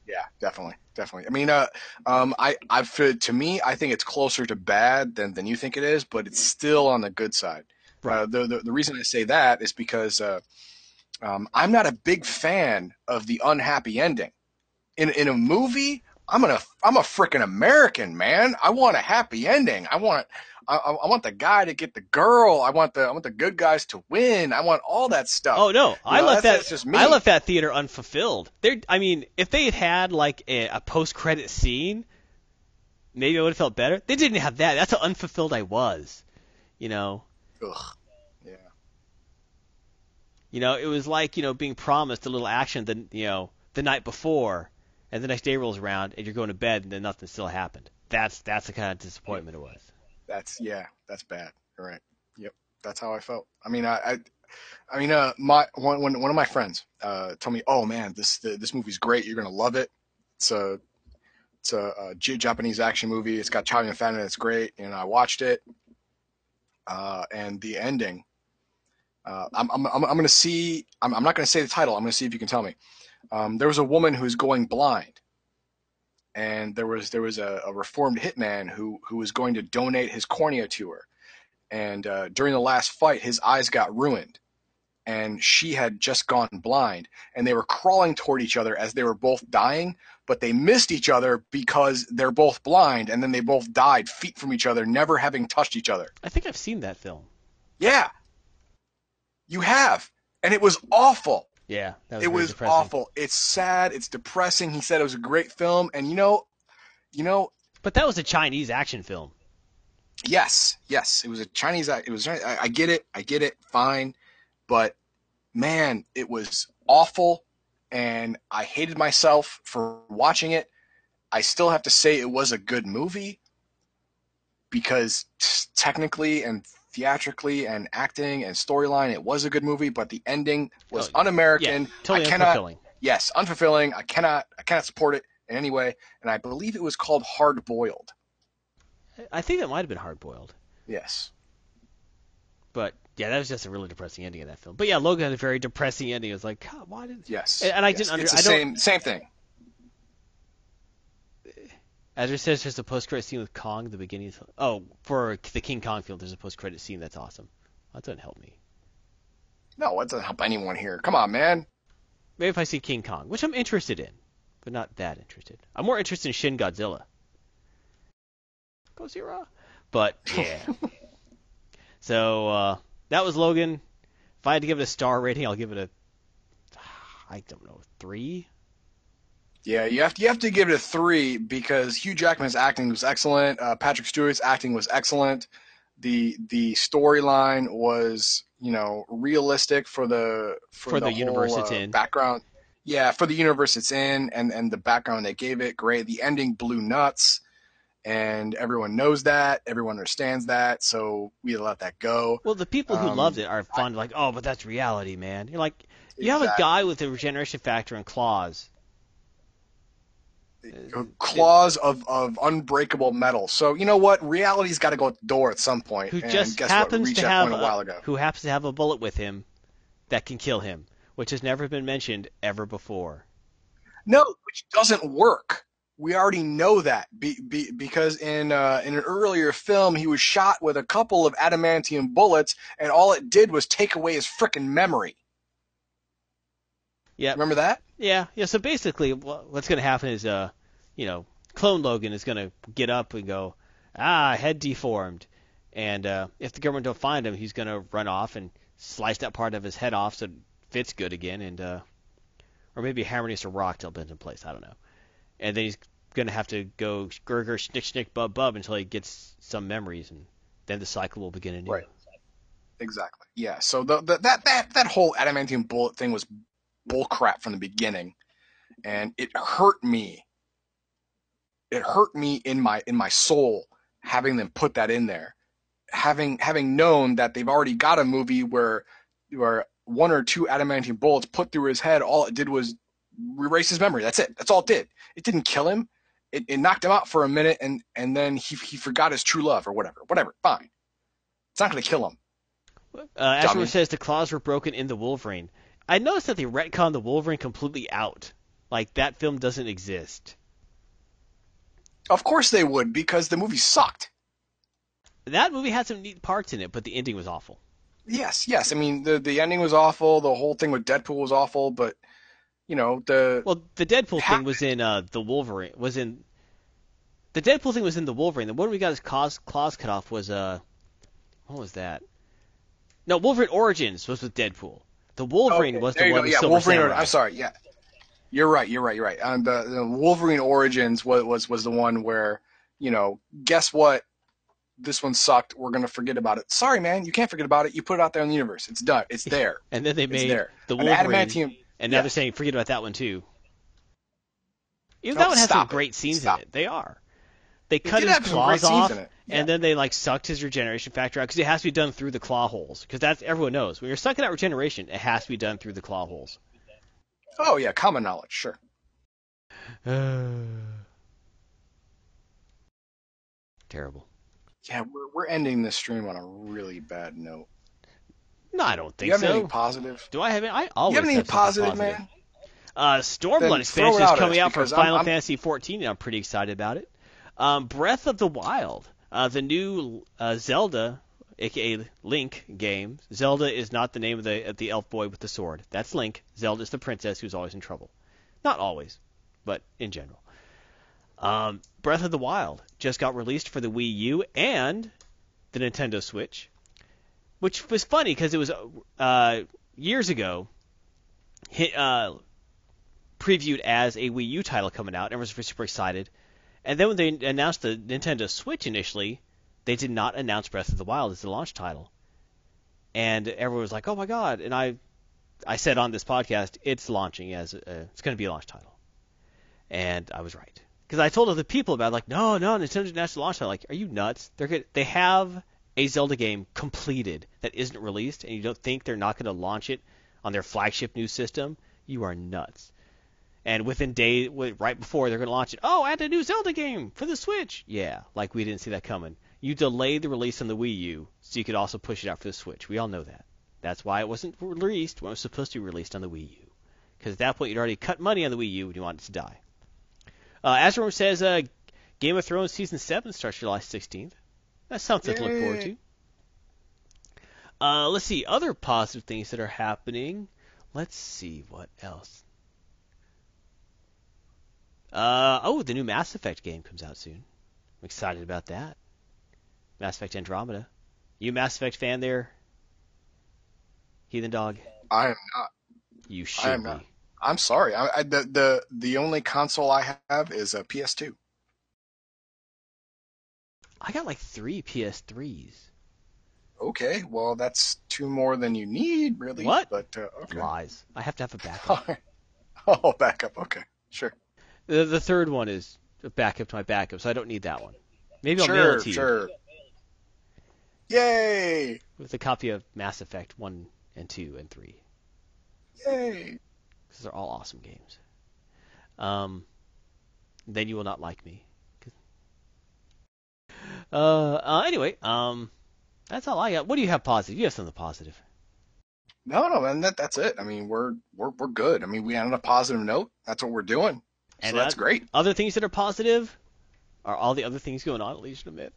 Yeah, definitely, definitely. I mean, uh, um, I, I, to me, I think it's closer to bad than than you think it is, but it's still on the good side. Right. Uh, the, the the reason I say that is because uh, um, I'm not a big fan of the unhappy ending. In in a movie, I'm gonna I'm a freaking American man. I want a happy ending. I want I, I want the guy to get the girl. I want the I want the good guys to win. I want all that stuff. Oh no, I know, left that. that's just me. I left that theater unfulfilled. There, I mean, if they had had like a, a post-credit scene, maybe I would have felt better. They didn't have that. That's how unfulfilled I was. You know, Ugh. You know, it was like you know being promised a little action the you know the night before, and the next day rolls around and you're going to bed and then nothing still happened. That's that's the kind of disappointment it was. That's yeah, that's bad. You're right. Yep, that's how I felt. I mean, I, I, I mean, uh, my one one one of my friends uh told me, "Oh man, this the, this movie's great. You're gonna love it. It's a it's a, Japanese action movie. It's got Chow Yun Fat it. It's great." And I watched it, uh, and the ending. Uh, I'm, I'm, I'm, I'm gonna see. I'm, I'm not gonna say the title. I'm gonna see if you can tell me. Um, there was a woman who's going blind, and there was there was a, a reformed hitman who who was going to donate his cornea to her, and uh, during the last fight, his eyes got ruined, and she had just gone blind, and they were crawling toward each other as they were both dying, but they missed each other because they're both blind, and then they both died feet from each other, never having touched each other. I think I've seen that film. Yeah, you have, and it was awful. Yeah, that was it was depressing. awful. It's sad. It's depressing. He said it was a great film, and you know, you know, But that was a Chinese action film. yes, yes, it was a Chinese. It was. I, I get it. I get it. Fine, but man, it was awful, and I hated myself for watching it. I still have to say it was a good movie because t- technically and theatrically and acting and storyline, it was a good movie. But the ending was Oh, un-American. Yeah, totally I cannot. unfulfilling. yes, unfulfilling. I cannot I cannot support it in any way. And I believe it was called Hard Boiled. I think it might have been hard boiled. Yes. But yeah, that was just a really depressing ending of that film. But yeah, Logan had a very depressing ending. It was like, God, why did Yes. And- and I yes. didn't under- It's the I don't- same same thing. As it says, there's a post-credit scene with Kong the beginning. Of, oh, for the King Kong film, there's a post-credit scene that's awesome. That doesn't help me. No, it doesn't help anyone here. Come on, man. Maybe if I see King Kong, which I'm interested in, but not that interested. I'm more interested in Shin Godzilla. Godzilla. But yeah. so uh, that was Logan. If I had to give it a star rating, I'll give it a. I don't know, three. Yeah, you have to you have to give it a three because Hugh Jackman's acting was excellent. Uh, Patrick Stewart's acting was excellent. The the storyline was you know realistic for the for, For the whole, universe it's uh, in. Background, yeah, for the universe it's in, and and the background they gave it, great. The ending blew nuts, and everyone knows that. Everyone understands that. So we let that go. Well, the people who Um, loved it are fun, like, oh, but that's reality, man. You're like, you have a guy with a regeneration factor and claws. Claws of, of unbreakable metal. So you know what? Reality's got to go at the door at some point. who and just guess happens what? To have a who happens to have a bullet with him that can kill him, which has never been mentioned ever before. No, which doesn't work. We already know that be, be, because in uh, in an earlier film he was shot with a couple of adamantium bullets, and all it did was take away his frickin' memory. Yeah, Remember that? yeah, yeah. So basically, what's going to happen is, uh, you know, Clone Logan is going to get up and go, ah, head deformed, and uh, if the government don't find him, he's going to run off and slice that part of his head off so it fits good again, and uh, or maybe hammer against a rock till it bends in place. I don't know. And then he's going to have to go gurgur snick, schnick bub bub until he gets some memories, and then the cycle will begin anew. Right. Exactly. Yeah. So the, the, that that that whole adamantium bullet thing was bullcrap from the beginning, and it hurt me. It hurt me in my in my soul having them put that in there, having having known that they've already got a movie where where one or two adamantium bullets put through his head, all it did was erase his memory. That's it. That's all it did. It didn't kill him. It, it knocked him out for a minute, and and then he he forgot his true love or whatever. Whatever. Fine. It's not going to kill him. Uh, Dummy. says the claws were broken in the Wolverine. I noticed that they retconned the Wolverine completely out. Like that film doesn't exist. Of course they would, because the movie sucked. That movie had some neat parts in it, but the ending was awful. Yes, yes. I mean, the the ending was awful. The whole thing with Deadpool was awful. But you know, the Well, the Deadpool Ha- thing was in uh, the Wolverine. Was in the Deadpool thing was in the Wolverine. The one we got his claws, claws cut off was uh, what was that? No, Wolverine Origins was with Deadpool. The Wolverine Okay, was the one with Yeah, Silver Wolverine. Samurai. I'm sorry. Yeah, you're right. You're right. You're right. Um, the, the Wolverine Origins was, was was the one where you know, guess what? This one sucked. We're gonna forget about it. Sorry, man. You can't forget about it. You put it out there in the universe. It's done. It's there. And then they made there. the An adamantium. and now yeah. they're saying forget about that one too. Even No, that one has some it. great scenes Stop. in it. They are. They cut his have claws off, it. and then they like sucked his regeneration factor out because it has to be done through the claw holes. Because that's everyone knows when you're sucking out regeneration, it has to be done through the claw holes. Oh yeah, common knowledge. Sure. Terrible. Yeah, we're we're ending this stream on a really bad note. No, I don't Do think you have so. anything positive? Do I have any? I always you have anything something positive, man? Uh, Stormblood expansion is coming out for I'm- Final I'm- Fantasy 14, and I'm pretty excited about it. Um, Breath of the Wild, uh, the new uh, Zelda, aka Link game. Zelda is not the name of the of the elf boy with the sword. That's Link. Zelda is the princess who's always in trouble. Not always, but in general. Um, Breath of the Wild just got released for the Wii U and the Nintendo Switch, which was funny because it was uh, years ago hit, uh, previewed as a Wii U title coming out. And everyone was super excited. And then when they announced the Nintendo Switch initially, they did not announce Breath of the Wild as the launch title. And everyone was like, "Oh my god!" And I, I said on this podcast, it's launching as a, it's going to be a launch title. And I was right because I told other people about it, like, no, no, Nintendo National launch title. Like, are you nuts? They're. They have a Zelda game completed that isn't released, and you don't think they're not going to launch it on their flagship new system? You are nuts. And within days, right before they're going to launch it, oh, add a new Zelda game for the Switch. Yeah, like we didn't see that coming. You delayed the release on the Wii U so you could also push it out for the Switch. We all know that. That's why it wasn't released when it was supposed to be released on the Wii U. Because at that point, you'd already cut money on the Wii U and you wanted it to die. Uh, Asroom says uh, Game of Thrones Season 7 starts July 16th. That's something Yay. to look forward to. Uh, let's see, other positive things that are happening. Let's see what else. Uh, oh, the new Mass Effect game comes out soon. I'm excited about that. Mass Effect Andromeda. You Mass Effect fan there? Heathen Dog? I am not. You should I am be. Not. I'm sorry. I, I, the the the only console I have is a PS2. I got like three PS3s. Okay, well that's two more than you need, really. What? But uh, okay. lies. I have to have a backup. oh, backup. Okay, sure. The the third one is a backup to my backup, so I don't need that one. Maybe I'll sure, mail it to you. Sure. Yay! With a copy of Mass Effect one and two and three. Yay! Because they're all awesome games. Um, then you will not like me. Uh, uh, anyway, um, that's all I got. What do you have positive? You have something positive. No, no, man. That that's it. I mean, we're we're we're good. I mean, we end on a positive note. That's what we're doing. And so that's uh, great. Other things that are positive are all the other things going on at Legion of Myth.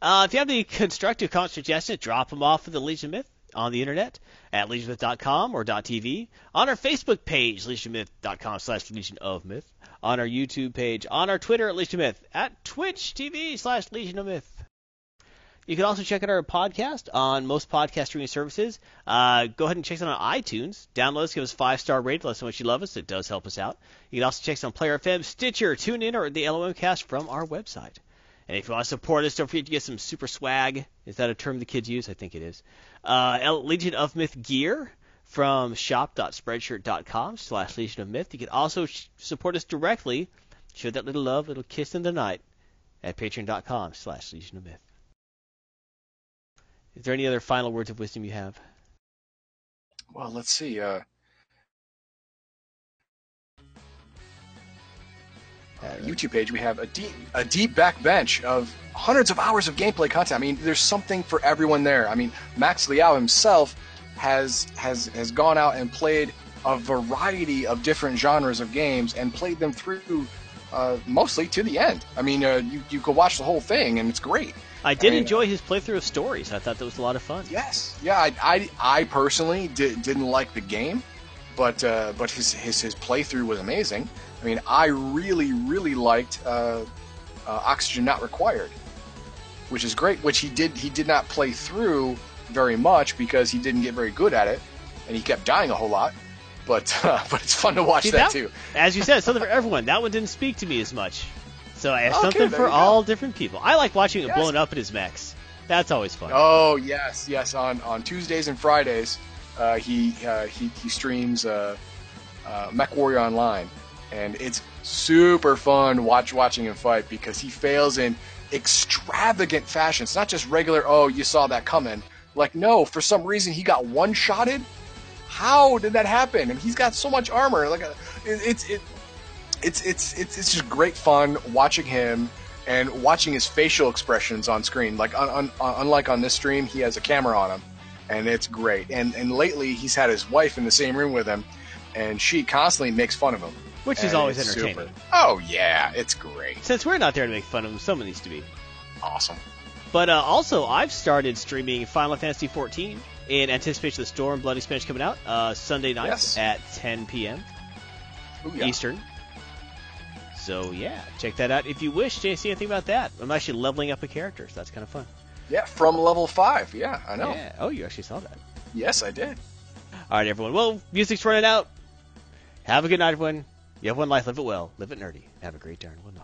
Uh, if you have any constructive comments, suggestions, drop them off at the Legion of Myth on the internet at legionmyth.com or .tv, on our Facebook page, legionmyth.com slash Legion of Myth, on our YouTube page, on our Twitter at Legion Myth, at Twitch TV slash Legion of Myth. You can also check out our podcast on most podcast streaming services. Uh, go ahead and check us out on iTunes. Download us, give us five star rating. Let us know what you love us. It does help us out. You can also check us on Player FM, Stitcher, TuneIn, or the LOM cast from our website. And if you want to support us, don't forget to get some super swag. Is that a term the kids use? I think it is. Uh, Legion of Myth gear from shop.spreadshirt.com slash Legion of Myth. You can also sh- support us directly. Show that little love, little kiss in the night at patreon.com slash Legion of Myth. Is there any other final words of wisdom you have? Well, let's see. Uh, uh, YouTube page, we have a deep a deep back bench of hundreds of hours of gameplay content. I mean, there's something for everyone there. I mean, Max Liao himself has has has gone out and played a variety of different genres of games and played them through uh, mostly to the end. I mean, uh, you you could watch the whole thing and it's great. I did I mean, enjoy his playthrough of stories. I thought that was a lot of fun. Yes, yeah. I I, I personally did, didn't like the game, but uh, but his, his his playthrough was amazing. I mean, I really, really liked uh, uh, Oxygen Not Required, which is great. Which he did he did not play through very much because he didn't get very good at it, and he kept dying a whole lot. But uh, but it's fun to watch See, that, that, too. As you said, something for everyone. That one didn't speak to me as much. So I have okay, something for all different people. I like watching it yes. blowing up in his mechs. That's always fun. Oh yes, yes. On on Tuesdays and Fridays, uh, he, uh, he he streams uh, uh Mech Warrior Online, and it's super fun watch watching him fight because he fails in extravagant fashion. It's not just regular. Oh, you saw that coming. Like no, for some reason he got one shotted. How did that happen? And he's got so much armor. Like a, uh, it, it's it, it's it's it's it's just great fun watching him and watching his facial expressions on screen. Like un, un, unlike on this stream, he has a camera on him, and it's great. And and lately he's had his wife in the same room with him, and she constantly makes fun of him which is always entertaining. Super. Oh yeah, it's great. Since we're not there to make fun of him, someone needs to be. Awesome. But uh, also, I've started streaming Final Fantasy XIV in anticipation of the Stormblood expansion coming out uh, Sunday night Yes. at 10 p.m. Ooh, yeah. Eastern. So yeah, check that out if you wish to see anything about that. I'm actually leveling up a character, so that's kind of fun. Yeah, from level five. Yeah, I know. Yeah. Oh, you actually saw that. Yes, I did. All right, everyone. Well, music's running out. Have a good night, everyone. You have one life. Live it well. Live it nerdy. Have a great darn one.